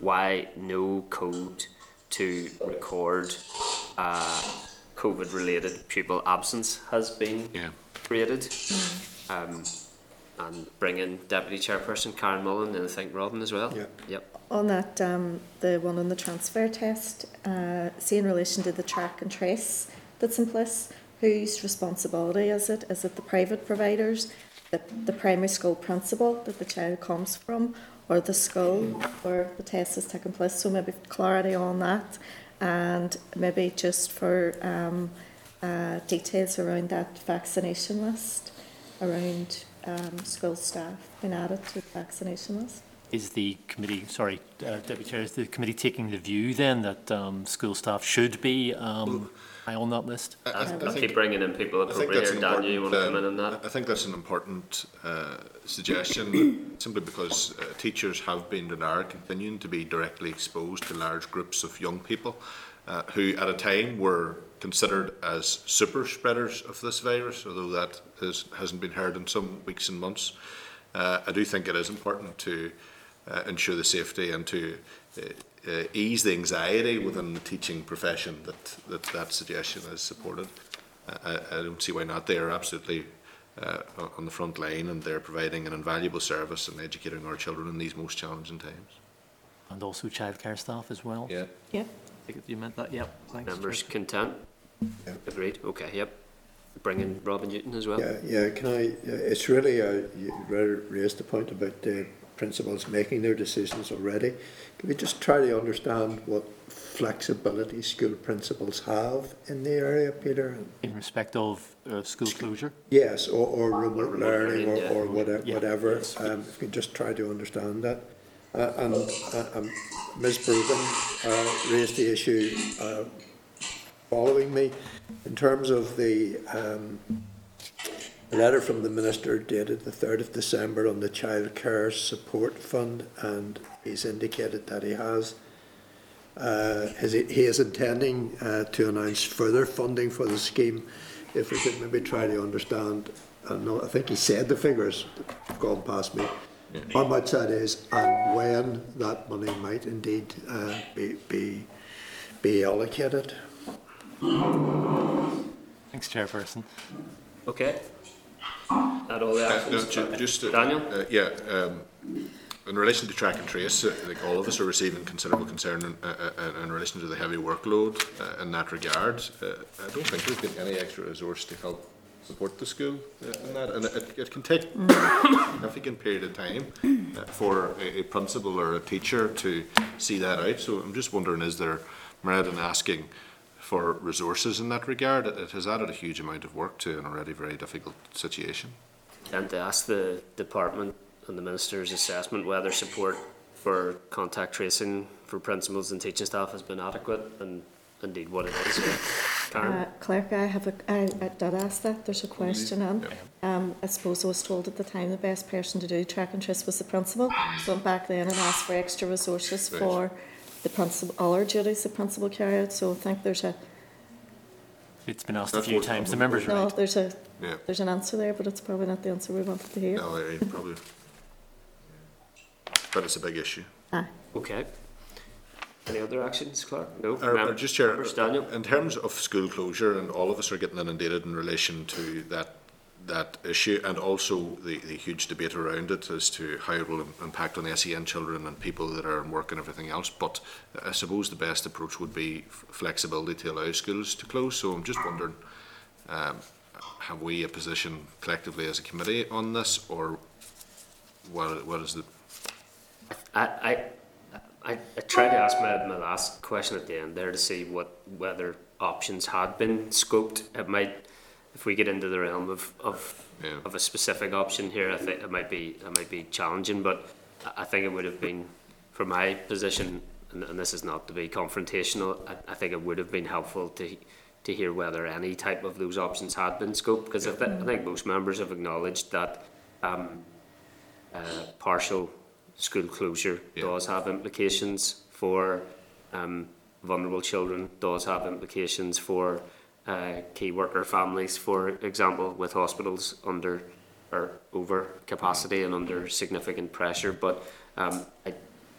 [SPEAKER 1] why no code to record uh, COVID-related pupil absence has been
[SPEAKER 3] Yeah.
[SPEAKER 1] created? Um, and bring in Deputy Chairperson Karen Mullan and I think Robin as well.
[SPEAKER 2] Yeah.
[SPEAKER 1] Yep.
[SPEAKER 5] On that, um, the one on the transfer test, uh, see in relation to the track and trace that's in place, whose responsibility is it? Is it the private providers, the, the primary school principal that the child comes from, or the school where the test is taking place? So maybe clarity on that, and maybe just for um, uh, details around that vaccination list, around um, school staff being added to the vaccination list.
[SPEAKER 4] Is the committee, sorry, uh, Deputy Chair, is the committee taking the view then that um, school staff should be um, high on that list?
[SPEAKER 3] I, I, I
[SPEAKER 1] I'll
[SPEAKER 3] think
[SPEAKER 1] keep bringing in people
[SPEAKER 3] I think
[SPEAKER 1] appropriate
[SPEAKER 3] that's
[SPEAKER 1] here.
[SPEAKER 3] an
[SPEAKER 1] Daniel, you want to come in on
[SPEAKER 3] uh,
[SPEAKER 1] that?
[SPEAKER 3] I think that's an important uh, suggestion, *coughs* simply because uh, teachers have been and are continuing to be directly exposed to large groups of young people uh, who at a time were considered as super spreaders of this virus, although that is, hasn't been heard in some weeks and months. Uh, I do think it is important to uh, ensure the safety and to uh, uh, ease the anxiety within the teaching profession that that, that suggestion is supported. I, I don't see why not. They are absolutely uh, on the front line and they're providing an invaluable service and educating our children in these most challenging times.
[SPEAKER 4] And also childcare staff as well?
[SPEAKER 3] Yeah.
[SPEAKER 5] Yep.
[SPEAKER 4] I think You meant that, yep. Thanks.
[SPEAKER 1] Members content?
[SPEAKER 2] Yeah.
[SPEAKER 1] Agreed? Okay, yep. Bring in Robin Newton as well.
[SPEAKER 2] Yeah, yeah, can I, yeah, it's really, uh, you ra- raised the point about the principals making their decisions already. Can we just try to understand what flexibility school principals have in the area, Peter?
[SPEAKER 4] In respect of uh, school closure,
[SPEAKER 2] Yes, or, or remote
[SPEAKER 1] remote
[SPEAKER 2] learning, or,
[SPEAKER 1] learning, yeah.
[SPEAKER 2] or whatever,
[SPEAKER 4] Yeah.
[SPEAKER 2] whatever. Um, if we just try to understand that. Uh, and, uh, um, Ms. Brogan, uh, raised the issue, uh, following me, in terms of the, um, letter from the minister dated the third of December on the Child Care Support Fund, and he's indicated that he has uh, his, he is intending uh, to announce further funding for the scheme. If we could maybe try to understand, I know, I think he said the figures, have gone past me, how much that is and when that money might indeed uh, be, be, be allocated.
[SPEAKER 4] thanks, Chairperson.
[SPEAKER 1] Okay. All the
[SPEAKER 3] Uh, no, ju- just, uh,
[SPEAKER 1] Daniel?
[SPEAKER 3] uh, yeah, um, in relation to track and trace, uh, like all of us are receiving considerable concern in, uh, uh, in relation to the heavy workload uh, in that regard. Uh, I don't think there's been any extra resource to help support the school uh, in that, and it, it can take a significant period of time uh, for a, a principal or a teacher to see that out. So I'm just wondering, is there merit in asking for resources in that regard? It, it has added a huge amount of work to an already very difficult situation.
[SPEAKER 1] And to ask the department and the minister's assessment whether support for contact tracing for principals and teaching staff has been adequate and indeed what it is. yeah. Karen?
[SPEAKER 5] Uh, Clerk, I have a, I, I did ask that, there's a question on. Um, I suppose I was told at the time the best person to do track and trace was the principal. So I went back then and asked for extra resources
[SPEAKER 3] Right.
[SPEAKER 5] for the principal, all our duties the principal carry out, so I think there's a,
[SPEAKER 4] It's been asked a
[SPEAKER 3] That's
[SPEAKER 4] few
[SPEAKER 3] what-
[SPEAKER 4] times, the members are
[SPEAKER 5] no,
[SPEAKER 4] right.
[SPEAKER 5] there's a,
[SPEAKER 3] Yeah.
[SPEAKER 5] there's an answer there, but it's probably not the answer we wanted to hear.
[SPEAKER 3] No, I probably. But it's a big issue.
[SPEAKER 5] Ah,
[SPEAKER 1] Okay. Any other actions, Clerk? No?
[SPEAKER 3] Or, or
[SPEAKER 1] Mem-
[SPEAKER 3] just Chair,
[SPEAKER 1] members, Daniel?
[SPEAKER 3] in terms of school closure, and all of us are getting inundated in relation to that that issue, and also the, the huge debate around it as to how it will impact on the SEN children and people that are in work and everything else. But I suppose the best approach would be flexibility to allow schools to close. So I'm just wondering, um, have we a position collectively as a committee on this, or what, what is the
[SPEAKER 1] I, I, I, I tried to ask my, my last question at the end there to see what whether options had been scoped. It might, if we get into the realm of of,
[SPEAKER 3] Yeah.
[SPEAKER 1] of a specific option here, I think it might be it might be challenging. But I- think it would have been, from my position, and, and this is not to be confrontational. I, I think it would have been helpful to to hear whether any type of those options had been scoped because I, th- I think most members have acknowledged that. Um, uh, partial school closure
[SPEAKER 3] Yeah.
[SPEAKER 1] does have implications for um, vulnerable children, does have implications for uh, key worker families, for example, with hospitals under or over capacity and under significant pressure. But um, I,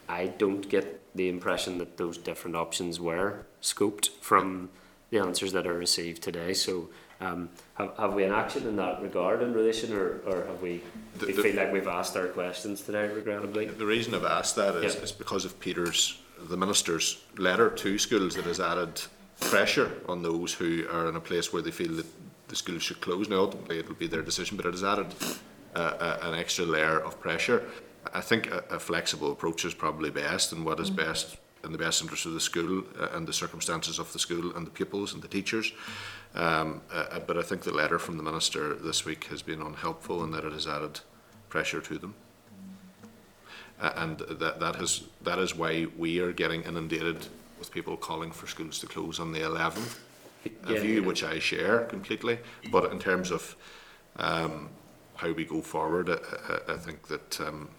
[SPEAKER 1] I don't get the impression that those different options were scoped from the answers that are received today. So um, have, have we an action in that regard in relation or, or have we,
[SPEAKER 3] The-
[SPEAKER 1] we
[SPEAKER 3] the-
[SPEAKER 1] feel like we've asked our questions today regrettably?
[SPEAKER 3] The reason I've asked that is,
[SPEAKER 1] Yeah.
[SPEAKER 3] is because of Peter's, the minister's letter to schools that has added pressure on those who are in a place where they feel that the school should close. Now, ultimately, it will be their decision, but it has added uh, uh, an extra layer of pressure. I think a, a flexible approach is probably best, and what is best in the best interest of the school uh, and the circumstances of the school and the pupils and the teachers. Um, uh, but I think the letter from the minister this week has been unhelpful in that it has added pressure to them. Uh, and that, that, has, that is why we are getting inundated with people calling for schools to close on the 11th. A
[SPEAKER 1] Yeah,
[SPEAKER 3] view
[SPEAKER 1] yeah.
[SPEAKER 3] which I share completely, but in terms of um, how we go forward, I, I, I think that um,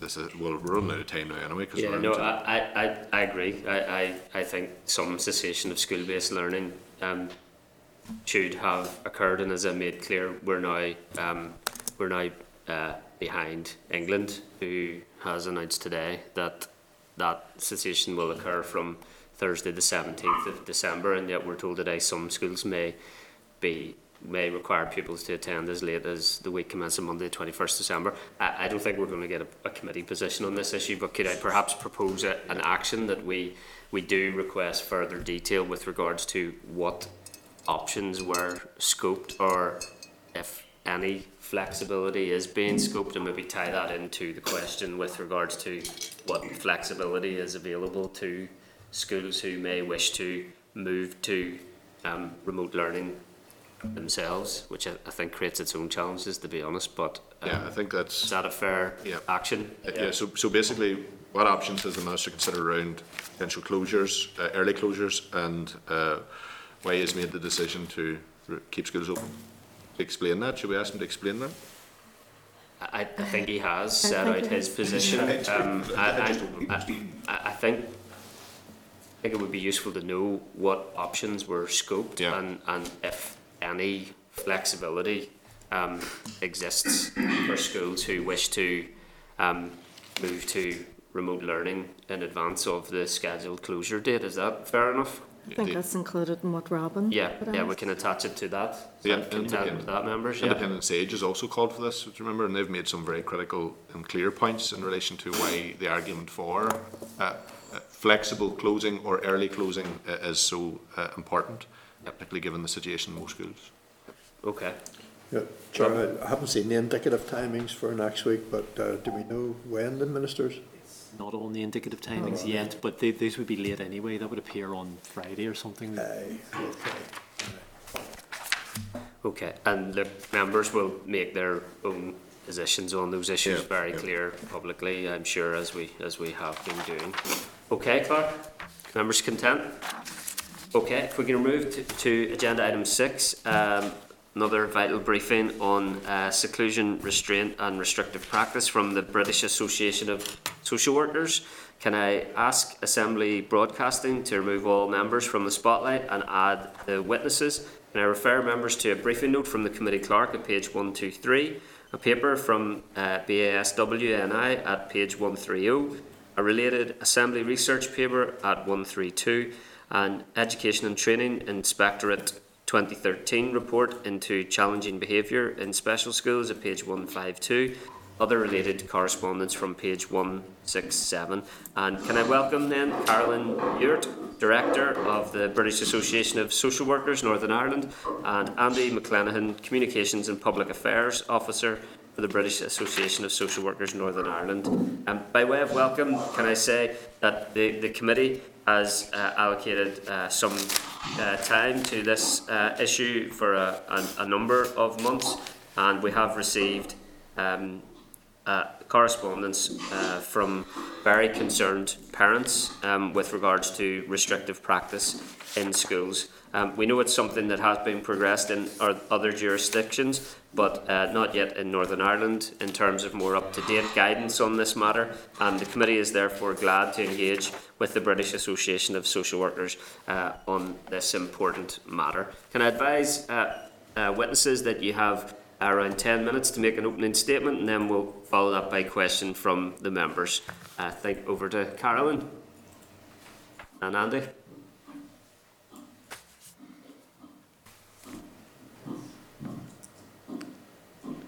[SPEAKER 3] this is, well, we're running out of time now anyway. Cause
[SPEAKER 1] Yeah,
[SPEAKER 3] we're
[SPEAKER 1] no, I, I, I- agree. I, I, I think some cessation of school-based learning um, should have occurred, and as I made clear, we're now um, we're now uh, behind England, who has announced today that that cessation will occur from Thursday, the seventeenth of December, and yet we're told today some schools may be may require pupils to attend as late as the week commencing Monday, the 21st December. I, I don't think we're going to get a, a committee position on this issue, but could I perhaps propose a, an action that we, we do request further detail with regards to what options were scoped or if any flexibility is being scoped and maybe tie that into the question with regards to what flexibility is available to schools who may wish to move to um, remote learning themselves, which I, I think creates its own challenges, to be honest. But um,
[SPEAKER 3] Yeah, I think that's.
[SPEAKER 1] is that a fair
[SPEAKER 3] Yeah.
[SPEAKER 1] action?
[SPEAKER 3] Uh, Yeah, so, so basically, what options does the minister consider around potential closures, uh, early closures, and uh, why he's made the decision to keep schools open? To explain that, should we ask him to explain that?
[SPEAKER 1] I, I think he has
[SPEAKER 5] I
[SPEAKER 1] set out his position. Um, I, I, I, I think I think it would be useful to know what options were scoped
[SPEAKER 3] Yeah.
[SPEAKER 1] and, and if any flexibility um, exists for schools who wish to um, move to remote learning in advance of the scheduled closure date. Is that fair enough?
[SPEAKER 5] I think
[SPEAKER 3] The-
[SPEAKER 5] that's included in what Robin.
[SPEAKER 1] Yeah,
[SPEAKER 5] had
[SPEAKER 1] yeah, we
[SPEAKER 5] asked.
[SPEAKER 1] can attach it to that.
[SPEAKER 3] Yeah,
[SPEAKER 1] Content
[SPEAKER 3] and-
[SPEAKER 1] with that, members. Yeah.
[SPEAKER 3] Independent Sage has also called for this, do you remember? And they've made some very critical and clear points in relation to why the argument for uh, uh, flexible closing or early closing uh, is so uh, important, particularly given the situation in most schools.
[SPEAKER 1] Okay.
[SPEAKER 2] Yeah, Chair, I haven't seen the indicative timings for next week, but uh, do we know when the ministers?
[SPEAKER 4] Not on the indicative timings
[SPEAKER 2] Oh,
[SPEAKER 4] yet, but they, these would be late anyway. That would appear on Friday or something.
[SPEAKER 2] Aye, okay.
[SPEAKER 1] Okay, and the members will make their own positions on those issues
[SPEAKER 3] Yeah,
[SPEAKER 1] very
[SPEAKER 3] yeah.
[SPEAKER 1] clear publicly, I'm sure, as we, as we have been doing. Okay, Clerk? Members content? Okay, if we can move to, to agenda item six, um, another vital briefing on uh, seclusion, restraint and restrictive practice from the British Association of Social Workers. Can I ask Assembly Broadcasting to remove all members from the spotlight and add the witnesses? Can I refer members to a briefing note from the committee clerk at page 123, a paper from uh, BASWNI at page 130, a related Assembly research paper at 132, and Education and Training Inspectorate 2013 report into challenging behaviour in special schools at page 152, other related correspondence from page 167. And can I welcome then Carolyn Ewart, Director of the British Association of Social Workers Northern Ireland, and Andy McLenahan, Communications and Public Affairs Officer for the British Association of Social Workers Northern Ireland. Um, by way of welcome, can I say that the, the committee has uh, allocated uh, some uh, time to this uh, issue for a, a, a number of months, and we have received um, correspondence uh, from very concerned parents um, with regards to restrictive practice in schools. Um, we know it's something that has been progressed in our other jurisdictions, but uh, not yet in Northern Ireland in terms of more up to date guidance on this matter. And the committee is therefore glad to engage with the British Association of Social Workers uh, on this important matter. Can I advise uh, uh, witnesses that you have around 10 minutes to make an opening statement and then we'll follow that by question from the members. I think over to Carolyn and Andy.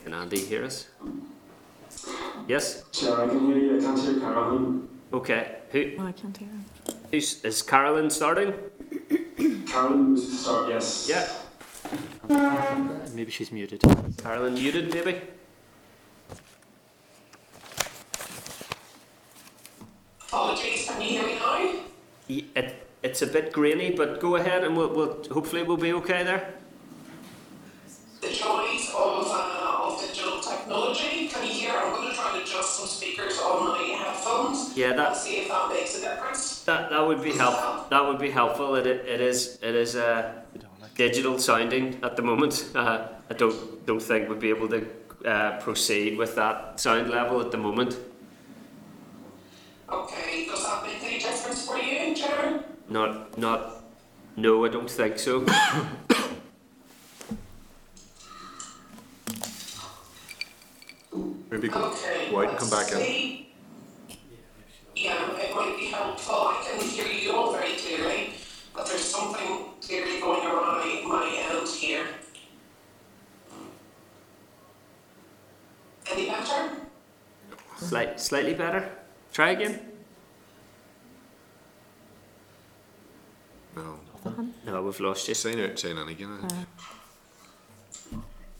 [SPEAKER 1] Can Andy hear us? Yes?
[SPEAKER 12] Chair, I can hear you. I can't hear Carolyn.
[SPEAKER 1] Okay. Who,
[SPEAKER 5] Oh, I can't hear him.
[SPEAKER 1] who's, is Carolyn starting?
[SPEAKER 12] Carolyn was to start, yes.
[SPEAKER 1] Yeah.
[SPEAKER 4] Maybe she's muted.
[SPEAKER 1] Carolyn muted maybe?
[SPEAKER 13] Apologies, can you hear me now?
[SPEAKER 1] Ye- It, it's a bit grainy, but go ahead and we'll, we'll hopefully we'll be okay there.
[SPEAKER 13] The joys of, uh, of digital technology. Can you hear? I'm going to try and adjust some speakers on my headphones.
[SPEAKER 1] Yeah, that-
[SPEAKER 13] see if that makes a difference.
[SPEAKER 1] That that would be help. That would be helpful. It it is it is uh, digital sounding at the moment. *laughs* Uh, I don't don't think we'd be able to uh, proceed with that sound level at the moment.
[SPEAKER 13] Okay, does that make any difference for you, Chair?
[SPEAKER 1] Not not. No, I don't think so. *coughs*
[SPEAKER 3] Maybe go
[SPEAKER 13] Okay.
[SPEAKER 3] go out and come back in.
[SPEAKER 13] see. Yeah, it might be helpful. I can hear you all very clearly, but there's something clearly going around my, my end here. Any better?
[SPEAKER 1] Slight slightly better. Try again.
[SPEAKER 3] No.
[SPEAKER 1] No, we've lost you.
[SPEAKER 3] Say, no, say none again.
[SPEAKER 5] Uh,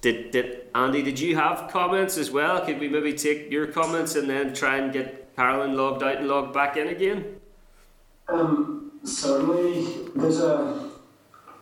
[SPEAKER 1] did, did Andy, did you have comments as well? Could we maybe take your comments and then try and get Carolyn logged out and logged back in again?
[SPEAKER 14] Um, certainly, there's a.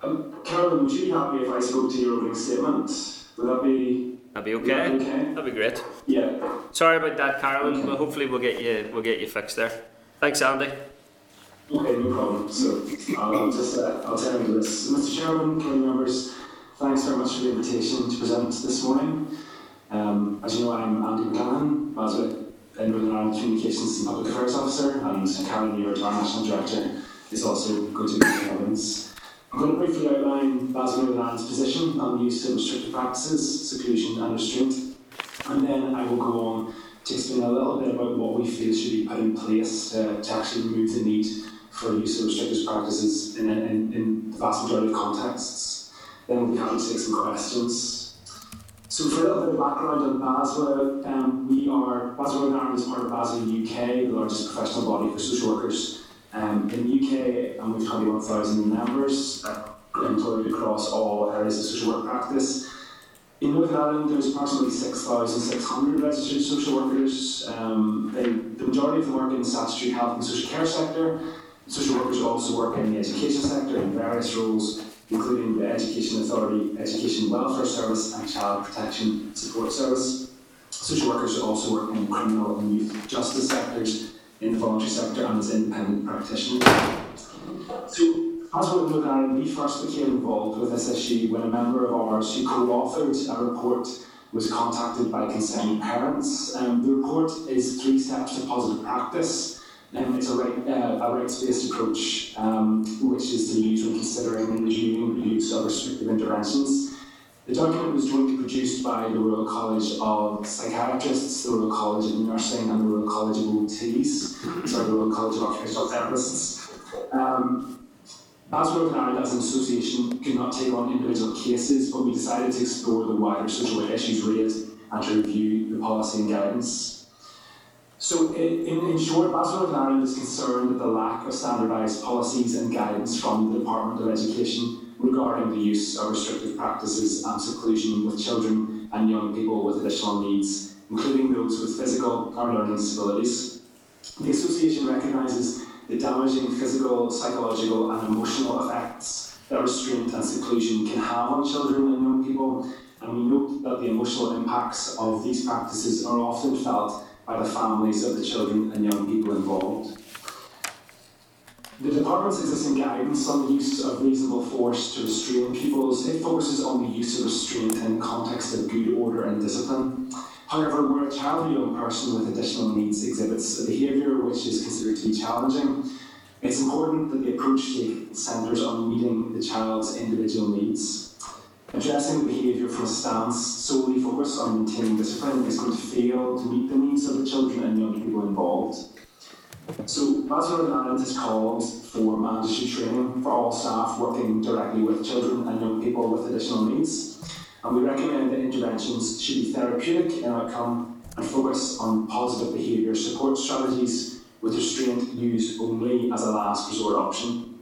[SPEAKER 14] Um, Carolyn, would you be happy if I spoke to your opening statement? Would that be?
[SPEAKER 1] That'd be
[SPEAKER 14] would that
[SPEAKER 1] okay.
[SPEAKER 14] be okay?
[SPEAKER 1] That'd be great.
[SPEAKER 14] Yeah.
[SPEAKER 1] Sorry about that, Carolyn. But hopefully we'll get you we'll get you fixed there. Thanks, Andy.
[SPEAKER 14] Okay, no problem. So I'll, I'll just uh, I'll tell you this, Mr. Chairman, committee members. Thanks very much for the invitation to present this morning. Um, as you know, I'm Andy McCann, BASW in Northern Ireland Communications and Public Affairs Officer, and Karen Ewart, our National Director, is also going to be in attendance. I'm going to briefly outline BASW Northern Ireland's position on the use of restrictive practices, seclusion and restraint, and then I will go on to explain a little bit about what we feel should be put in place to, to actually remove the need for use of restrictive practices in, in, in the vast majority of contexts. Then be to take some questions. So for a little bit of background on BASW, um, we are, BASW Northern Ireland is part of BASW UK, the largest professional body for social workers um, in the UK, and we've 21,000 members employed across all areas of social work practice. In Northern Ireland, there's approximately 6,600 registered social workers. Um, they, the majority of them work in the statutory health and social care sector. Social workers also work in the education sector in various roles, including the Education Authority, Education Welfare Service, and Child Protection Support Service. Social workers also work in criminal and youth justice sectors, in the voluntary sector, and as independent practitioners. So, as we Northern Ireland, we first became involved with this issue when a member of ours who co-authored a report was contacted by concerned parents. Um, the report is three steps to positive practice. Um, it's a, uh, a rights-based approach um, which is to use when considering and reviewing the use of restrictive interventions. The document was jointly produced by the Royal College of Psychiatrists, the Royal College of Nursing, and the Royal College of OTs, sorry, the Royal College of Occupational Therapists. Um, as Northern Ireland as an association could not take on individual cases, but we decided to explore the wider social issues raised and to review the policy and guidance. So, in, in short, BASW Northern Ireland is concerned at the lack of standardised policies and guidance from the Department of Education regarding the use of restrictive practices and seclusion with children and young people with additional needs, including those with physical or learning disabilities. The Association recognises the damaging physical, psychological, and emotional effects that restraint and seclusion can have on children and young people, and we note that the emotional impacts of these practices are often felt by the families of the children and young people involved. The Department's existing guidance on the use of reasonable force to restrain pupils, it focuses on the use of restraint in context of good order and discipline. However, where a child or young person with additional needs exhibits a behaviour which is considered to be challenging, it's important that the approach centres on meeting the child's individual needs. Addressing behaviour from a stance solely focused on maintaining discipline is going to fail to meet the needs of the children and young people involved. So, Northern Ireland has called for mandatory training for all staff working directly with children and young people with additional needs. And we recommend that interventions should be therapeutic in outcome and focus on positive behaviour support strategies with restraint used only as a last resort option.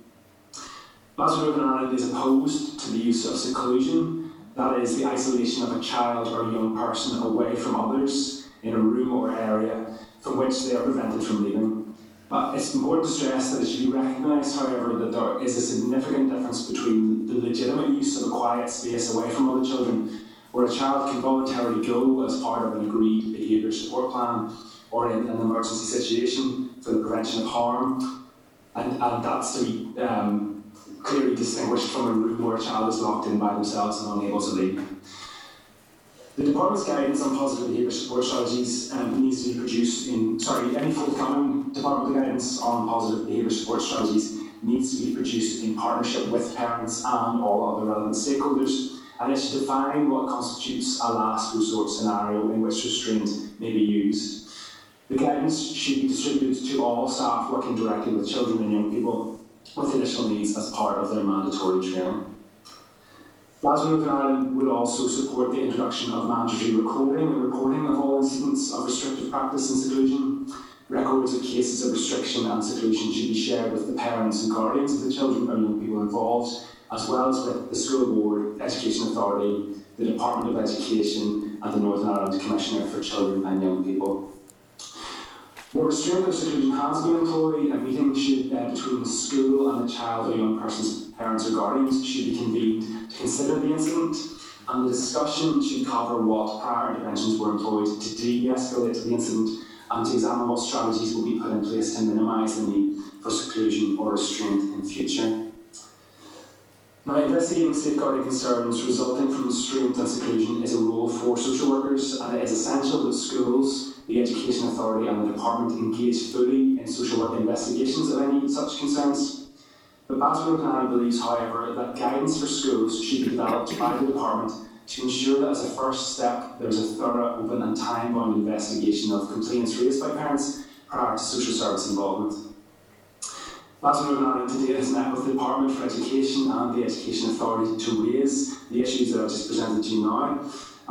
[SPEAKER 14] Northern Ireland is opposed to the use of seclusion, that is, the isolation of a child or a young person away from others in a room or area from which they are prevented from leaving. But it's important to stress that it should be recognised, however, that there is a significant difference between the legitimate use of a quiet space away from other children, where a child can voluntarily go as part of an agreed behaviour support plan, or in an emergency situation for the prevention of harm, and, and that's to be um, clearly distinguished from a room where a child is locked in by themselves and unable to leave. The Department's guidance on positive behaviour support strategies um, needs to be produced in, sorry, any forthcoming Department guidance on positive behaviour support strategies needs to be produced in partnership with parents and all other relevant stakeholders, and it should define what constitutes a last resort scenario in which restraint may be used. The guidance should be distributed to all staff working directly with children and young people with additional needs as part of their mandatory training. BASW Northern Ireland would also support the introduction of mandatory recording and reporting of all incidents of restrictive practice and seclusion. Records of cases of restriction and seclusion should be shared with the parents and guardians of the children or young people involved, as well as with the School Board, Education Authority, the Department of Education, and the Northern Ireland Commissioner for Children and Young People. Where restraint or seclusion has been employed, a meeting should, uh, between the school and the child or young person's parents or guardians should be convened to consider the incident, and the discussion should cover what prior interventions were employed to de-escalate the incident and to examine what strategies will be put in place to minimise the need for seclusion or restraint in future. Now, investigating safeguarding concerns resulting from restraint and seclusion is a role for social workers, and it is essential that schools, the Education Authority, and the Department engage fully in social work investigations of any such concerns. But Batsman O'Connor believes, however, that guidance for schools should be developed by the Department to ensure that as a first step there is a thorough, open, and time bound investigation of complaints raised by parents prior to social service involvement. Batsman O'Connor today has met with the Department for Education and the Education Authority to raise the issues that I've just presented to you now,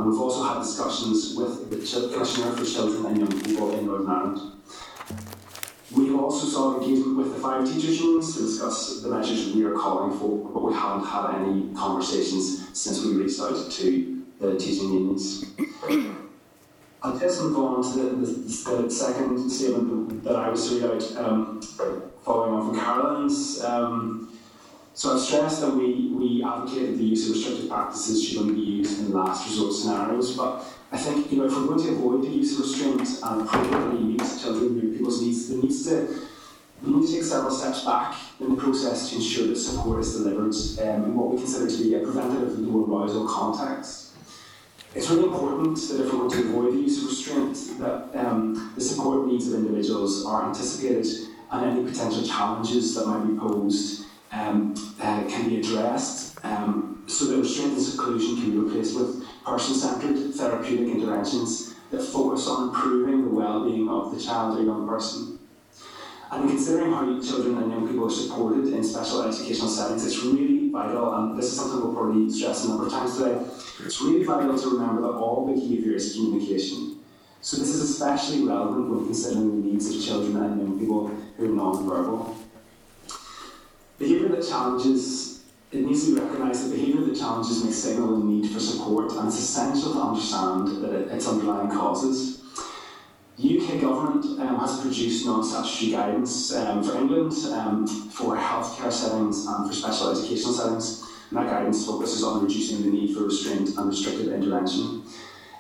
[SPEAKER 14] and we've also had discussions with the Commissioner for Children and Young People in Northern Ireland. We also sought engagement with the five teachers' unions to discuss the measures we are calling for, but we haven't had any conversations since we reached out to the teaching unions. I'll just move on to the, the, the second statement that I was to read out, um, following on from Caroline's. Um, so I stress that we, we advocated the use of restrictive practices should only be used in last resort scenarios, but I think you know if we're going to avoid the use of restraint and appropriately meet children and people's needs, there needs to we need to take several steps back in the process to ensure that support is delivered um, in what we consider to be a preventative low arousal context. It's really important that if we're going to avoid the use of restraint, that um, the support needs of individuals are anticipated and any potential challenges that might be posed um, uh, can be addressed um, so that restraint and seclusion can be replaced with person-centred therapeutic interventions that focus on improving the well-being of the child or young person. And in considering how children and young people are supported in special educational settings, it's really vital, and this is something we'll probably stress a number of times today, it's really vital to remember that all behaviour is communication. So this is especially relevant when considering the needs of children and young people who are non-verbal. Behaviour that challenges, it needs to be recognised that behaviour that challenges may signal a need for support and it's essential to understand it, its underlying causes. The UK government um, has produced non-statutory guidance um, for England um, for healthcare settings and for special educational settings, and that guidance focuses on reducing the need for restraint and restrictive intervention.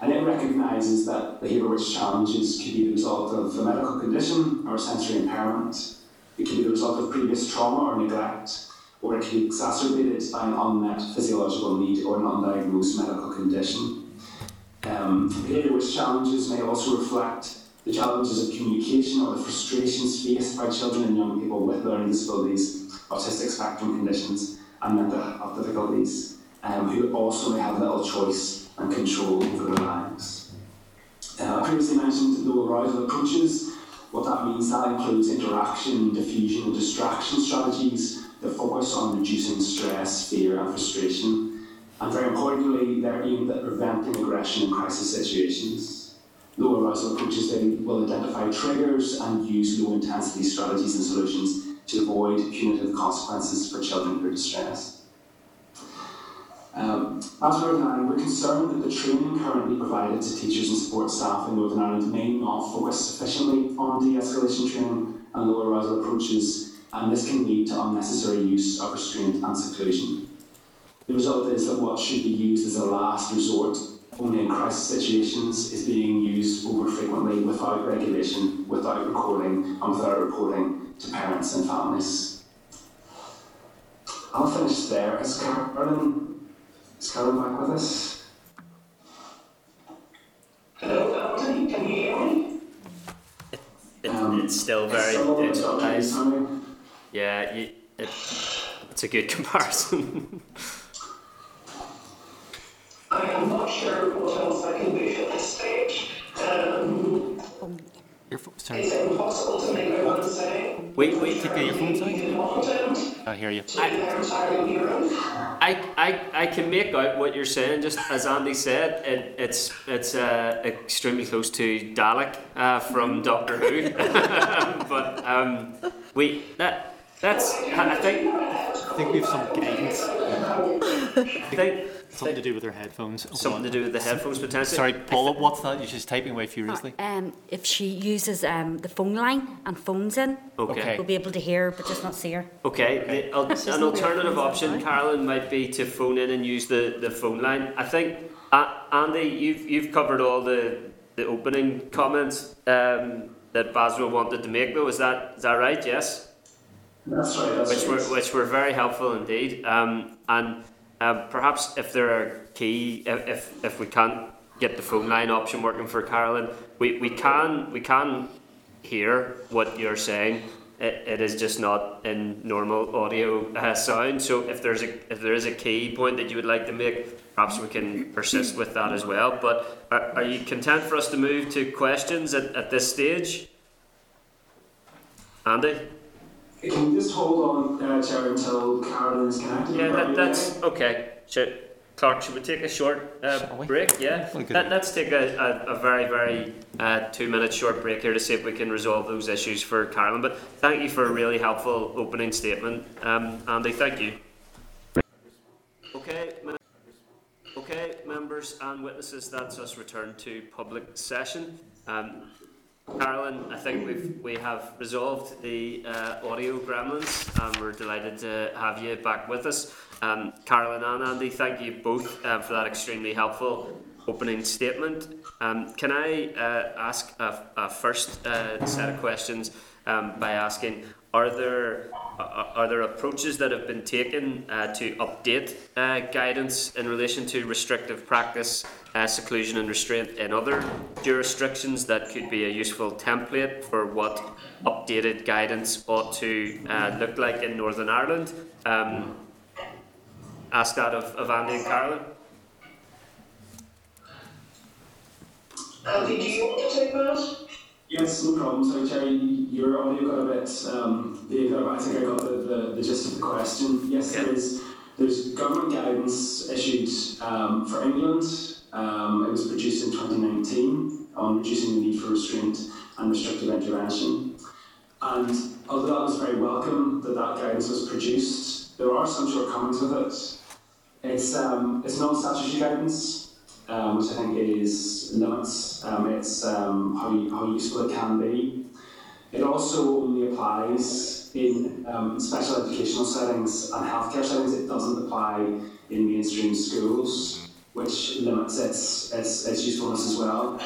[SPEAKER 14] And it recognises that behaviour which challenges could be the result of a medical condition or sensory impairment, it can be the result of previous trauma or neglect, or it can be exacerbated by an unmet physiological need or an undiagnosed medical condition. Um, behaviour which challenges may also reflect the challenges of communication or the frustrations faced by children and young people with learning disabilities, autistic spectrum conditions, and mental health difficulties, um, who also may have little choice and control over their lives. Uh, I previously mentioned low arousal approaches. What that means, that includes interaction, diffusion, and distraction strategies that focus on reducing stress, fear, and frustration. And very importantly, they're aimed at preventing aggression in crisis situations. Low arousal approaches then will identify triggers and use low intensity strategies and solutions to avoid punitive consequences for children who are distressed. Um, as Northern Ireland, we're concerned that the training currently provided to teachers and support staff in Northern Ireland may not focus sufficiently on de-escalation training and low arousal approaches, and this can lead to unnecessary use of restraint and seclusion. The result is that what should be used as a last resort only in crisis situations is being used over frequently without regulation, without recording, and without reporting to parents and families. I'll finish there. Is Carolyn, is back with us?
[SPEAKER 13] Hello, Carolyn, can you hear me?
[SPEAKER 1] It,
[SPEAKER 14] Um,
[SPEAKER 1] it's still very.
[SPEAKER 14] Still
[SPEAKER 1] It's,
[SPEAKER 14] not
[SPEAKER 1] it's, yeah, you, it, it's a good *laughs* comparison.
[SPEAKER 13] I am not sure what else I can do at this stage. Um,
[SPEAKER 4] Your pho- sorry.
[SPEAKER 13] it's impossible to make what
[SPEAKER 1] wait, wait.
[SPEAKER 4] Take your phones out. I hear you.
[SPEAKER 13] to the entirely near end.
[SPEAKER 1] I, I, I can make out what you're saying. Just as Andy said, it, it's it's uh, extremely close to Dalek uh, from Doctor Who. *laughs* but um, we that that's I think
[SPEAKER 4] I think we have some guidance.
[SPEAKER 1] I think
[SPEAKER 4] Something to do with her headphones.
[SPEAKER 1] something to do with the headphones potentially.
[SPEAKER 4] Sorry, Paula, what's that? You're just typing away furiously.
[SPEAKER 15] Um, if she uses um, the phone line and phones in,
[SPEAKER 1] Okay.
[SPEAKER 15] we'll be able to hear her, but just not see her.
[SPEAKER 1] Okay, the, al- an alternative option, Carolyn, might be to phone in and use the, the phone line. I think, uh, Andy, you've, you've covered all the, the opening comments um, that BASW wanted to make, though. Is that, is that right? Yes?
[SPEAKER 14] That's right, that's
[SPEAKER 1] which
[SPEAKER 14] right.
[SPEAKER 1] were which were very helpful indeed. Um, and uh, perhaps if there are key, if, if if we can't get the phone line option working for Carolyn, we, we can we can hear what you're saying. It, it is just not in normal audio uh, sound. So if there's a if there is a key point that you would like to make, perhaps we can persist with that as well. But are, are you content for us to move to questions at, at this stage? Andy?
[SPEAKER 14] Can you just hold on, uh, Chair, until Carolyn is connected?
[SPEAKER 1] Yeah, that, that's
[SPEAKER 14] okay?
[SPEAKER 1] okay. Should, Clerk, should we take a short uh, break? Yeah. Let, let's take a, a, a very, very uh, two minute short break here to see if we can resolve those issues for Carolyn. But thank you for a really helpful opening statement, um, Andy. Thank you. Okay, me- okay, members and witnesses, that's us returned to public session. Um, Carolyn, I think we've we have resolved the uh, audio gremlins, and we're delighted to have you back with us. Um, Carolyn and Andy, thank you both uh, for that extremely helpful opening statement. Um, can I uh, ask a, a first uh, set of questions um, by asking, are there are, there approaches that have been taken uh, to update uh, guidance in relation to restrictive practice, uh, seclusion and restraint in other jurisdictions that could be a useful template for what updated guidance ought to uh, look like in Northern Ireland? Um, ask that of, of Andy and Carolyn.
[SPEAKER 13] Andy, do you want to take that?
[SPEAKER 14] Yes, no problem. Sorry, Terry, your audio got a bit um, vague there, but I think I got the, the, the gist of the question. Yes, there is. There's government guidance issued um, for England. Um, it was produced in 2019 on reducing the need for restraint and restrictive intervention. And although that was very welcome that that guidance was produced, there are some shortcomings with it. It's, um, it's non-statutory guidance, um, which I think is limits um, its um, how, how useful it can be. It also only applies in um, special educational settings and healthcare settings. It doesn't apply in mainstream schools, which limits its, its, its usefulness as well.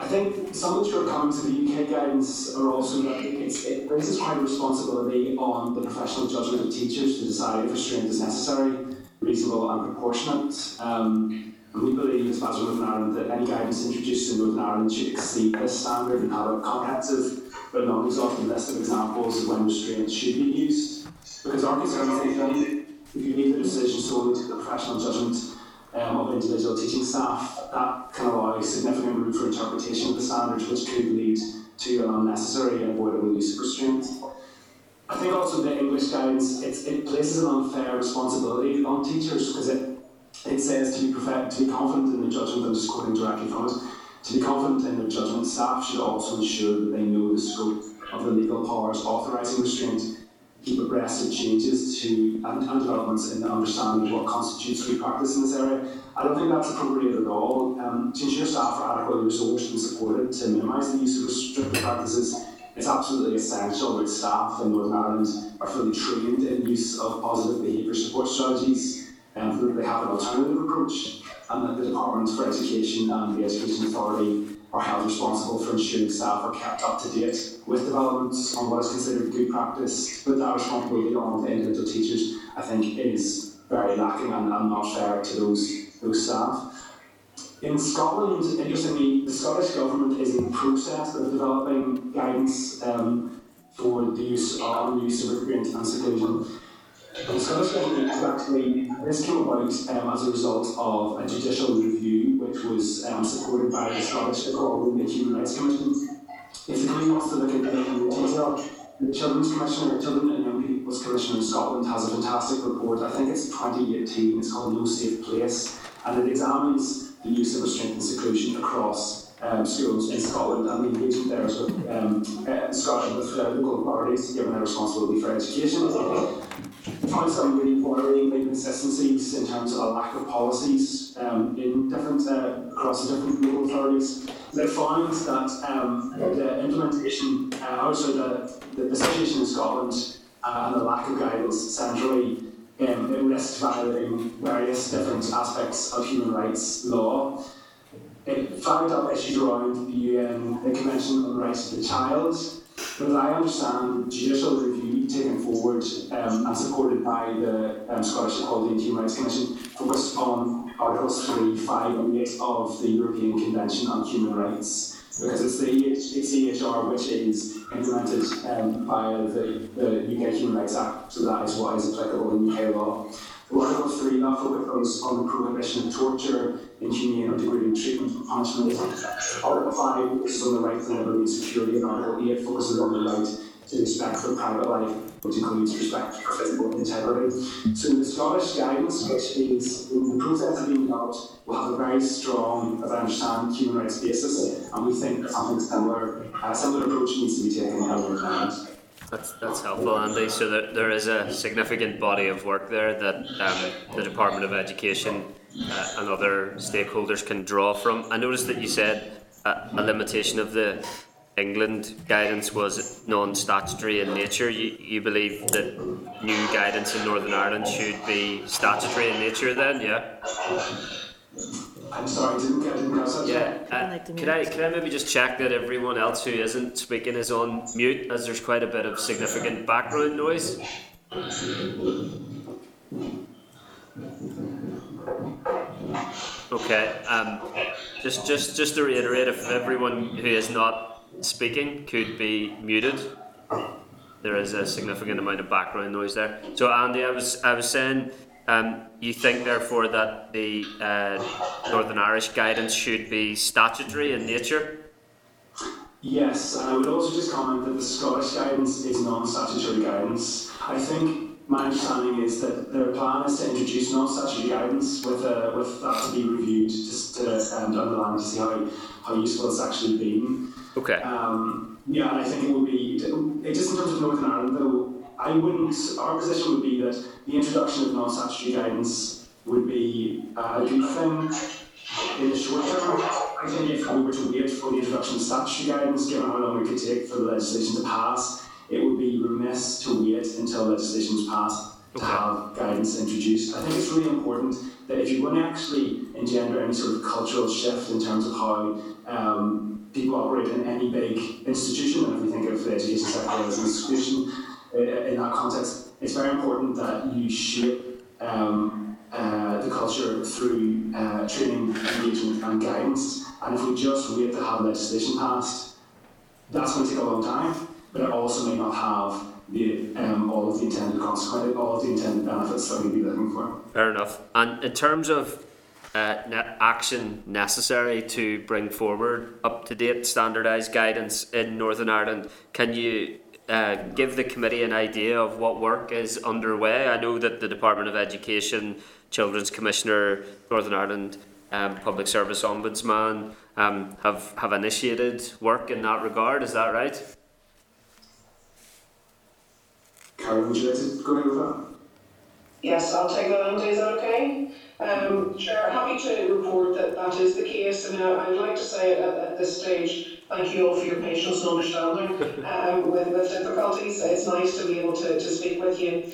[SPEAKER 14] I think some of the shortcomings of the UK guidance are also that it places quite a responsibility on the professional judgment of teachers to decide if restraint is necessary, reasonable and proportionate. Um, and we believe, as as Northern Ireland, that any guidance introduced in Northern Ireland should exceed this standard and have a comprehensive but non-exhaustive list of examples of when restraint should be used. Because our concern is that if you leave the decision solely to the professional judgment um, of individual teaching staff, that can allow significant room for interpretation of the standards, which could lead to an unnecessary and avoidable use of restraint. I think also the English guidance, it places an unfair responsibility on teachers because it, it says to be, perfect, to be confident in the judgment, I'm just quoting directly from it, to be confident in their judgment, staff should also ensure that they know the scope of the legal powers authorising restraint, keep abreast of changes to and, and developments in the understanding of what constitutes good practice in this area. I don't think that's appropriate at all. Um, to ensure staff are adequately resourced and supported to minimise the use of restrictive practices, it's absolutely essential that staff in Northern Ireland are fully trained in use of positive behaviour support strategies and that they have an alternative approach and that the Department for Education and the Education Authority are held responsible for ensuring staff are kept up to date with developments on what is considered good practice. But that responsibility on the individual teachers, I think, is very lacking and, and not fair to those, those staff. In Scotland, interestingly, the Scottish Government is in the process of developing guidance um, for the use on the use of restraint and seclusion. The Government is actually, this came about um, as a result of a judicial review which was um, supported by the Scottish Equality and Human Rights Commission. If the Queen wants to look at it in detail, the Children's Commissioner, Children and Young People's Commissioner in Scotland has a fantastic report, I think it's 2018, it's called No Safe Place, and it examines the use of restraint and seclusion across um, schools in Scotland and the engagement there is with um, uh, Scotland with uh, local authorities given their responsibility for education. Found some really worrying inconsistencies in terms of a lack of policies um, in different uh, across the different local authorities. They found that um, the implementation, uh, also the, the, the situation in Scotland uh, and the lack of guidance centrally um, it risks violating various different aspects of human rights law. It flagged up issues around the UN, the Convention on the Rights of the Child, but as I understand, judicial review taken forward um, and supported by the um, Scottish Equality and Human Rights Commission focused on Articles 3, 5 and 8 of the European Convention on Human Rights because it's the EHR which is implemented um, via the, the UK Human Rights Act, so that is what is applicable in UK law. Article 3 that focuses on the prohibition of torture, inhumane or degrading treatment and punishment. Article 5 focuses on the right to liberty and security, and Article 8 focuses on the right respect for private life, which includes respect for physical integrity. So the Scottish guidance, which is in the process of being developed, will have a very strong, as I understand, human rights basis, and we think that something similar, a similar approach needs to be taken in other.
[SPEAKER 1] That's, that's helpful, Andy. So there, there is a significant body of work there that um, the Department of Education uh, and other stakeholders can draw from. I noticed that you said uh, a limitation of the England guidance was non-statutory in nature. You, you believe that new guidance in Northern Ireland should be statutory in nature then, yeah?
[SPEAKER 14] I'm sorry, didn't get didn't catch that.
[SPEAKER 1] Yeah. Uh, could I could I maybe just check that everyone else who isn't speaking is on mute, as there's quite a bit of significant background noise. Okay. Um, just just just to reiterate, if everyone who is not speaking could be muted. There is a significant amount of background noise there. So Andy, I was I was saying um, you think, therefore, that the uh, Northern Irish guidance should be statutory in nature?
[SPEAKER 14] Yes, and I would also just comment that the Scottish guidance is non-statutory guidance. I think my understanding is that their plan is to introduce non-statutory guidance with, uh, with that to be reviewed just to um, down the line to see how, how useful it's actually been.
[SPEAKER 1] Okay.
[SPEAKER 14] Um, yeah, and I think it would be, it, just in terms of Northern Ireland though, I wouldn't, our position would be that the introduction of non-statutory guidance would be a good thing in the short term. I think if we were to wait for the introduction of statutory guidance, given how long it could take for the legislation to pass, it would be remiss to wait until legislation is passed to have guidance introduced. I think it's really important that if you want to actually engender any sort of cultural shift in terms of how um, people operate in any big institution, and if we think of the education sector as an institution, uh, in that context, it's very important that you shape um, uh, the culture through uh, training, engagement, and guidance. And if we just wait to have legislation passed, that's going to take a long time, but it also may not have the, um, all of the intended consequences, all of the intended benefits that we'd be looking for.
[SPEAKER 1] Fair enough. And in terms of uh, ne- action necessary to bring forward up to date standardised guidance in Northern Ireland, can you uh, give the committee an idea of what work is underway. I know that the Department of Education, Children's Commissioner, Northern Ireland um, Public Service Ombudsman um, have, have initiated work in that regard. Is that right?
[SPEAKER 14] Karen, would you like to go ahead with that?
[SPEAKER 13] Yes, I'll take that, Andy. Is that okay? Um, Chair, happy to report that that is the case. And uh, I'd like to say at, at this stage, thank you all for your patience and understanding um, with, with difficulties. It's nice to be able to, to speak with you.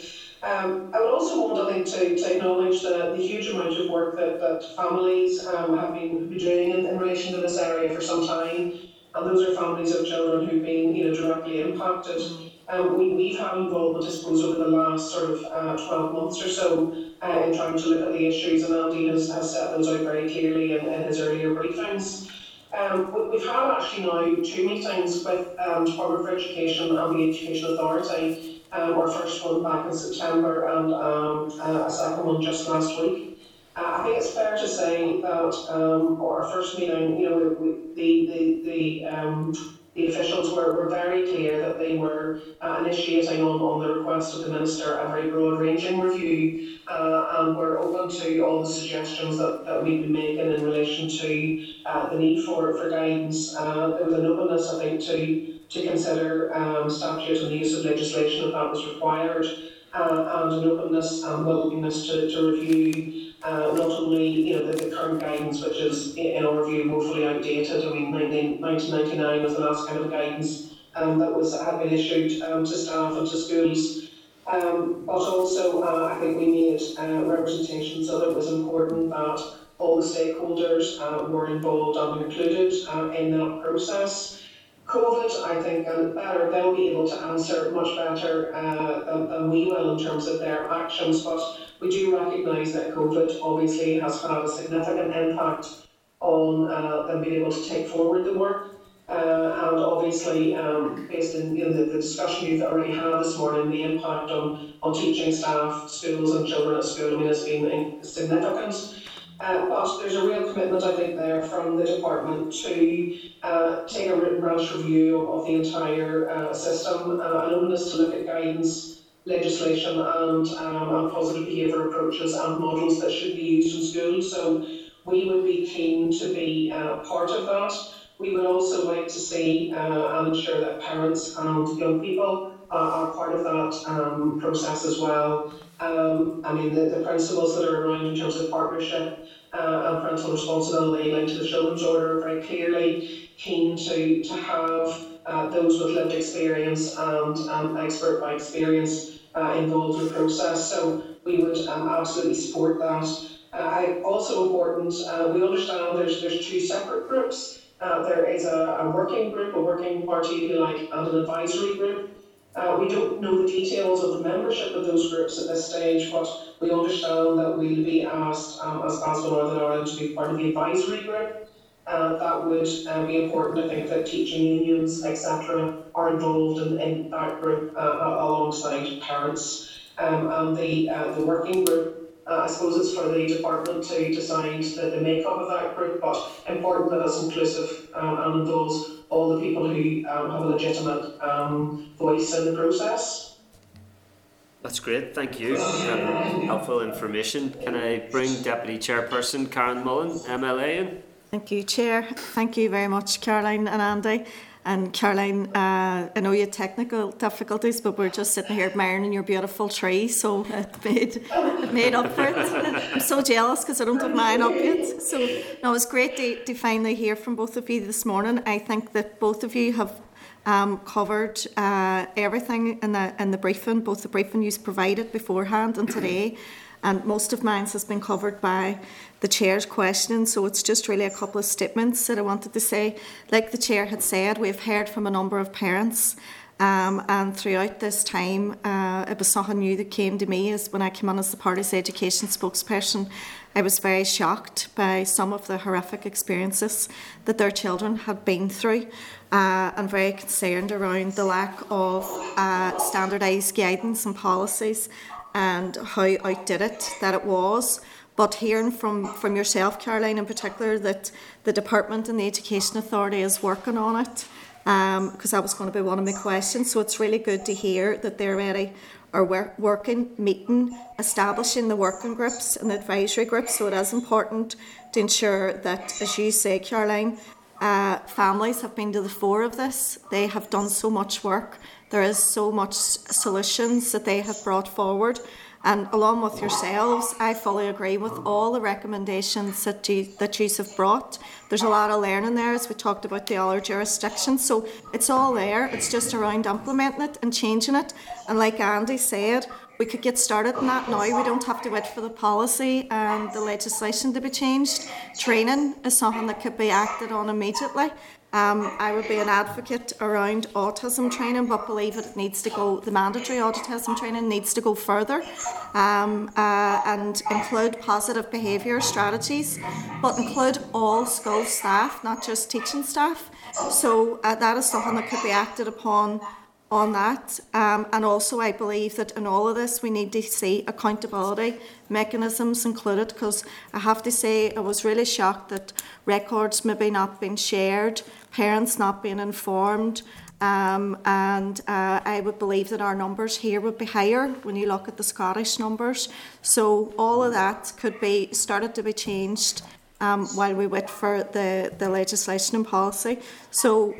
[SPEAKER 13] Um, I would also want, I think, to, to acknowledge the, the huge amount of work that, that families um, have been doing in, in relation to this area for some time. And those are families of children who've been you know, directly impacted. Um, we, we've had involvement, I suppose, over the last sort of uh, 12 months or so uh, in trying to look at the issues, and Andy has, has set those out very clearly in, in his earlier briefings. Um, we, we've had actually now two meetings with um, Department for Education and the Education Authority. Um, our first one back in September and um, uh, a second one just last week. Uh, I think it's fair to say that um, our first meeting, you know, the the, the um, the officials were, were very clear that they were uh, initiating on, on the request of the Minister a very broad ranging review uh, and were open to all the suggestions that, that we've been making in relation to uh, the need for, for guidance. Uh, there was an openness, I think, to, to consider um, statute and the use of legislation if that was required. uh, and an openness and willingness to, to review uh, not only you know the, the current guidance, which is in our view woefully outdated. I mean, 19, 1999 was the last kind of guidance um, that was had been issued um, to staff and to schools. Um, but also, uh, I think we made uh, representation so that it was important that all the stakeholders uh, were involved and included uh, in that process. COVID, I think, and better, they'll be able to answer much better uh, than, than we will in terms of their actions. But we do recognise that COVID obviously has had a significant impact on uh, them being able to take forward the work. Uh, and obviously, um, based on you know, the, the discussion you've already had this morning, the impact on, on teaching staff, schools, and children at school, I mean, has been significant. Uh, but there's a real commitment, I think, there from the department to uh, take a written branch review of, the entire uh, system, uh, an openness to look at guidance, legislation, and, um, and positive behaviour approaches and models that should be used in schools. So we would be keen to be uh, part of that. We would also like to see uh, and ensure that parents and young people uh, are part of that um, process as well. Um, I mean, the, the principles that are around in terms of partnership uh, and parental responsibility linked to the children's order are very clearly keen to, to have uh, those with lived experience and um, expert by experience uh, involved in the process. So we would um, absolutely support that. Uh, also important, uh, we understand there's, there's two separate groups. Uh, there is a, a working group, a working party, if you like, and an advisory group. Uh, we don't know the details of the membership of those groups at this stage, but we understand that we'll be asked um, as BASW Northern Ireland to be part of the advisory group. Uh, that would uh, be important. I think that teaching unions, etc., are involved in, in that group uh, alongside parents. Um, and the uh, the working group, uh, I suppose it's for the department to decide the, the makeup of that group, but important that it's inclusive um, and involves all the people who um, have a legitimate um, voice in the process.
[SPEAKER 1] That's great, thank you. Um, helpful information. Can I bring Deputy Chairperson Karen Mullan, MLA, in?
[SPEAKER 5] Thank you, Chair. Thank you very much, Caroline and Andy. And Caroline, uh, I know you had technical difficulties, but we're just sitting here admiring your beautiful tree, so it made, it made up for it. *laughs* I'm so jealous because I don't have mine up yet. So no, it's great to, to finally hear from both of you this morning. I think that both of you have um, covered uh, everything in the in the briefing, both the briefing you provided beforehand and today and most of mine has been covered by the chair's questions. So it's just really a couple of statements that I wanted to say. Like the chair had said, we've heard from a number of parents. Um, and throughout this time, uh, it was something new that came to me as when I came on as the party's education spokesperson. I was very shocked by some of the horrific experiences that their children had been through, uh, and very concerned around the lack of uh, standardised guidance and policies and how outdid it that it was. But hearing from, from yourself, Caroline, in particular, that the department and the Education Authority is working on it, because um, that was going to be one of my questions. So it's really good to hear that they're ready are work, working, meeting, establishing the working groups and the advisory groups. So it is important to ensure that, as you say, Caroline, uh, families have been to the fore of this. They have done so much work there is so much solutions that they have brought forward. And along with yourselves, I fully agree with all the recommendations that you that you have brought. There's a lot of learning there, as we talked about the other jurisdictions. So it's all there. It's just around implementing it and changing it. And like Andy said, we could get started on that now. We don't have to wait for the policy and the legislation to be changed. Training is something that could be acted on immediately. Um, I would be an advocate around autism training, but believe it needs to go, the mandatory autism training needs to go further um, uh, and include positive behaviour strategies, but include all school staff, not just teaching staff. So uh, that is something that could be acted upon on that. Um, and also, I believe that in all of this, we need to see accountability mechanisms included because I have to say, I was really shocked that records maybe not being shared, parents not being informed. Um, and uh, I would believe that our numbers here would be higher when you look at the Scottish numbers. So all of that could be started to be changed um, while we wait for the, the legislation and policy. So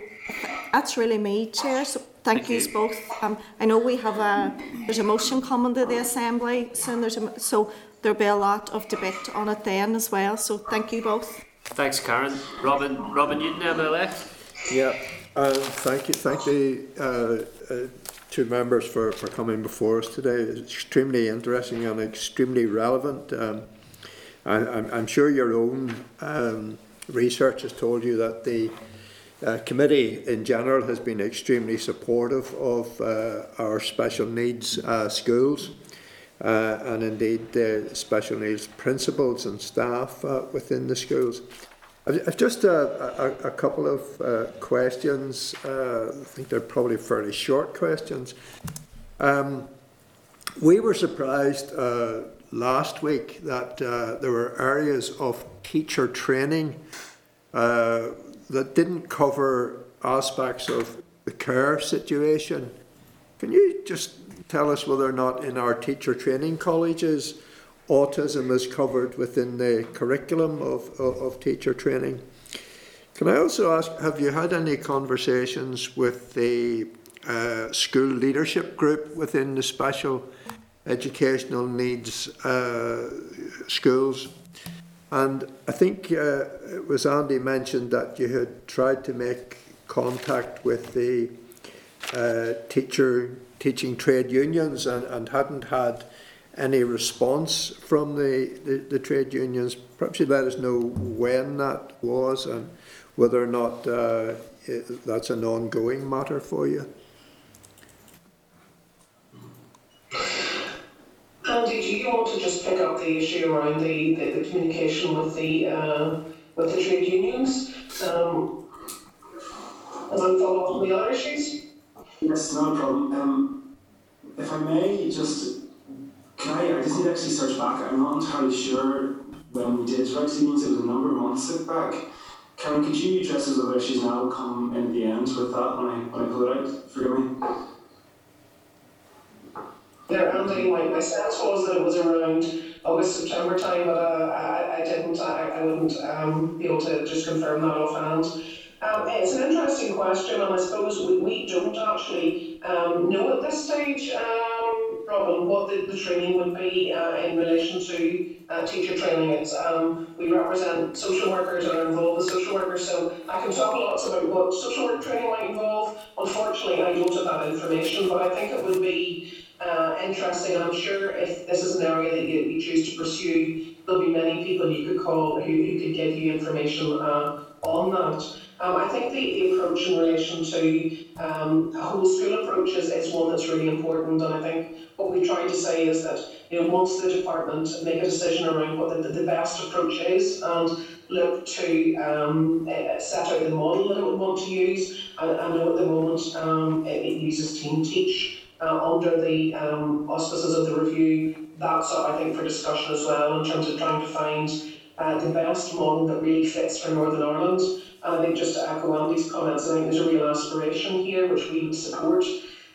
[SPEAKER 5] that's really me, Chair. So thank,
[SPEAKER 1] Thank
[SPEAKER 5] yous
[SPEAKER 1] you.
[SPEAKER 5] both. Um, I know we have a, there's a motion coming to the Assembly soon, there's a, so there'll be a lot of debate on it then as well, so thank you both.
[SPEAKER 1] Thanks, Karen. Robin, Robin Newton, MLA.
[SPEAKER 2] Yeah, uh, thank you, thank the uh, uh, two members for, for coming before us today. It's extremely interesting and extremely relevant. Um, I, I'm, I'm sure your own um, research has told you that the uh, committee in general has been extremely supportive of uh, our special needs uh, schools. Uh, and indeed the special needs principals and staff uh, within the schools. I've, just a, a, a couple of questions. I think they're probably fairly short questions. Um, we were surprised last week that there were areas of teacher training uh, that didn't cover aspects of the care situation. Can you just tell us whether or not in our teacher training colleges autism is covered within the curriculum of, of, of teacher training? Can I also ask, have you had any conversations with the uh, school leadership group within the special educational needs uh, schools? And I think uh, it was Andy mentioned that you had tried to make contact with the uh, teacher teaching trade unions and, and hadn't had any response from the, the, the trade unions. Perhaps you let us know when that was and whether or not uh, it, that's an ongoing matter for you.
[SPEAKER 13] Andy, do you want to just pick up the issue around the, the, the communication with the uh, with the trade unions? Um, and then follow up on the other issues?
[SPEAKER 14] Yes, no problem. Um, if I may, just can I? I just need to actually search back. I'm not entirely sure when we did write meetings. It was a number of months back. Karen, could you address those other issues now? Come in the end with that when I when I pull it out. Forgive me.
[SPEAKER 13] There, Andy, my, my sense was that it was around August, September time, but uh, I, I didn't, I, I wouldn't um, be able to just confirm that offhand. Um, it's an interesting question, and I suppose we, we don't actually um, know at this stage, um, Robin, what the, the training would be uh, in relation to uh, teacher training. It's, um, we represent social workers and are involved with social workers, so I can talk lots about what social work training might involve. Unfortunately, I don't have that information, but I think it would be uh, interesting, I'm sure if this is an area that you, you choose to pursue, there'll be many people you could call who, who could give you information uh, on that. Um, I think the, the approach in relation to um, a whole school approach is, is one that's really important, and I think what we try to say is that you know once the department make a decision around what the, the best approach is and look to um, uh, set out the model that it would want to use, I know at the moment um, it, it uses Team Teach uh, under the um, auspices of the review. That's up, I think, for discussion as well in terms of trying to find uh, the best model that really fits for Northern Ireland. And I think just to echo Andy's comments, I think there's a real aspiration here which we would support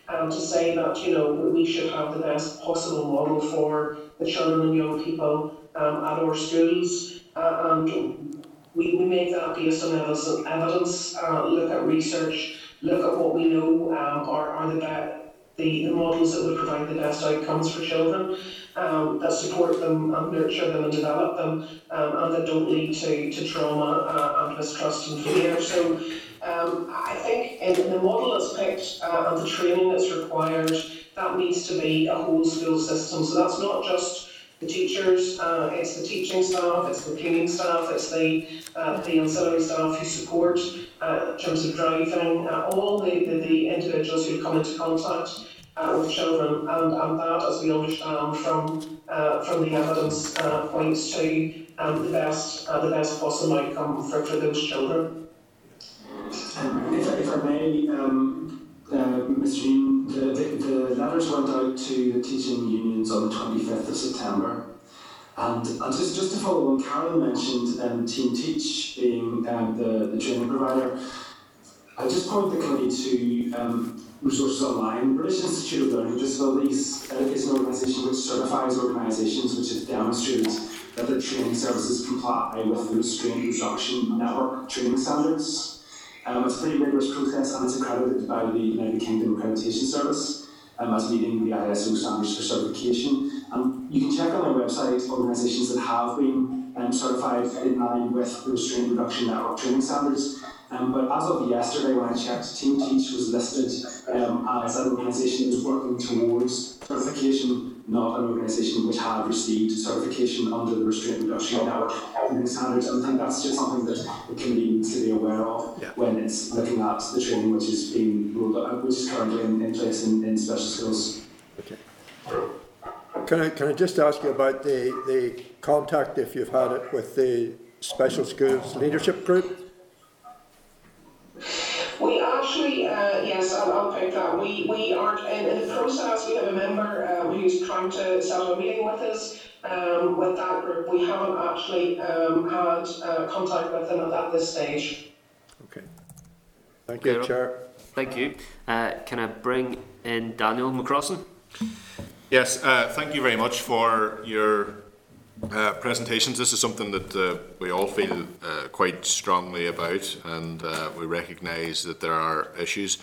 [SPEAKER 13] um, to say that you know we should have the best possible model for the children and young people um, at our schools. Uh, and we, we make that based on evidence, evidence uh, look at research, look at what we know um, are, are the best the, the models that would provide the best outcomes for children, um, that support them and nurture them and develop them, um, and that don't lead to, to trauma uh, and mistrust and fear. So um, I think in the model that's picked uh, and the training that's required, that needs to be a whole school system. So that's not just the teachers, uh, it's the teaching staff, it's the cleaning staff, it's the, uh, the ancillary staff who support uh, in terms of driving, uh, all the, the, the individuals who come into contact uh, with children, and, and that, as we understand from uh, from the evidence, points to um, the best the best possible outcome for, for those children.
[SPEAKER 14] Um, if, if I may, um, uh, Mr. Dean, the, the, the letters went out to the teaching unions on the 25th of September. And, and just, just to follow on, Carol mentioned um, Team Teach being um, the, the training provider. I just point the committee to um, Resources Online. British Institute of Learning Disabilities uh, is an organisation which certifies organisations which have demonstrated that their training services comply with the Restraint Reduction Network training standards. Um, it's a pretty rigorous process and it's accredited by the United Kingdom Accreditation Service um, as meeting the ISO standards for certification. And you can check on our website organisations that have been um, certified in line with the Restraint Reduction Network training standards. Um, but as of yesterday, when I checked, Team Teach was listed um, as an organisation that was working towards certification, not an organisation which had received certification under the Restraint Reduction Network training standards. And I think that's just something that the committee needs to be aware of
[SPEAKER 3] Yeah.
[SPEAKER 14] when it's looking at the training which is being rolled out, which is currently in, in place in, in special schools. Okay.
[SPEAKER 2] Can I, can I just ask you about the, the contact, if you've had it, with the special schools leadership group?
[SPEAKER 13] We actually, uh, yes, I'll, I'll pick that. We, we are in, in the process. We have a member um, who's trying to set up a meeting with us. Um, with that group, we haven't actually um, had uh, contact with them at, at this stage.
[SPEAKER 2] Okay. Thank you, Chair.
[SPEAKER 1] Thank you. Uh, can I bring in Daniel McCrossan?
[SPEAKER 3] Yes, uh, thank you very much for your uh, presentations. This is something that uh, we all feel uh, quite strongly about, and uh, we recognise that there are issues.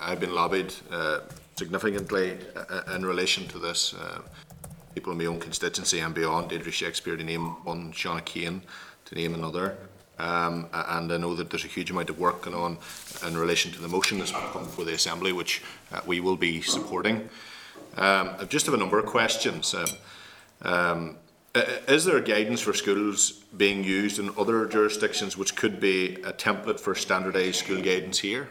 [SPEAKER 3] I've been lobbied uh, significantly uh, in relation to this. Uh, people in my own constituency and beyond, Deirdre Shakespeare to name one, Shauna Kane to name another. Um, and I know that there's a huge amount of work going on in relation to the motion that's come before the Assembly, which uh, we will be supporting. Um, I just have a number of questions. Um, um, is there guidance for schools being used in other jurisdictions which could be a template for standardised school guidance here?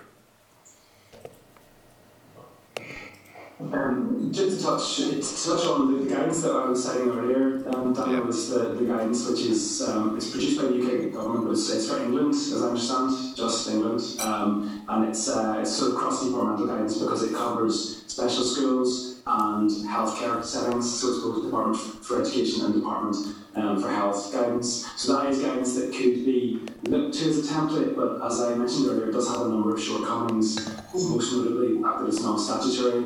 [SPEAKER 14] Um, just to touch, to touch on the, the guidance that I was citing earlier, um, Daniel,
[SPEAKER 3] Yeah.
[SPEAKER 14] was the, the guidance which is um, it's produced by the UK government, but it's, it's for England, as I understand, just England, um, and it's uh, it's sort of cross departmental guidance because it covers special schools and healthcare settings, so it's both Department for Education and Department um, for Health guidance. So that is guidance that could be looked to as a template, but as I mentioned earlier, it does have a number of shortcomings, most notably that it's non-statutory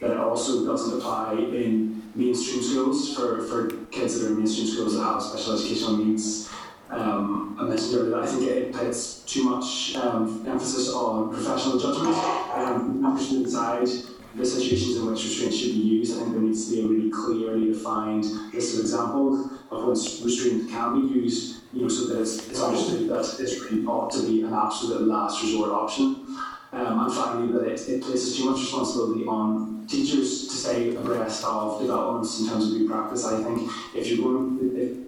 [SPEAKER 14] that also doesn't apply in mainstream schools for, for kids that are in mainstream schools that have special educational needs. Um, I mentioned earlier that I think it puts too much um, emphasis on professional judgment. Um, members should decide the situations in which restraint should be used. I think there needs to be a really clearly defined list of examples of when restraint can be used, you know, so that it's, it's understood that it's really ought to be an absolute last resort option. Um, and finally, that it, it places too much responsibility on teachers to stay abreast of developments in terms of good practice. I think if you're going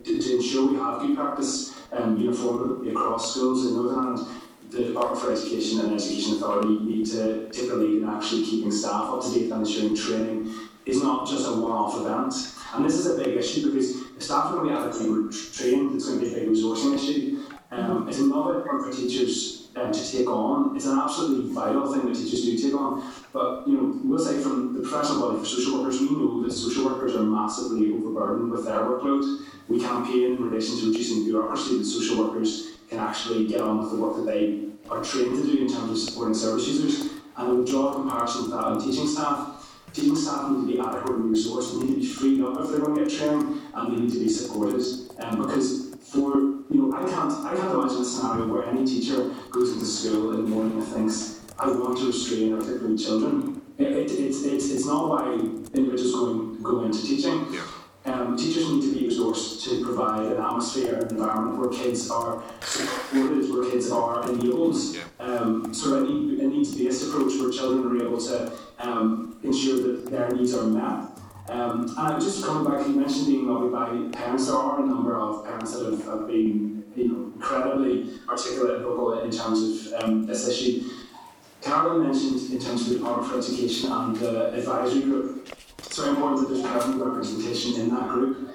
[SPEAKER 14] to, to ensure we have good practice um, uniformly across schools in Northern Ireland, the Department for Education and Education Authority need to take the lead in actually keeping staff up to date and ensuring training is not just a one-off event. And this is a big issue because if staff are going to be adequately trained, it's going to be a big resourcing issue. Um, it's not important for teachers um, to take on. It's an absolutely vital thing that teachers do take on. But you know, we'll say from the professional body for social workers, we know that social workers are massively overburdened with their workload. We campaign in relation to reducing bureaucracy that social workers can actually get on with the work that they are trained to do in terms of supporting service users. And I would draw a comparison with that on teaching staff. Teaching staff need to be adequately resourced, they need to be freed up if they're going to get training, and they need to be supported. Um, because for you know, I can't I can't imagine a scenario where any teacher goes into school in the morning and thinks, I want to restrain particularly children. It, it, it's, it's, it's not why individuals going go into teaching.
[SPEAKER 3] Yeah.
[SPEAKER 14] Um, teachers need to be resourced to provide an atmosphere, an environment where kids are supported, where kids are enabled.
[SPEAKER 3] Yeah.
[SPEAKER 14] Um, so a, need, a needs-based approach where children are able to um, ensure that their needs are met. Um, and just coming back, you mentioned being lobbied by parents. There are a number of parents that have, have been, you know, incredibly articulate and vocal in terms of um, this issue. Carolyn mentioned in terms of the Department for Education and the advisory group. It's very important that there's parent representation in that group.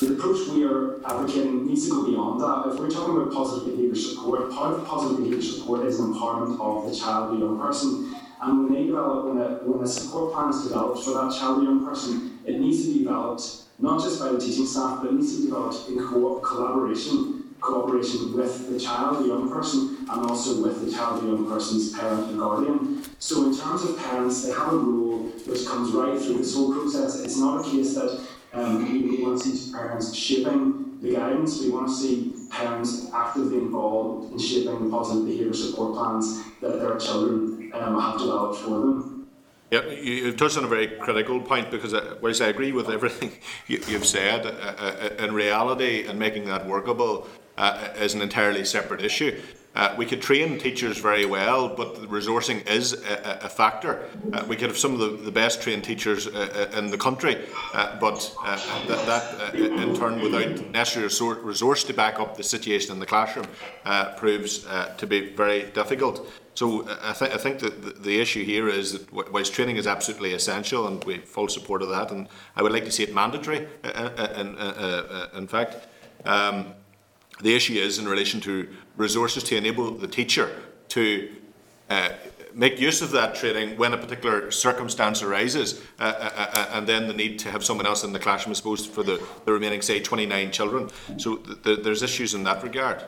[SPEAKER 14] The approach we are advocating needs to go beyond that. If we're talking about positive behaviour support, part of positive behaviour support is an empowerment of the child, the young person. And when they develop, when a, when a support plan is developed for that child or young person, it needs to be developed not just by the teaching staff, but it needs to be developed in co- collaboration, cooperation with the child, the young person, and also with the child, the young person's parent and guardian. So in terms of parents, they have a role which comes right through this whole process. It's not a case that um, we want to see parents shaping the guidance. We want to see parents actively involved in shaping the positive behaviour support plans that their children um, have for them.
[SPEAKER 3] Yeah, you, touched on a very critical point because, uh, I agree with everything *laughs* you, you've said, uh, uh, in reality, and making that workable uh, is an entirely separate issue. Uh, we could train teachers very well, but resourcing is a, a factor. Uh, we could have some of the, the best trained teachers uh, uh in the country, uh, but uh, that, that in turn, without necessary resource to back up the situation in the classroom, proves to be very difficult. So I, th- I think that the, the issue here is that whilst training is absolutely essential, and we full support of that, and I would like to see it mandatory. in, in fact. Um, the issue is in relation to resources to enable the teacher to uh, make use of that training when a particular circumstance arises, uh, uh, uh, and then the need to have someone else in the classroom, I suppose, for the, the remaining, say, 29 children. So th- th- there's issues in that regard.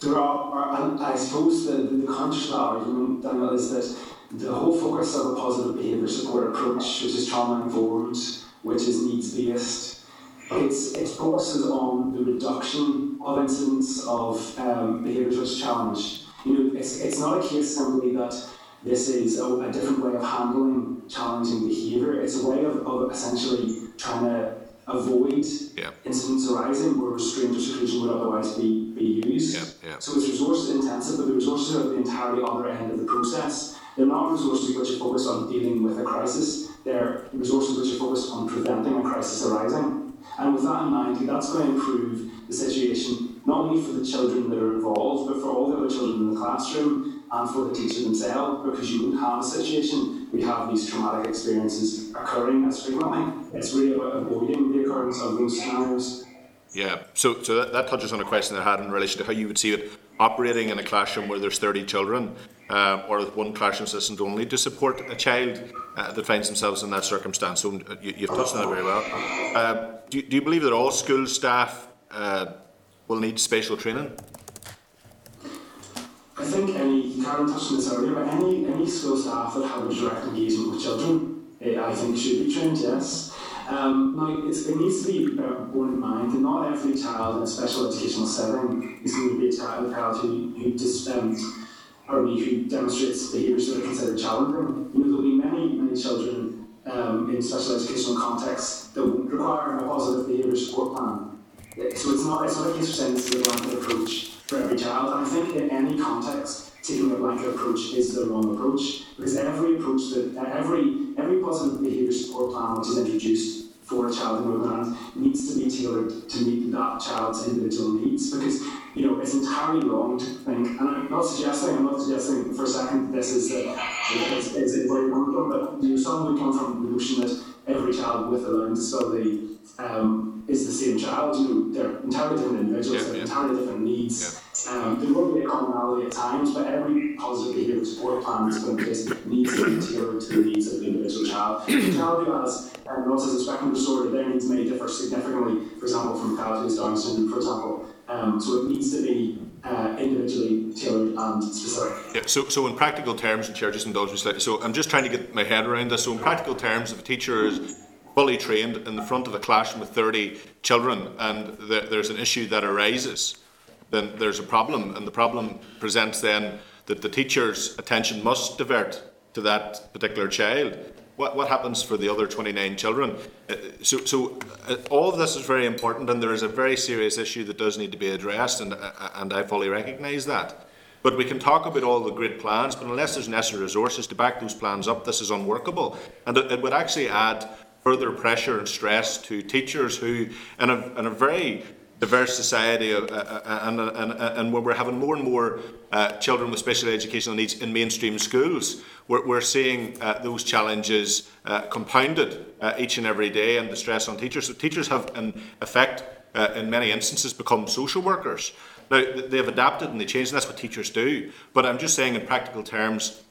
[SPEAKER 14] There are, I suppose the, the, the conscious argument, Daniel, is that the whole focus of a positive behaviour support approach, which is trauma informed, which is needs based, it's, it focuses on the reduction of incidents of um, behaviours challenge. You know, it's, it's not a case simply that this is a, a different way of handling challenging behaviour. It's a way of, of essentially trying to avoid
[SPEAKER 3] yeah.
[SPEAKER 14] incidents arising where restraint or seclusion would otherwise be, be used.
[SPEAKER 3] Yeah, yeah.
[SPEAKER 14] So it's resource intensive, but the resources are at the entirely other end of the process. They're not resources which are focused on dealing with a crisis, they're resources which are focused on preventing a crisis arising. And with that in mind, that's going to improve the situation not only for the children that are involved, but for all the other children in the classroom and for the teacher themselves, because you wouldn't have a situation where you have these traumatic experiences occurring as frequently. It's really about avoiding the occurrence of those scenarios.
[SPEAKER 3] Yeah, so so that, that touches on a question I had in relation to how you would see it operating in a classroom where there's 30 children, uh, or with one classroom assistant only to support a child uh, that finds themselves in that circumstance. So uh, you, have touched on that very well. Uh, do, do, you believe that all school staff uh, will need special training?
[SPEAKER 14] I think any, Karen touched on this earlier, but any, any school staff that have a direct engagement with children, eh, I think should be trained, yes. Um, now, it needs to be borne in mind that not every child in a special educational setting is going to be a child, a child who, who just, um, or who demonstrates behaviours that are considered challenging. You know, there'll be many, many children um, in special educational contexts that require a positive behaviour support plan. So it's not, it's not a case of saying this is a blanket approach for every child. And I think in any context, taking a blanket approach is the wrong approach because every approach that every every positive behaviour support plan which is introduced for a child in Northern Ireland needs to be tailored to meet that child's individual needs. Because you know it's entirely wrong to think and I'm not suggesting I'm not suggesting for a second this is a, is, is a wonderful but you know some would come from the notion that every child with a learning disability um, is the same child you know they're entirely different individuals yeah, yeah. entirely different needs yeah. Um, there will be a commonality at times, but every positive behaviour support plan that's put in place needs to be tailored to the needs of the individual child. The child who has um, autism spectrum disorder, their needs may differ significantly, for example, from a child who has Down syndrome, for example. Um, so it needs to be uh, individually tailored and specific.
[SPEAKER 3] Yeah, so, so in practical terms, and Chair, just indulge me slightly, so I'm just trying to get my head around this. So in practical terms, if a teacher is fully trained in the front of a classroom with 30 children and there's an issue that arises, then there's a problem, and the problem presents then that the teacher's attention must divert to that particular child. What, what happens for the other 29 children? Uh, so, so uh, all of this is very important, and there is a very serious issue that does need to be addressed, and, uh, and I fully recognise that. But we can talk about all the great plans, but unless there's necessary resources to back those plans up, this is unworkable. And it, it would actually add further pressure and stress to teachers who, in a, in a very diverse society uh, uh, uh, and, and, and when we're having more and more uh, children with special educational needs in mainstream schools, we're, we're seeing uh, those challenges uh, compounded each and every day and the stress on teachers. So teachers have, in effect, in many instances, become social workers. Now, they've adapted and they changed, and that's what teachers do. But I'm just saying, in practical terms,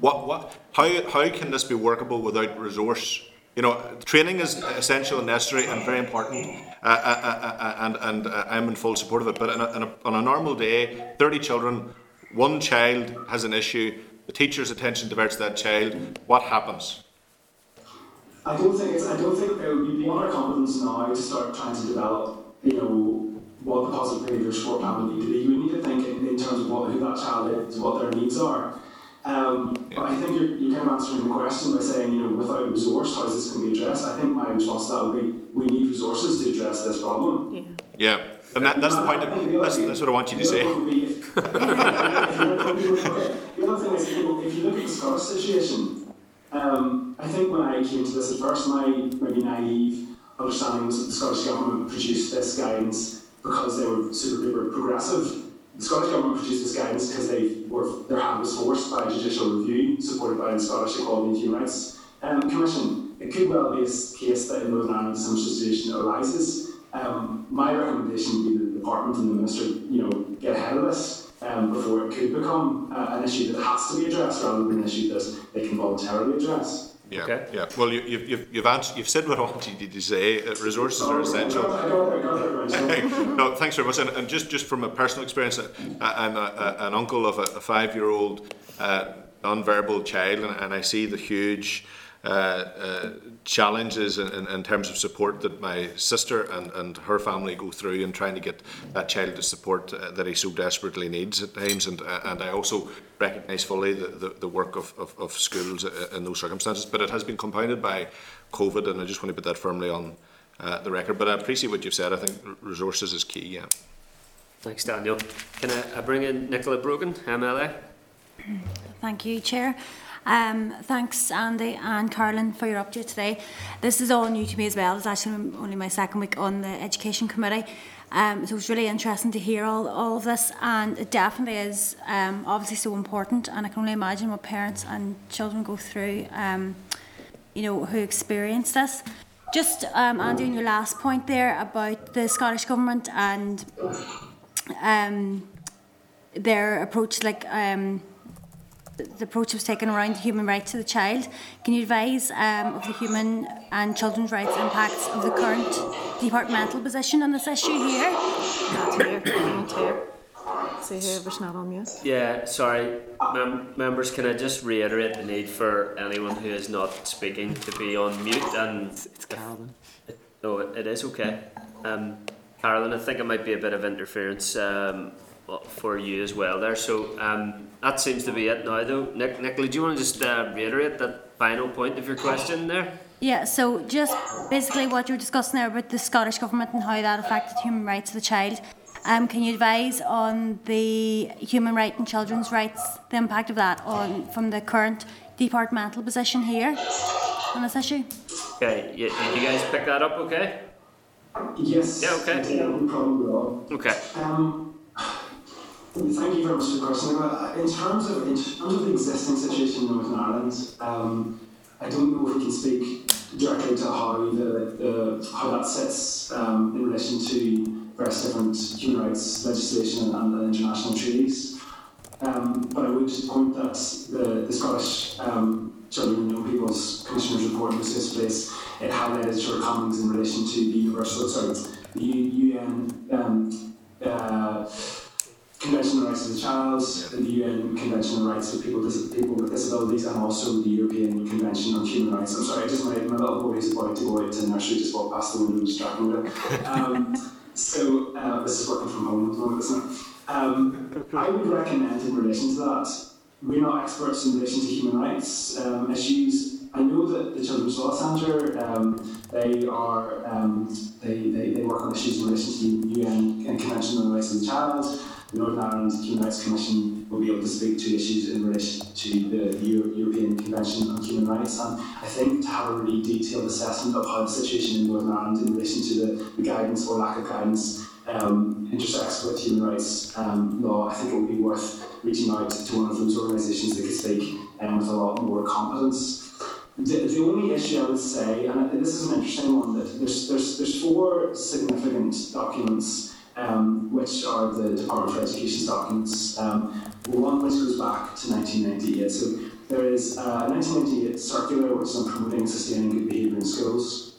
[SPEAKER 3] what, what, how, how can this be workable without resource you know, training is essential and necessary and very important, uh, uh, uh, uh and, and I'm in full support of it. But on a, on a normal day, 30 children, one child has an issue, the teacher's attention diverts to that child, what happens?
[SPEAKER 14] I don't think it's, I don't think it would be beyond our competence now to start trying to develop you know, what the positive behaviour support plan would need to be. We need to think in, in terms of what, who that child is, what their needs are. Um, But I think you're, you're kind of answering the question by saying, you know, without resource, how is this going to be addressed? I think my response to that would be, we need resources to address this problem.
[SPEAKER 5] Yeah.
[SPEAKER 3] Yeah, and that, that's the point. Of, that's, that's what I want you to say.
[SPEAKER 14] The other thing is, if you look at the Scottish situation, um, I think when I came to this at first, my maybe naive understanding was that the Scottish Government produced this guidance because they were super duper progressive. The Scottish Government produced this guidance because they were, their hand was forced by a judicial review supported by the Scottish Equality and Human Rights um, Commission. It could well be a case that in Northern Ireland some situation arises. Um, my recommendation would be that the Department and the Minister, you know, get ahead of this um, before it could become uh, an issue that has to be addressed rather than an issue that they can voluntarily address.
[SPEAKER 3] Yeah,
[SPEAKER 1] Okay.
[SPEAKER 3] yeah. Well, you, you've, you've, you've, answered, you've said what I wanted you to say. Uh, resources are essential. *laughs* no, thanks very much. And, and just, just from a personal experience, uh, I'm a, a, an uncle of a, a five-year-old uh, non-verbal child, and, and I see the huge uh, uh, challenges in, in, in terms of support that my sister and, and her family go through in trying to get that child the support uh, that he so desperately needs at times. And, uh, and I also recognise fully the, the, the work of, of, of schools uh, in those circumstances. But it has been compounded by COVID, and I just want to put that firmly on uh, the record. But I appreciate what you've said. I think resources is key, yeah.
[SPEAKER 1] Thanks, Daniel. Can I, I bring in Nicola Brogan, MLA?
[SPEAKER 9] Thank you, Chair. Um, thanks, Andy and Carolyn, for your update today. This is all new to me as well. It's actually only my second week on the Education Committee. Um, so it's really interesting to hear all, all of this, and it definitely is um, obviously so important. And I can only imagine what parents and children go through, um, you know, who experience this. Just, um, Andy, on your last point there about the Scottish Government and um, their approach, like um, the approach was taken around the human rights of the child. Can you advise um, of the human and children's rights impacts of the current departmental position on this issue here?
[SPEAKER 5] Not here, not here. See whoever's not on mute.
[SPEAKER 1] Yeah, sorry, mem- members. Can I just reiterate the need for anyone who is not speaking to be on mute? And
[SPEAKER 4] It's Carolyn.
[SPEAKER 1] no, it, it is okay. Um, Carolyn, I think it might be a bit of interference um, well, for you as well there. So um, that seems to be it now, though. Nick, Nicola, do you want to just uh, reiterate that final point of your question there?
[SPEAKER 9] Yeah, so just basically what you were discussing there about the Scottish Government and how that affected human rights of the child. Um, can you advise on the human right and children's rights, the impact of that on from the current departmental position here on this issue?
[SPEAKER 1] Okay, you, you guys pick that up, okay?
[SPEAKER 14] Yes.
[SPEAKER 1] Yeah, okay.
[SPEAKER 14] No problem at all.
[SPEAKER 1] Okay.
[SPEAKER 14] Um, thank you very much for the question. In terms of in terms of the existing situation in Northern Ireland, um, I don't know if we can speak directly to how the, the how that sits um, in relation to various different human rights legislation and, and international treaties. Um, but I would point that the, the Scottish um, Children and Young People's Commissioner's report was this place. It highlighted shortcomings in relation to the universal, sorry, the UN um, uh, Convention on the Rights of the Child, the UN Convention on the Rights of People, dis- people with Disabilities, and also the European Convention on Human Rights. I'm sorry, I just my, my little boy is about to go out to nursery, just walk past the window, and distracting me. Um, so uh, this is working from home at the moment, isn't it? Um, I would recommend in relation to that, we're not experts in relation to human rights um, issues. I know that the Children's Law Centre, um, they are um, they, they, they work on issues in relation to the UN Convention on the Rights of the Child. The Northern Ireland Human Rights Commission will be able to speak to issues in relation to the, Euro- European Convention on Human Rights. And I think to have a really detailed assessment of how the situation in Northern Ireland in relation to the, the guidance or lack of guidance um, intersects with human rights um, law, I think it would be worth reaching out to one of those organisations that could speak um, with a lot more competence. The, the only issue I would say, and this is an interesting one, that there's, there's, there's four significant documents um, which are the Department for Education's documents. Um, one which goes back to 1998. So there is a 1998 circular which is on promoting sustaining good behaviour in schools.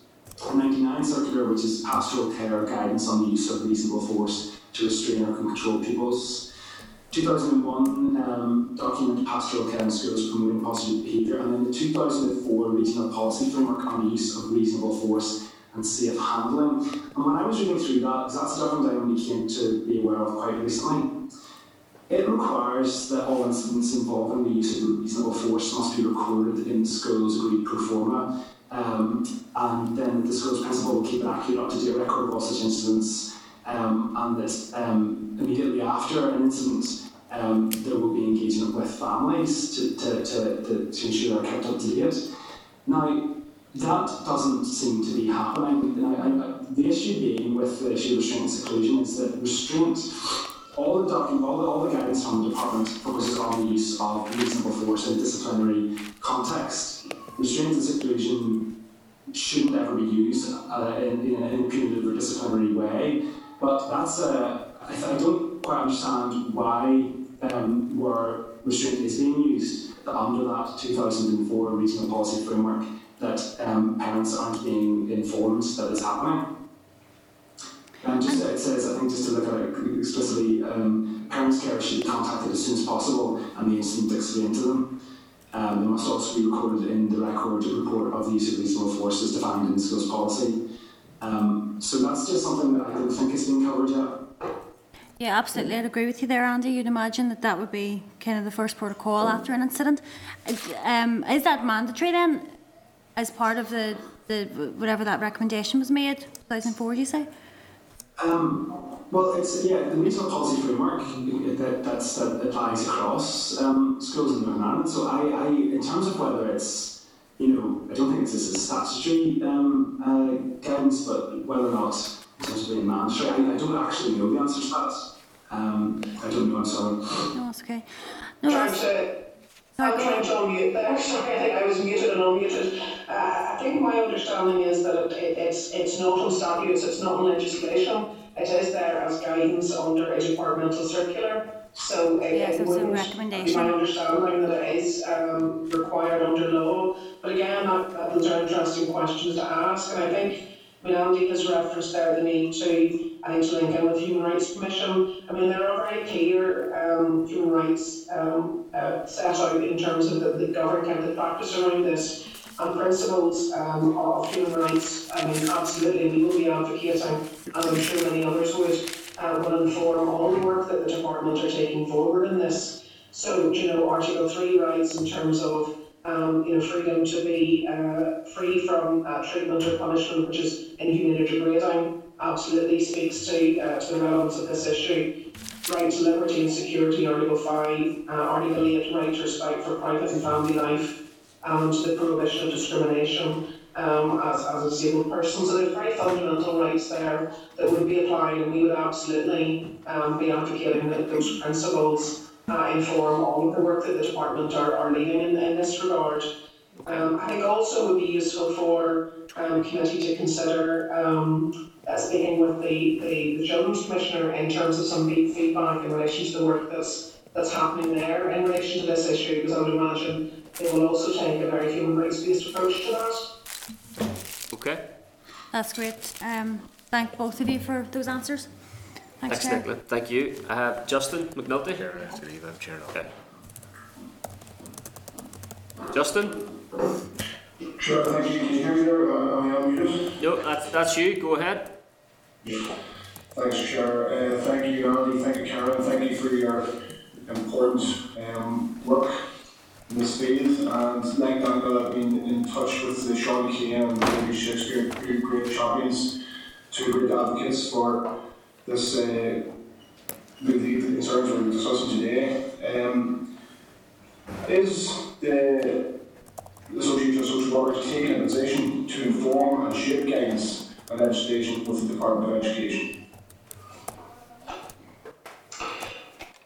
[SPEAKER 14] A 99 circular which is pastoral care guidance on the use of reasonable force to restrain or control pupils. 2001 um, document pastoral care in schools promoting positive behaviour, and then the 2004 regional policy framework on the use of reasonable force and safe handling. And when I was reading through that, because that's a document I only came to be aware of quite recently, it requires that all incidents involving the use of reasonable force must be recorded in the school's agreed pro forma, um, and then the school's principal will keep an accurate, up-to-date record of all such incidents, um, and that um, immediately after an incident, um, there will be engagement with families to, to, to, to, to ensure they're kept up to date. Now, that doesn't seem to be happening. Now, I, the issue being with the issue of restraint and seclusion is that restraint, all the document, all the, all the guidance from the department focuses on the use of reasonable force in a disciplinary context. Restraint and seclusion shouldn't ever be used uh, in, in, a, punitive or disciplinary way, but that's I, I don't quite understand why um, where restraint is being used under that 2004 regional policy framework that um, parents aren't being informed that it's happening. And just it says, I think, just to look at it explicitly, um, parents' care should be contacted as soon as possible and the incident explained to them. Um, they must also be recorded in the record report of the use of reasonable force as defined in the school's policy. Um, so that's just something that I don't think is being covered yet.
[SPEAKER 9] Yeah, absolutely. I'd agree with you there, Andy. You'd imagine that that would be kind of the first protocol after an incident. Um, is that mandatory then, as part of the, the whatever that recommendation was made, 2004, you say?
[SPEAKER 14] Um, well, it's yeah, the regional policy framework that that's, that applies across um, schools in Northern Ireland. So I, I, in terms of whether it's, you know, I don't think it's a statutory um, uh, guidance, but whether or not it's terms of being mandatory, I, I don't actually know the answer to that. Um, I don't know. I'm sorry.
[SPEAKER 9] No, that's okay. No, that's,
[SPEAKER 13] to, I'm trying to unmute there. Sorry, I think I was muted and unmuted. Uh, I think my understanding is that it, it, it's it's not on statutes, it's not on legislation. It is there as guidance under a departmental circular. So it,
[SPEAKER 9] Yes,
[SPEAKER 13] it
[SPEAKER 9] it's a
[SPEAKER 13] wouldn't be
[SPEAKER 9] recommendation.
[SPEAKER 13] my understanding that it is um, required under law. But again, that, that those are interesting questions to ask. And I think, Andy has referenced there the need to, I think, to link in with the Human Rights Commission. I mean, there are very clear um, human rights um, uh, set out in terms of the, the of the practice around this and principles um, of human rights. I mean, absolutely, we will be advocating, and I'm sure many others would, uh, will inform all the work that the department are taking forward in this. So, you know, Article 3 rights in terms of um, you know, freedom to be uh, free from uh, treatment or punishment, which is inhumane or degrading, absolutely speaks to, uh, to the relevance of this issue. Right to liberty and security, Article 5, uh, Article 8, right to respect for private and family life, and the prohibition of discrimination um, as, as a disabled person. So there's very fundamental rights there that would be applied, and we would absolutely um, be advocating those principles uh, inform all of the work that the department are, are leading in, in this regard. Um, I think also would be useful for um, committee to consider um, uh, speaking with the, the, the Children's Commissioner in terms of some feedback in relation to the work that's that's happening there in relation to this issue, because I would imagine they will also take a very human rights based approach to that.
[SPEAKER 1] Okay.
[SPEAKER 9] that's great. Um, thank both of you for those answers. Thanks,
[SPEAKER 1] Thanks, Nicola. Thank you. Uh, Justin McNulty.
[SPEAKER 3] Chair, I have to leave. I'm chair now.
[SPEAKER 1] Okay. Justin?
[SPEAKER 11] Sure, thank you. Can you hear me there? Am I unmuted?
[SPEAKER 1] No, that's, that's you. Go ahead.
[SPEAKER 11] Thanks, Chair. Uh, thank you, Andy. Thank you, Karen. Thank you for your important um, work in this field. And like Daniel, I've been in touch with the Sean Kane and the Willie Shakespeare, two great champions, two great advocates for this, uh, concerns we're discussing today. Um, is the Association of Social Workers taking a position to inform and shape guidance and legislation with the Department of Education?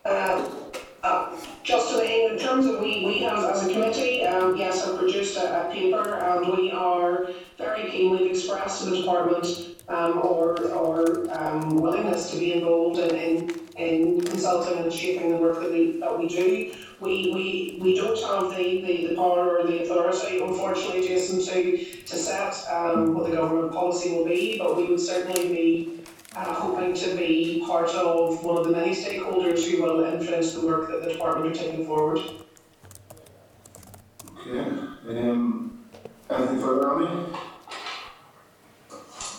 [SPEAKER 13] Um, uh, just to in, in terms of we, we have as a committee, um, yes, have produced a, a paper and we are very keen. We've expressed to the department um, our, our um, willingness to be involved in, in, in consulting and shaping the work that we, that we do. We, we, we don't have the, the, the power or the authority, unfortunately, Justin, to, to set um, what the government policy will be, but we would certainly be uh, hoping to be part of one of the many stakeholders who will influence the work that the department are taking forward.
[SPEAKER 11] Okay. Um, anything further, Andy?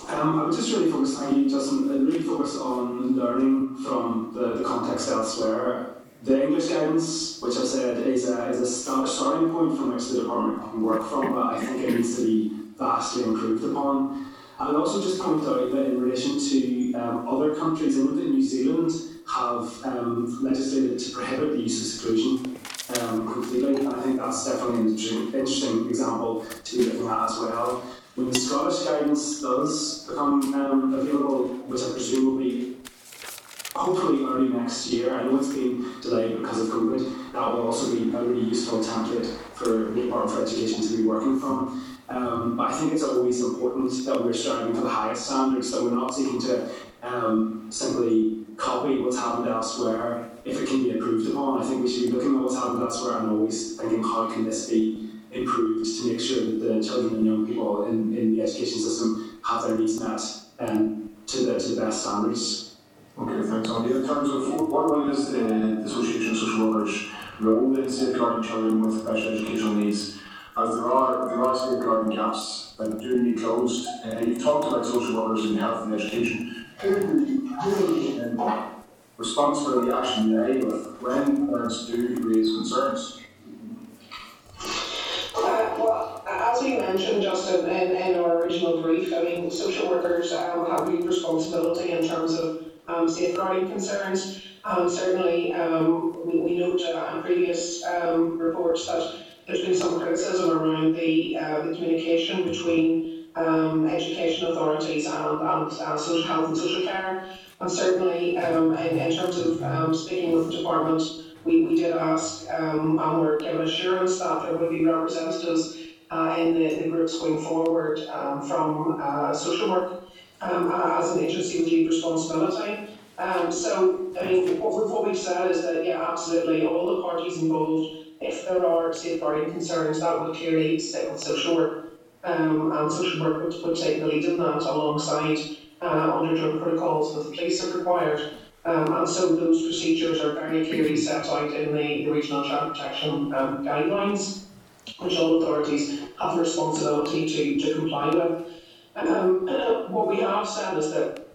[SPEAKER 14] Um, I would just really focus, thank you, really focus on learning from the, the context elsewhere. The English guidance, which I've said is a, is a start, starting point from which the department can work from, but I think it needs to be vastly improved upon. I'd also just point out that in relation to um, other countries, I that New Zealand have um, legislated to prohibit the use of seclusion um, completely, I think that's definitely an interesting, interesting example to be looking at as well. When the Scottish guidance does become um, available, which I presume will be hopefully early next year, I know it's been delayed because of COVID, that will also be a really useful template for the Department for Education to be working from. Um, but I think it's always important that we're striving for the highest standards, that we're not seeking to um, simply copy what's happened elsewhere if it can be improved upon. I think we should be looking at what's happened elsewhere and always thinking how can this be improved to make sure that the children and young people in, in the education system have their needs met um, to, the, to the best standards.
[SPEAKER 11] Okay, thanks, Andy. In terms of what role is the, the Association of Social Workers' role in safeguarding children with special educational needs? As there are there are safeguarding gaps that do need closed. Uh, you've talked about social workers in health and education. Who responsibility actually lay with when parents do raise concerns?
[SPEAKER 13] As we mentioned, Justin, in, in our original brief, I mean, social workers um, have a responsibility in terms of um, safeguarding concerns. Um, certainly, um, we, we note uh, in previous um, reports that there's been some criticism around the, uh, the communication between um, education authorities and, and social health and social care. And certainly, in, in terms of speaking with the department, we, we did ask and were given assurance that there would be representatives uh, in the, the groups going forward um, from uh, social work um, as an agency with lead responsibility. Um, so, I mean, what, we- what we've said is that, yeah, absolutely, all the parties involved, if there are safeguarding concerns, that would clearly sit with social work. Um, and social work would, would take the lead in that alongside uh, under drug protocols with the police if required. Um, and so those procedures are very clearly set out in the, the regional child protection um, guidelines, which all authorities have a responsibility to, to comply with. Um, what we have said is that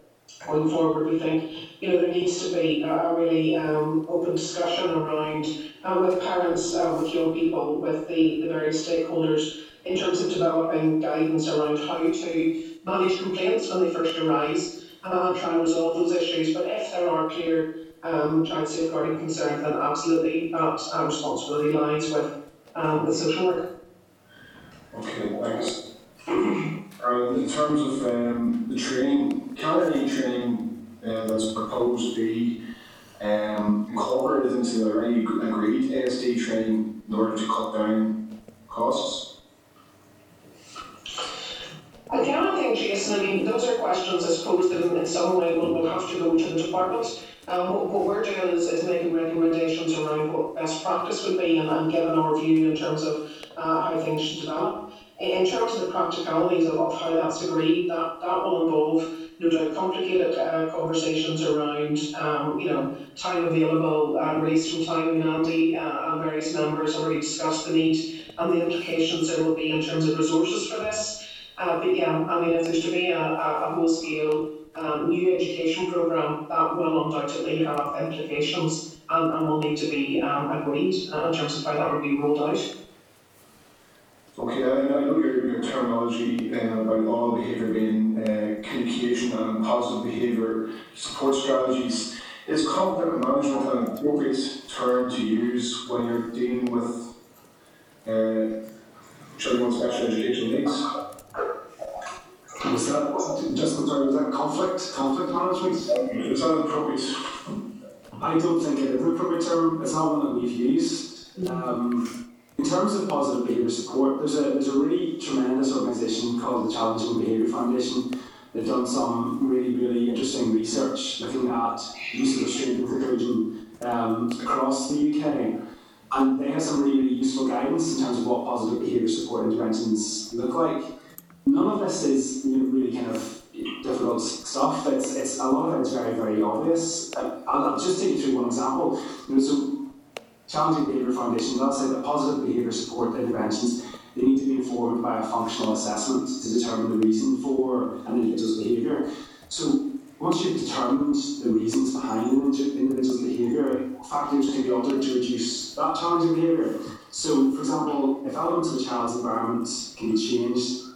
[SPEAKER 13] going forward, we think you know there needs to be a really um, open discussion around um, with parents, uh, with young people, with the, the various stakeholders in terms of developing guidance around how to manage complaints when they first arise and try and resolve those issues. But if there are clear um, child safeguarding concerns, then absolutely that uh, responsibility lies with um, social work.
[SPEAKER 11] Okay, thanks. Uh, in terms of um, the training, can any training uh, that's proposed be um, incorporated into the already agreed ASD training in order to cut down costs?
[SPEAKER 13] I think, Justin, I mean, those are questions, I suppose, that in, in some way will, will have to go to the department. Um, what, what we're doing is, is making recommendations around what best practice would be and, and giving our view in terms of uh, how things should develop. In terms of the practicalities of, of how that's agreed, that, that will involve no doubt complicated uh, conversations around, um, you know, time available, uh, from time and Andy uh, and various members already discussed the need and the implications there will be in terms of resources for this. Uh, but yeah, I mean, if there's to be a, a, a whole-scale um, new education programme, that will undoubtedly have implications and, and will need to be um, agreed uh, in terms of how that will be rolled out.
[SPEAKER 11] Okay, I, know your, your terminology uh, about all behaviour being uh, communication and positive behaviour support strategies. Is conflict management an appropriate term to use when you're dealing with uh, children with special educational needs?
[SPEAKER 14] Was that, just sorry, was that conflict, conflict management?
[SPEAKER 11] Is that appropriate?
[SPEAKER 14] I don't think it is an appropriate term. It's not one that we've used. Um, in terms of positive behaviour support, there's a there's a really tremendous organisation called the Challenging Behaviour Foundation. They've done some really really interesting research looking at use of restraint and seclusion um, across the UK, and they have some really really useful guidance in terms of what positive behaviour support interventions look like. None of this is really kind of difficult stuff. It's, it's a lot of it is very very obvious. Uh, I'll, I'll just take you through one example. You know, so Challenging Behaviour Foundation, they'll say that positive behaviour support interventions they need to be informed by a functional assessment to determine the reason for an individual's behaviour. So once you've determined the reasons behind an individual's behaviour, factors can be altered to reduce that challenging behaviour. So, for example, if elements of a child's environment can be changed,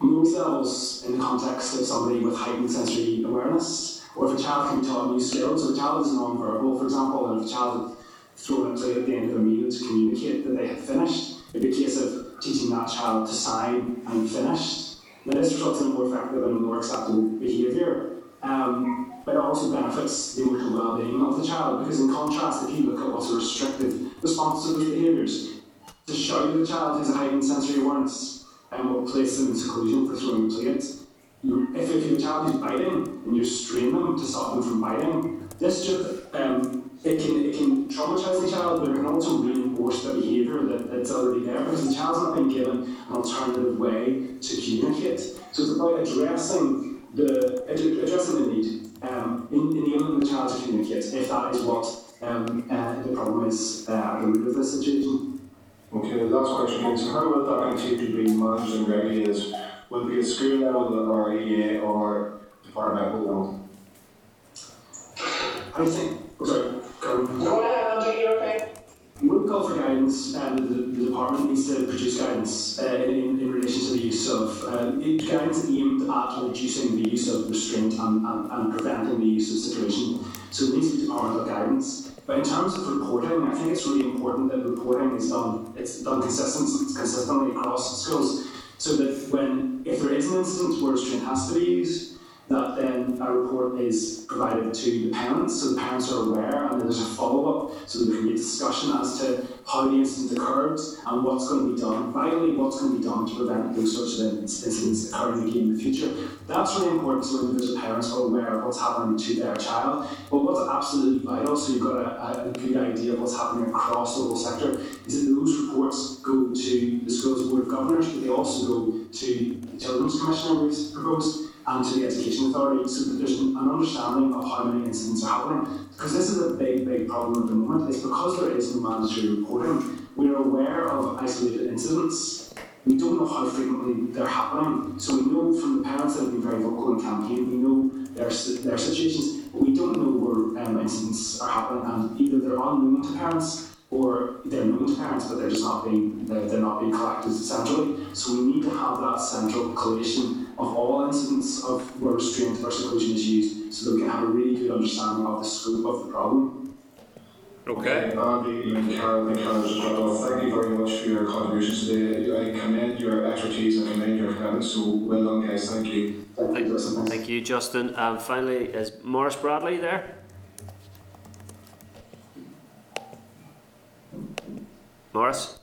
[SPEAKER 14] levels in the context of somebody with heightened sensory awareness, or if a child can be taught new skills, so a child is non-verbal, for example, and if a child had thrown a plate at the end of a meal to communicate that they had finished, it'd be a case of teaching that child to sign I'm finished. Now this results in a more effective and more acceptable behaviour. Um, but it also benefits the emotional well-being of the child because in contrast, if you look at what's a restrictive response to those behaviours, to show you the child has a heightened sensory awareness and will place them in seclusion for throwing a plate. You, if, if your child is biting and you strain them to stop them from biting, this just um, it can it can traumatise the child, but it can also reinforce the behaviour that, that's already there because the child's not been given an alternative way to communicate. So it's about addressing the addressing the need, um, in, enabling the child to communicate if that is what um, uh, the problem is uh, at the root of this situation.
[SPEAKER 11] Okay, the last question is how will that continue to be managed and regulated? Will it be at school level or EA or departmental level?
[SPEAKER 14] I think, sorry, Karen.
[SPEAKER 13] Go ahead, Andy, you're okay?
[SPEAKER 14] We would call for guidance, and the, the department needs to produce guidance uh, in, in relation to the use of uh, it- guidance aimed at reducing the use of restraint and, and, and preventing the use of situation. So it needs to be departmental guidance. But in terms of reporting, I think it's really important that reporting is done. It's done consistent, consistently across schools, so that when if there is an incident where a student has to be used, that then a report is provided to the parents, so the parents are aware, and then there's a follow-up, so there can be a discussion as to how the incident occurred and what's going to be done, Finally, what's going to be done to prevent those sorts of incidents occurring again in the future. That's really important so individual parents are aware of what's happening to their child. But what's absolutely vital, so you've got a, a good idea of what's happening across the whole sector, is that those reports go to the school's board of governors, but they also go to the children's commissioner we've proposed and to the education authority so that there's an an understanding of how many incidents are happening. Because this is a big, big problem at the moment. It's because there is no mandatory reporting. We're aware of isolated incidents. We don't know how frequently they're happening. So we know from the parents that have been very vocal in campaign, we know their, their situations, but we don't know where um, incidents are happening and either they're unknown to parents or they're known to parents but they're just not being they're, they're not being collected centrally. So we need to have that central collation of all incidents of where restraint or seclusion is used so that we can have a really good understanding of the scope of the problem.
[SPEAKER 1] Okay.
[SPEAKER 11] Andy and Karen, and Karen as well, thank you very much for your contributions today. I commend your expertise and commend your commitment, so well done guys, thank you.
[SPEAKER 14] Thank you, Justin.
[SPEAKER 1] Thank you, Justin. And finally, is Maurice Bradley there? Maurice?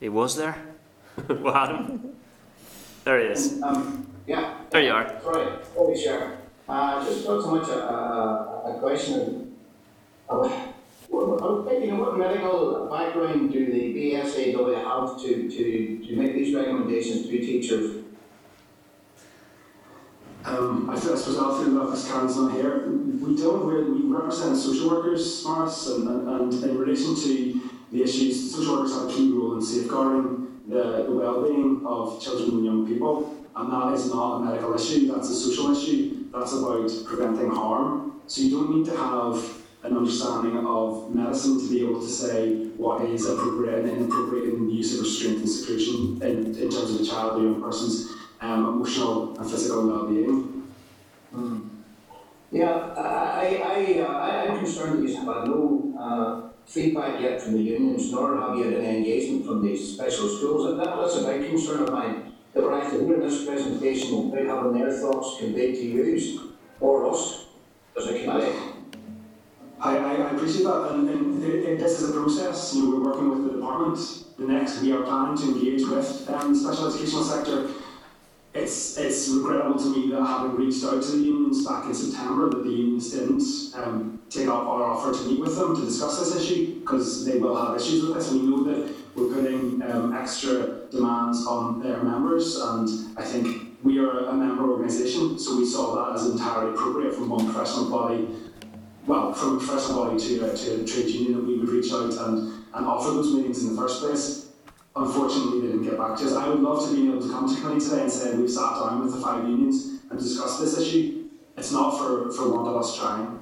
[SPEAKER 1] He was there? *laughs* what happened? There he is.
[SPEAKER 6] Um, yeah.
[SPEAKER 1] There you are.
[SPEAKER 6] Sorry, holy share. Uh, just not so much a, a, a question of, well, I'm thinking what medical background do the BSAW have to, to, to make these recommendations to teachers?
[SPEAKER 14] Um, I suppose I'll fill that because Karen's not here. We don't really, we represent social workers, Maurice, and, and, and in relation to the issues, social workers have a key role in safeguarding the, the well-being of children and young people, and that is not a medical issue, that's a social issue, that's about preventing harm. So you don't need to have an understanding of medicine to be able to say what is appropriate and inappropriate in the use of restraint and seclusion in, in terms of a child or young person's um, emotional and physical well-being.
[SPEAKER 6] Yeah, I, I, uh, I'm concerned that you have had no uh, feedback yet from the unions, nor have you had any engagement from the special schools. And that, that's a big concern of mine, that we're actually hearing this presentation without having their thoughts conveyed to you or us as a committee.
[SPEAKER 14] I, I, I appreciate that, and, and it, it, this is a process. You know, we're working with the department. The next, we are planning to engage with um, the special educational sector. It's it's regrettable to me that having reached out to the unions back in September, that the unions didn't um, take up our offer to meet with them to discuss this issue because they will have issues with this. We know that we're putting um, extra demands on their members, and I think we are a member organisation, so we saw that as entirely appropriate from one professional body well, from a professional body to, uh, to a trade union that we would reach out and, and offer those meetings in the first place. Unfortunately they didn't get back to us. I would love to be able to come to committee today and say we've sat down with the five unions and discussed this issue. It's not for, for want of us trying.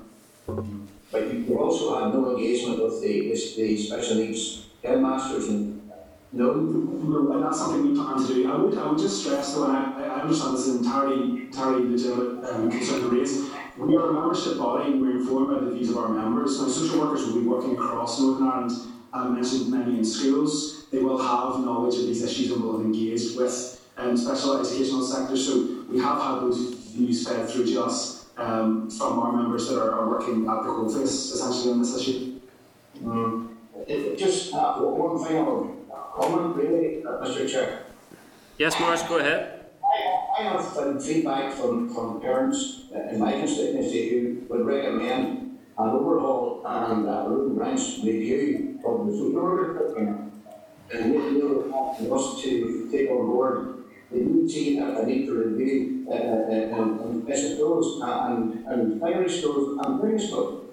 [SPEAKER 6] But you you also had no engagement with the, with the special needs headmasters and no,
[SPEAKER 14] No, and that's something we plan to do. I would, I would just stress though, and I, I understand this is entirely, entirely legitimate um, concern to raise. We are a membership body and we're informed by the views of our members. Now, social workers will be working across Northern Ireland. I mentioned many in schools. They will have knowledge of these issues and will have engaged with um, special educational sectors. So we have had those views fed through to us um, from our members that are, are working at the coalface essentially on this issue.
[SPEAKER 6] Mm. It, it just, uh, one final comment really, uh, Mr Chair.
[SPEAKER 1] Yes, Maurice, go ahead.
[SPEAKER 6] I, I have um, feedback from, from parents uh, in my constituency who would recommend an overhaul and a root and branch review of the social worker curriculum. And they feel for us to take on board, they do see a, a need to review uh, uh, uh, in special schools and, and primary schools and primary schools.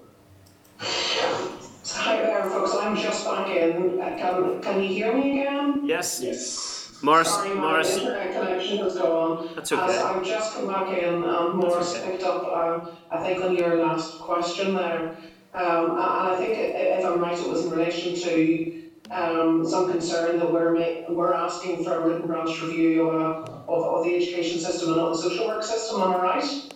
[SPEAKER 13] Hi there, folks. I'm just back in. Uh, Can, can you hear me again?
[SPEAKER 1] Yes.
[SPEAKER 14] Yes.
[SPEAKER 1] Maurice,
[SPEAKER 13] Sorry, my
[SPEAKER 1] Maurice,
[SPEAKER 13] internet connection has gone.
[SPEAKER 1] That's
[SPEAKER 13] As
[SPEAKER 1] okay.
[SPEAKER 13] I've just come back in, and Maurice picked up, uh, I think, on your last question there. Um, and I think, if I'm right, it was in relation to um, some concern that we're ma- we're asking for a written branch review of, uh, of, of the education system and not the social work system. Am I right?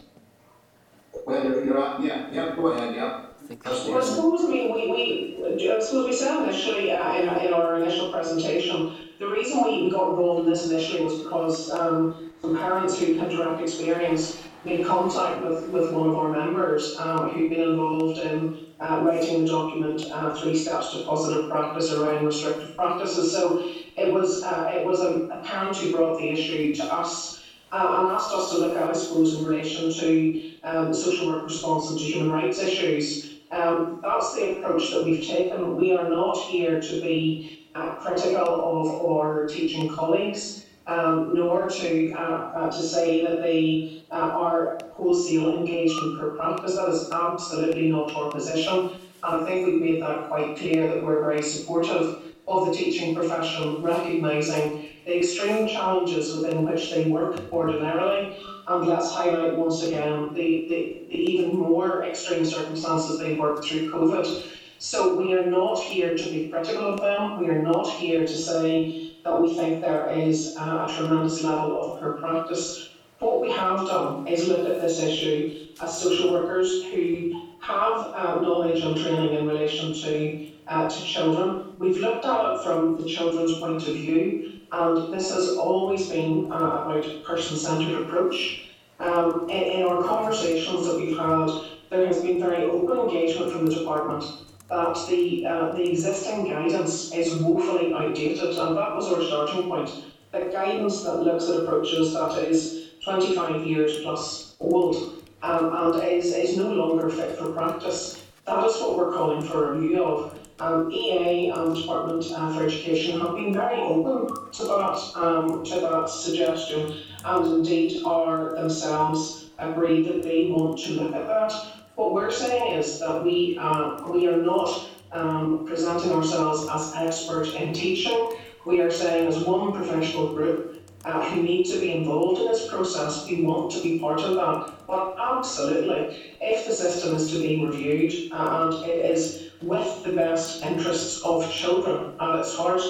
[SPEAKER 6] Well, you're, you're, at- yeah, yeah, go ahead, yeah. That's
[SPEAKER 13] Well, I
[SPEAKER 6] the-
[SPEAKER 13] suppose we, we, we, I suppose we said initially uh, in, in our initial presentation, the reason we got involved in this initially was because um, some parents who had direct experience made contact with, with one of our members um, who'd been involved in uh, writing the document uh, Three Steps to Positive Practice around restrictive practices. So it was, uh, it was a, a parent who brought the issue to us uh, and asked us to look at, I suppose, in relation to um, social work response and to human rights issues. Um, that's the approach that we've taken. We are not here to be uh, critical of our teaching colleagues, um, nor to uh, uh, to say that they uh, are wholesale engaged in per practice. That is absolutely not our position. And I think we've made that quite clear that we're very supportive of the teaching profession, recognising the extreme challenges within which they work ordinarily. And let's highlight once again the, the, the even more extreme circumstances they worked through COVID. So we are not here to be critical of them. We are not here to say that we think there is a, a tremendous level of poor practice. What we have done is look at this issue as social workers who have uh, knowledge and training in relation to uh, to children. We've looked at it from the children's point of view, and this has always been uh, about a person-centred approach. Um, in, in our conversations that we've had, there has been very open engagement from the department that the uh, the existing guidance is woefully outdated, and that was our starting point. The guidance that looks at approaches that is 25 years plus old um, and is, is no longer fit for practice. That is what we're calling for a review of. Um, EA and Department uh, for Education have been very open to that, um, to that suggestion and indeed are themselves agreed that they want to look at that. What we're saying is that we, uh, we are not um, presenting ourselves as experts in teaching. We are saying as one professional group uh, who need to be involved in this process, we want to be part of that. But absolutely, if the system is to be reviewed and it is with the best interests of children at its heart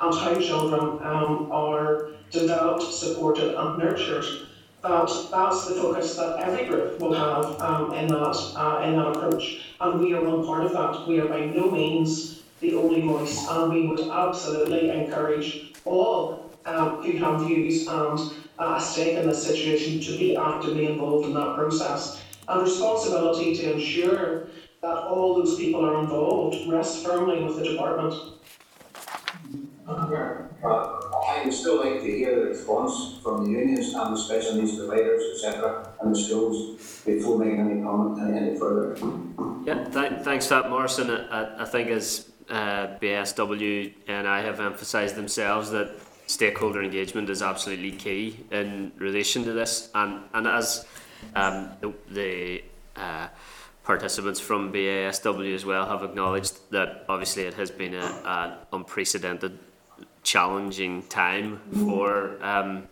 [SPEAKER 13] and how children um, are developed, supported and nurtured, that that's the focus that every group will have um, in that uh, in that approach, and we are one part of that. We are by no means the only voice, and we would absolutely encourage all um, who have views and uh, stake in this situation to be actively involved in that process. And responsibility to ensure that all those people are involved rests firmly with the department.
[SPEAKER 6] I would still like to hear the response from the unions and the special needs providers, etc., and the schools before making any comment any, further.
[SPEAKER 1] Yeah, th- thanks for that, Maurice. I, I think as uh, BASW and I have emphasised themselves that stakeholder engagement is absolutely key in relation to this, and and as um, the, the uh, participants from BASW as well have acknowledged that obviously it has been an unprecedented challenging time for um,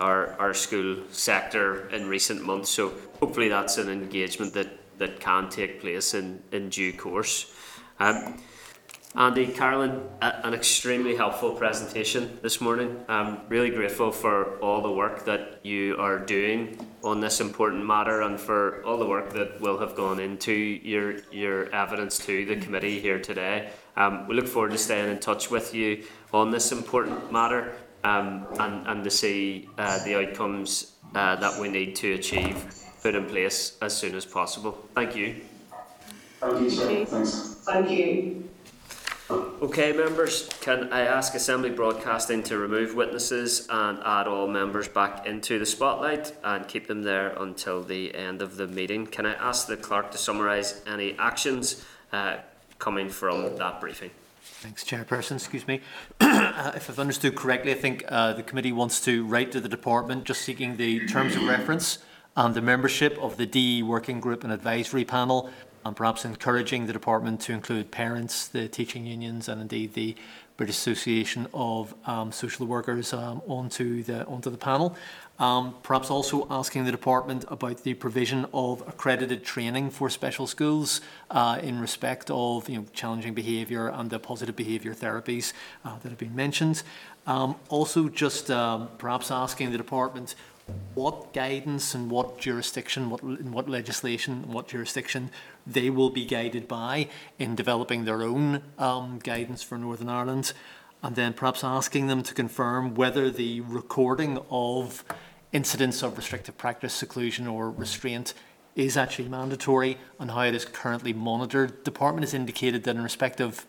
[SPEAKER 1] our, our school sector in recent months. So hopefully that's an engagement that, that can take place in, in due course. Um, Andy, Carolyn, a- an extremely helpful presentation this morning. I'm really grateful for all the work that you are doing on this important matter and for all the work that will have gone into your, your evidence to the committee here today. Um, we look forward to staying in touch with you on this important matter um, and, and to see uh, the outcomes uh, that we need to achieve put in place as soon as possible. Thank you.
[SPEAKER 14] Thank you, sir. Thanks.
[SPEAKER 13] Thank you.
[SPEAKER 1] Okay, members, can I ask Assembly Broadcasting to remove witnesses and add all members back into the spotlight and keep them there until the end of the meeting? Can I ask the clerk to summarise any actions uh, coming from that briefing?
[SPEAKER 4] Thanks, Chairperson. Excuse me. *clears throat* uh, if I've understood correctly, I think uh, the committee wants to write to the department just seeking the terms of reference and the membership of the DE Working Group and Advisory Panel and perhaps encouraging the department to include parents, the teaching unions, and indeed the British Association of um, Social Workers um, onto the onto the panel. Um, perhaps also asking the department about the provision of accredited training for special schools uh, in respect of you know, challenging behaviour and the positive behaviour therapies uh, that have been mentioned. Um, also, just um, perhaps asking the department what guidance and what jurisdiction, what what legislation, what jurisdiction they will be guided by in developing their own um, guidance for Northern Ireland, and then perhaps asking them to confirm whether the recording of incidents of restrictive practice, seclusion, or restraint is actually mandatory and how it is currently monitored. The Department has indicated that in respect of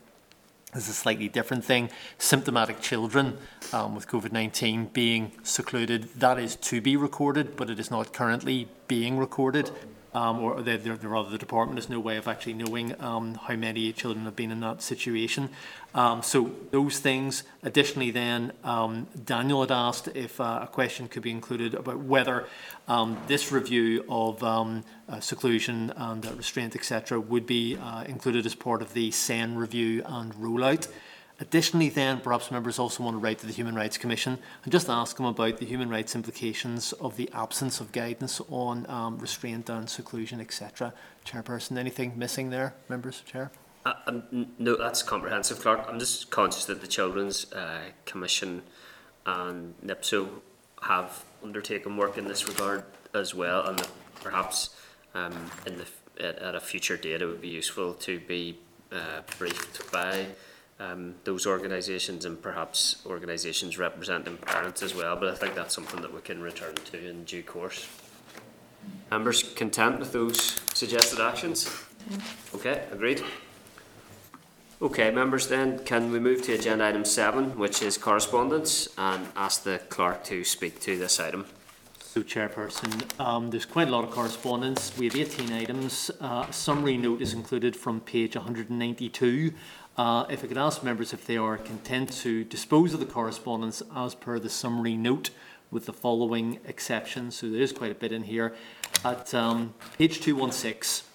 [SPEAKER 4] this is a slightly different thing. Symptomatic children um, with COVID 19 being secluded, that is to be recorded, but it is not currently being recorded. Um, or the, the, rather, the department has no way of actually knowing um, how many children have been in that situation. Um, so, those things. Additionally, then, um, Daniel had asked if uh, a question could be included about whether um, this review of um, uh, seclusion and uh, restraint, etc., would be uh, included as part of the SEN review and rollout. Additionally, then, perhaps members also want to write to the Human Rights Commission and just ask them about the human rights implications of the absence of guidance on um, restraint and seclusion, etc. Chairperson, anything missing there, members, Chair?
[SPEAKER 1] Uh, um, no, that's comprehensive, Clerk. I'm just conscious that the Children's uh, Commission and NIPSO have undertaken work in this regard as well, and perhaps um, in the at, at a future date it would be useful to be uh, briefed by um, those organisations and perhaps organisations representing parents as well. But I think that's something that we can return to in due course. Members content with those suggested actions? Okay, agreed. Okay, members, then can we move to agenda item seven, which is correspondence, and ask the clerk to speak to this item?
[SPEAKER 4] So, Chairperson, um, there's quite a lot of correspondence. We have 18 items. Uh, a summary note is included from page 192. Uh, if I could ask members if they are content to dispose of the correspondence as per the summary note with the following exceptions. So, there is quite a bit in here. At um, page 216,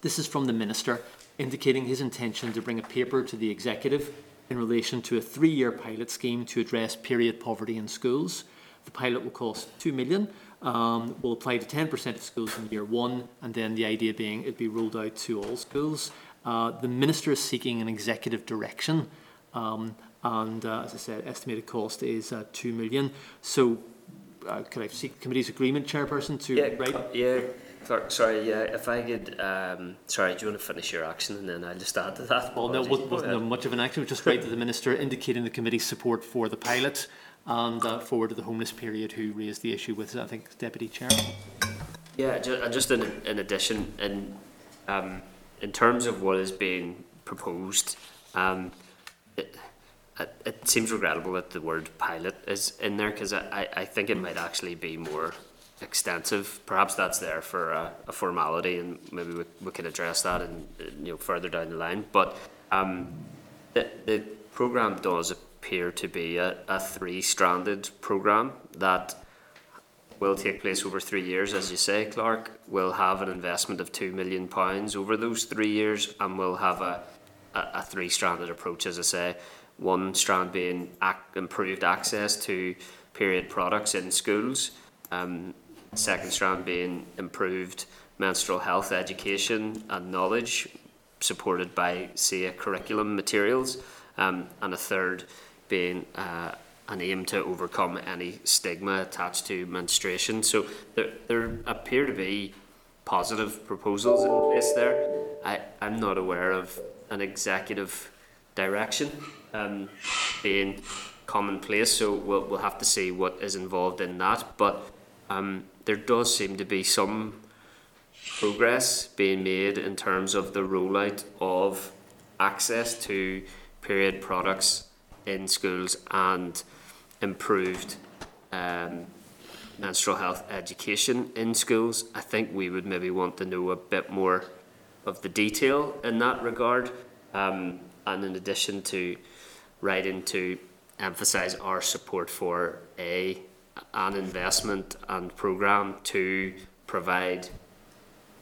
[SPEAKER 4] this is from the Minister indicating his intention to bring a paper to the Executive in relation to a three-year pilot scheme to address period poverty in schools. The pilot will cost two million. Um, will apply to 10% of schools in year one, and then the idea being it'd be rolled out to all schools. Uh, the minister is seeking an executive direction, um, and uh, as I said, estimated cost is uh, two million. So, uh, could I seek committee's agreement, chairperson, to
[SPEAKER 1] Yeah,
[SPEAKER 4] write?
[SPEAKER 1] yeah, clerk, sorry, yeah, if I could, um, sorry, do you want to finish your action and then I'll just add to that?
[SPEAKER 4] Well, no, it wasn't, wasn't much of an action. It was just write to the minister indicating the committee's support for the pilot and uh, forward to the homeless period who raised the issue with, I think, deputy chair.
[SPEAKER 1] Yeah, ju- and just in, in addition, in, um, in terms of what is being proposed, um, it, it, it seems regrettable that the word pilot is in there because I, I, think it might actually be more extensive. Perhaps that's there for a, a formality and maybe we, we can address that in, you know, further down the line. But um, the, the programme does appear to be a, a three-stranded programme that will take place over three years, as you say, Clerk. We'll have an investment of two million pounds over those three years, and we'll have a, a, a three-stranded approach, as I say. one strand being ac- improved access to period products in schools. Um, second strand being improved menstrual health education and knowledge, supported by CCEA curriculum materials. Um, and a third being uh, an aim to overcome any stigma attached to menstruation. So there, there appear to be positive proposals in place there. I, I'm not aware of an executive direction um, being commonplace, so we'll, we'll have to see what is involved in that. But um, there does seem to be some progress being made in terms of the rollout of access to period products in schools and improved um, menstrual health education in schools. I think we would maybe want to know a bit more of the detail in that regard. Um, and in addition to writing to emphasise our support for a an investment and programme to provide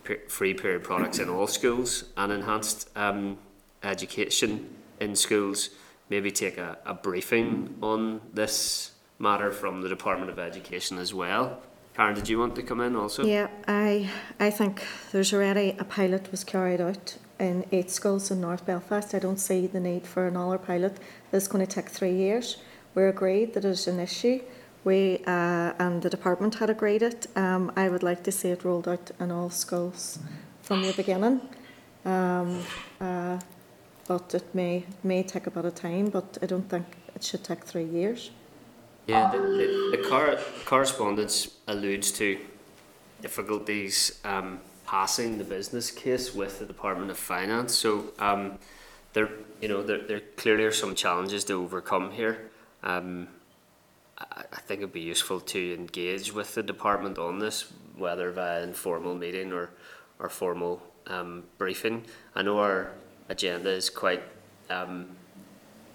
[SPEAKER 1] pe- free period products in all schools and enhanced um, education in schools. Maybe take a, a briefing on this matter from the Department of Education as well. Karen, did you want to come in also?
[SPEAKER 5] Yeah, I, I think there's already a pilot was carried out in eight schools in North Belfast. I don't see the need for another pilot that's going to take three years. We're agreed that it's an issue. We uh, and the department had agreed it. Um, I would like to see it rolled out in all schools from the beginning. Um, uh, but it may may take a bit of time, but I don't think it should take three years.
[SPEAKER 1] Yeah, the, the, the cor- correspondence alludes to difficulties um, passing the business case with the Department of Finance. So um, there, you know, there, there clearly are some challenges to overcome here. Um, I, I think it'd be useful to engage with the department on this, whether via informal meeting or, or formal um, briefing. I know our agenda is quite um,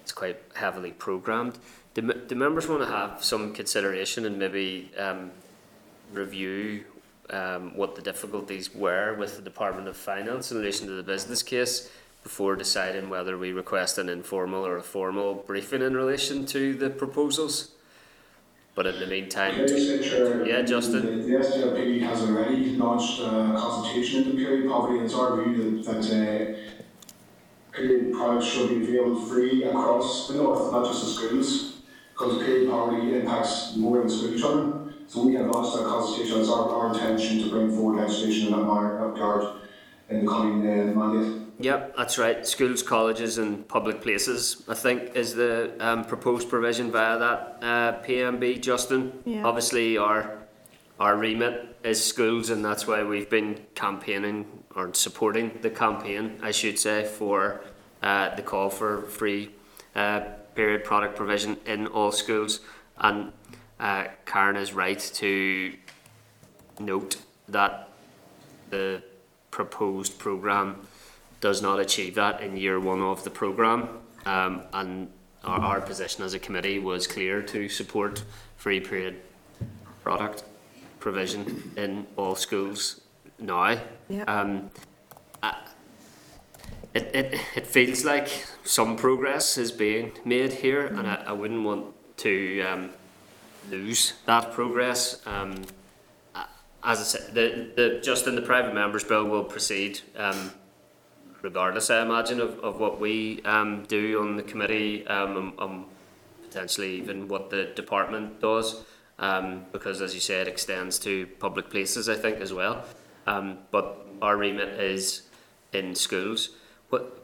[SPEAKER 1] it's quite heavily programmed. Do, do members want to have some consideration and maybe um, review um, what the difficulties were with the Department of Finance in relation to the business case before deciding whether we request an informal or a formal briefing in relation to the proposals? But in the meantime,
[SPEAKER 11] Can I just say, Chair,
[SPEAKER 1] yeah, Justin.
[SPEAKER 11] The, the SDLP has already launched a consultation into period poverty, and it's our view that, that uh, period products should be available free across the north, not just the schools, because period poverty impacts more than school children. So we have launched that consultation. It's our, our intention to bring forward legislation in that mar- that regard in the coming uh, mandate.
[SPEAKER 1] Yep, that's right. Schools, colleges, and public places. I think is the um, proposed provision via that uh, PMB. Justin.
[SPEAKER 5] Yeah.
[SPEAKER 1] Obviously, our our remit is schools, and that's why we've been campaigning or supporting the campaign, I should say, for uh, the call for free uh, period product provision in all schools. And uh, Karen is right to note that the proposed programme does not achieve that in year one of the programme. Um, and our, our position as a committee was clear to support free period product provision in all schools now.
[SPEAKER 5] Yeah.
[SPEAKER 1] Um, I- it, it, it feels like some progress is being made here, and I, I wouldn't want to um, lose that progress. Um, as I said, the, the, just in the private members bill will proceed um, regardless, I imagine, of, of what we um, do on the committee um, and, and potentially even what the department does, um, because as you say, it extends to public places, I think, as well. Um, but our remit is in schools. What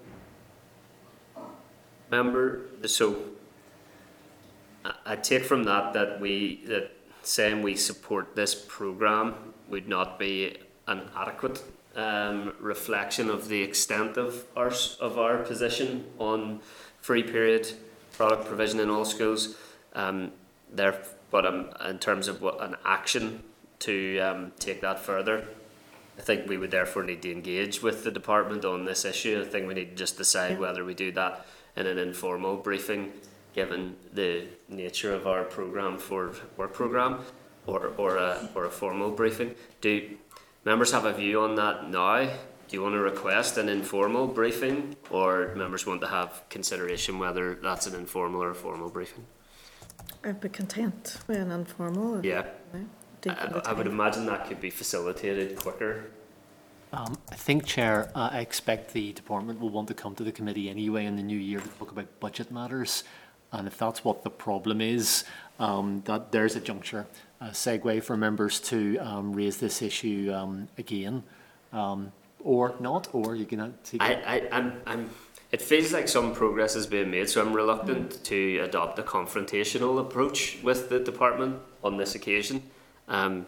[SPEAKER 1] member? So I, take from that that we that saying we support this program would not be an adequate um, reflection of the extent of our of our position on free period product provision in all schools. Um, there, but um, in terms of what an action to um, take that further, I think we would therefore need to engage with the department on this issue. I think we need to just decide whether we do that in an informal briefing, given the nature of our program for work program, or or a or a formal briefing. Do members have a view on that now? do you want to request an informal briefing, or members want to have consideration whether that's an informal or a formal briefing?
[SPEAKER 5] I'd be content with an informal.
[SPEAKER 1] Yeah.
[SPEAKER 5] Know, taking the
[SPEAKER 1] I, I would
[SPEAKER 5] time.
[SPEAKER 1] imagine that could be facilitated quicker.
[SPEAKER 4] Um, I think, Chair, uh, I expect the department will want to come to the committee anyway in the new year to talk about budget matters. And if that's what the problem is, um, that there's a juncture, a segue for members to um, raise this issue um, again, um, or not, or you can uh, take
[SPEAKER 1] I,
[SPEAKER 4] it.
[SPEAKER 1] I, I'm, I'm, it feels like some progress is being made, so I'm reluctant to adopt a confrontational approach with the department on this occasion. Um,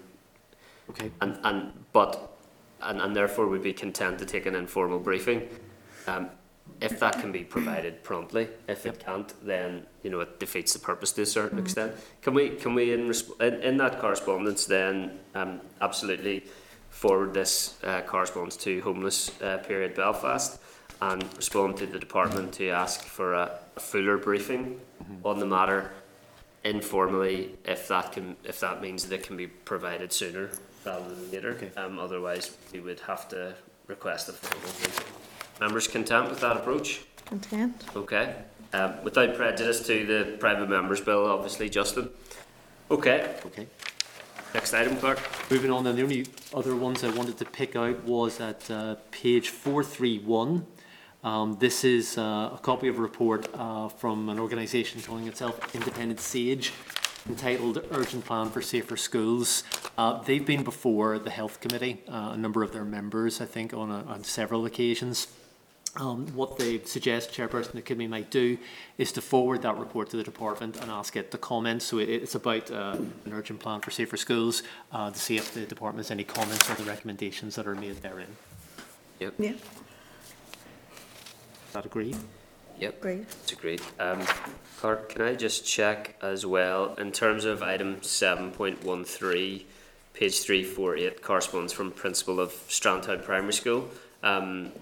[SPEAKER 4] Okay.
[SPEAKER 1] and, and but and, and therefore would be content to take an informal briefing. Um, if that can be provided promptly, if it can't, then you know it defeats the purpose to a certain extent. Can we can we in, resp- in, in that correspondence then um, absolutely forward this uh, correspondence to homeless uh, period Belfast and respond to the department to ask for a, a fuller briefing on the matter informally if that can if that means that it can be provided sooner rather than later. Um, otherwise, we would have to request a formal briefing. Members content with that approach?
[SPEAKER 5] Content.
[SPEAKER 1] Okay. Um, without prejudice to the private members bill, obviously, Justin. Okay.
[SPEAKER 4] Okay.
[SPEAKER 1] Next item, clerk.
[SPEAKER 4] Moving on, then the only other ones I wanted to pick out was at uh, page 431. Um, this is uh, a copy of a report uh, from an organisation calling itself Independent Sage, entitled Urgent Plan for Safer Schools. Uh, they've been before the Health Committee, uh, a number of their members, I think, on, a, on several occasions. Um, what they suggest chairperson of the committee might do is to forward that report to the department and ask it to comment. So it, it's about uh, an urgent plan for safer schools uh, to see if the department has any comments or the recommendations that are made therein.
[SPEAKER 1] Yep.
[SPEAKER 5] Yeah,
[SPEAKER 4] Is that agreed?
[SPEAKER 1] Yep.
[SPEAKER 5] great.
[SPEAKER 1] That's agreed. Um, Clerk, can I just check as well, in terms of item seven point one three, page three four eight, corresponds from principal of Strandtown Primary School, um,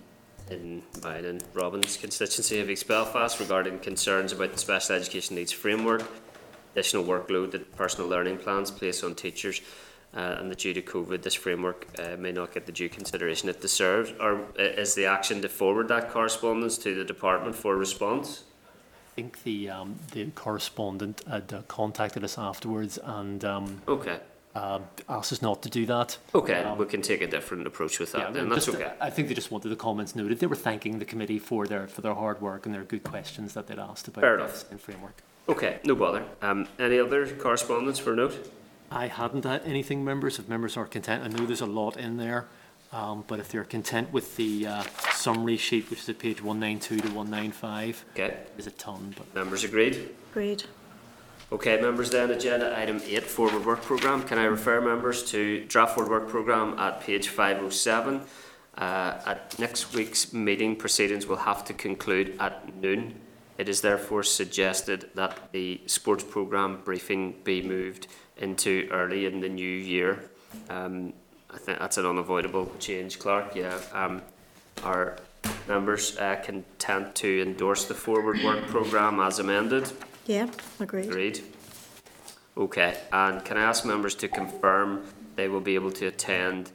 [SPEAKER 1] in mine and Robin's constituency of East Belfast regarding concerns about the special education needs framework, additional workload that personal learning plans place on teachers, uh, and that due to COVID, this framework uh, may not get the due consideration it deserves. Or uh, is the action to forward that correspondence to the department for response?
[SPEAKER 4] I think the, um, the correspondent had uh, contacted us afterwards and um,
[SPEAKER 1] Okay.
[SPEAKER 4] uh, asked us not to do that.
[SPEAKER 1] Okay,
[SPEAKER 4] Um,
[SPEAKER 1] we can take a different approach with that
[SPEAKER 4] Yeah,
[SPEAKER 1] then,
[SPEAKER 4] just-
[SPEAKER 1] that's okay.
[SPEAKER 4] I think they just wanted the comments noted. They were thanking the committee for their, for their hard work and their good questions that they'd asked about
[SPEAKER 1] Fair
[SPEAKER 4] the
[SPEAKER 1] enough.
[SPEAKER 4] framework.
[SPEAKER 1] Okay, no bother. Um, any other correspondence for note?
[SPEAKER 4] I hadn't had anything, members. If members are content, I know there's a lot in there, um, but if they're content with the uh, summary sheet, which is at page 192 to 195,
[SPEAKER 1] Okay,
[SPEAKER 4] there's a ton, but
[SPEAKER 1] members agreed?
[SPEAKER 5] Agreed.
[SPEAKER 1] Okay, members then, agenda item eight, forward work programme. Can I refer members to draft forward work programme at page five oh seven? Uh, at next week's meeting, proceedings will have to conclude at noon. It is therefore suggested that the sports programme briefing be moved into early in the new year. Um, I think that's an unavoidable change, Clerk, yeah. Um, are members uh, content to endorse the forward work programme as amended?
[SPEAKER 5] Yeah, agreed.
[SPEAKER 1] Agreed. Okay, and can I ask members to confirm they will be able to attend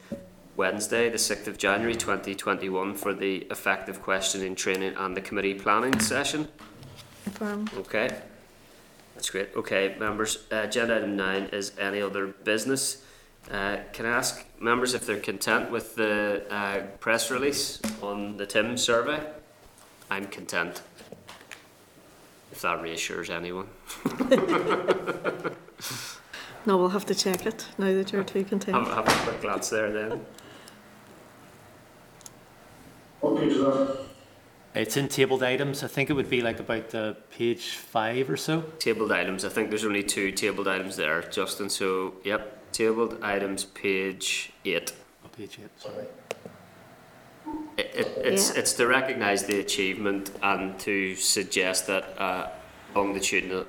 [SPEAKER 1] Wednesday, the sixth of January twenty twenty-one for the effective questioning training and the committee planning session?
[SPEAKER 5] Confirm.
[SPEAKER 1] Okay, that's great. Okay, members, uh, agenda item nine is any other business. Uh, can I ask members if they're content with the uh, press release on the TIMSS survey? I'm content. If that reassures anyone. *laughs*
[SPEAKER 5] No, we'll have to check it now that you're too content.
[SPEAKER 1] Have, have a quick glance there then.
[SPEAKER 11] What page is that?
[SPEAKER 4] It's in tabled items. I think it would be like about uh, page five or so.
[SPEAKER 1] Tabled items, I think there's only two tabled items there, Justin, so, yep, tabled items, page eight.
[SPEAKER 4] Oh, page eight, sorry.
[SPEAKER 1] It, it, it's,
[SPEAKER 5] Yeah.
[SPEAKER 1] it's to recognise the achievement and to suggest that uh, longitudinal,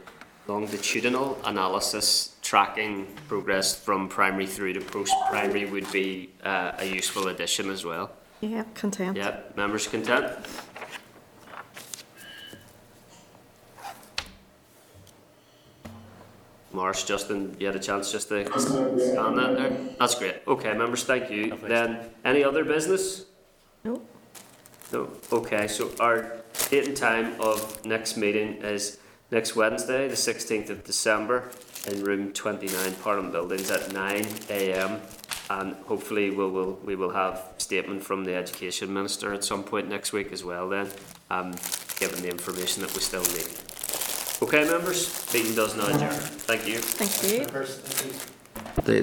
[SPEAKER 1] longitudinal analysis tracking progress from primary through to post-primary would be uh, a useful addition as well.
[SPEAKER 5] Yeah, content.
[SPEAKER 1] Yep, members content? Marsh, Justin, you had a chance just to scan that there? That's great. Okay, members, thank you.
[SPEAKER 4] Lovely.
[SPEAKER 1] Then, any other business?
[SPEAKER 5] No.
[SPEAKER 1] No, okay, so our date and time of next meeting is next Wednesday, the sixteenth of December, in room twenty-nine, Parliament Buildings at nine AM. And hopefully we will, we will have statement from the Education Minister at some point next week as well then, um, given the information that we still need. Okay, members, meeting does now adjourn. Thank you.
[SPEAKER 5] Thank you.
[SPEAKER 2] The,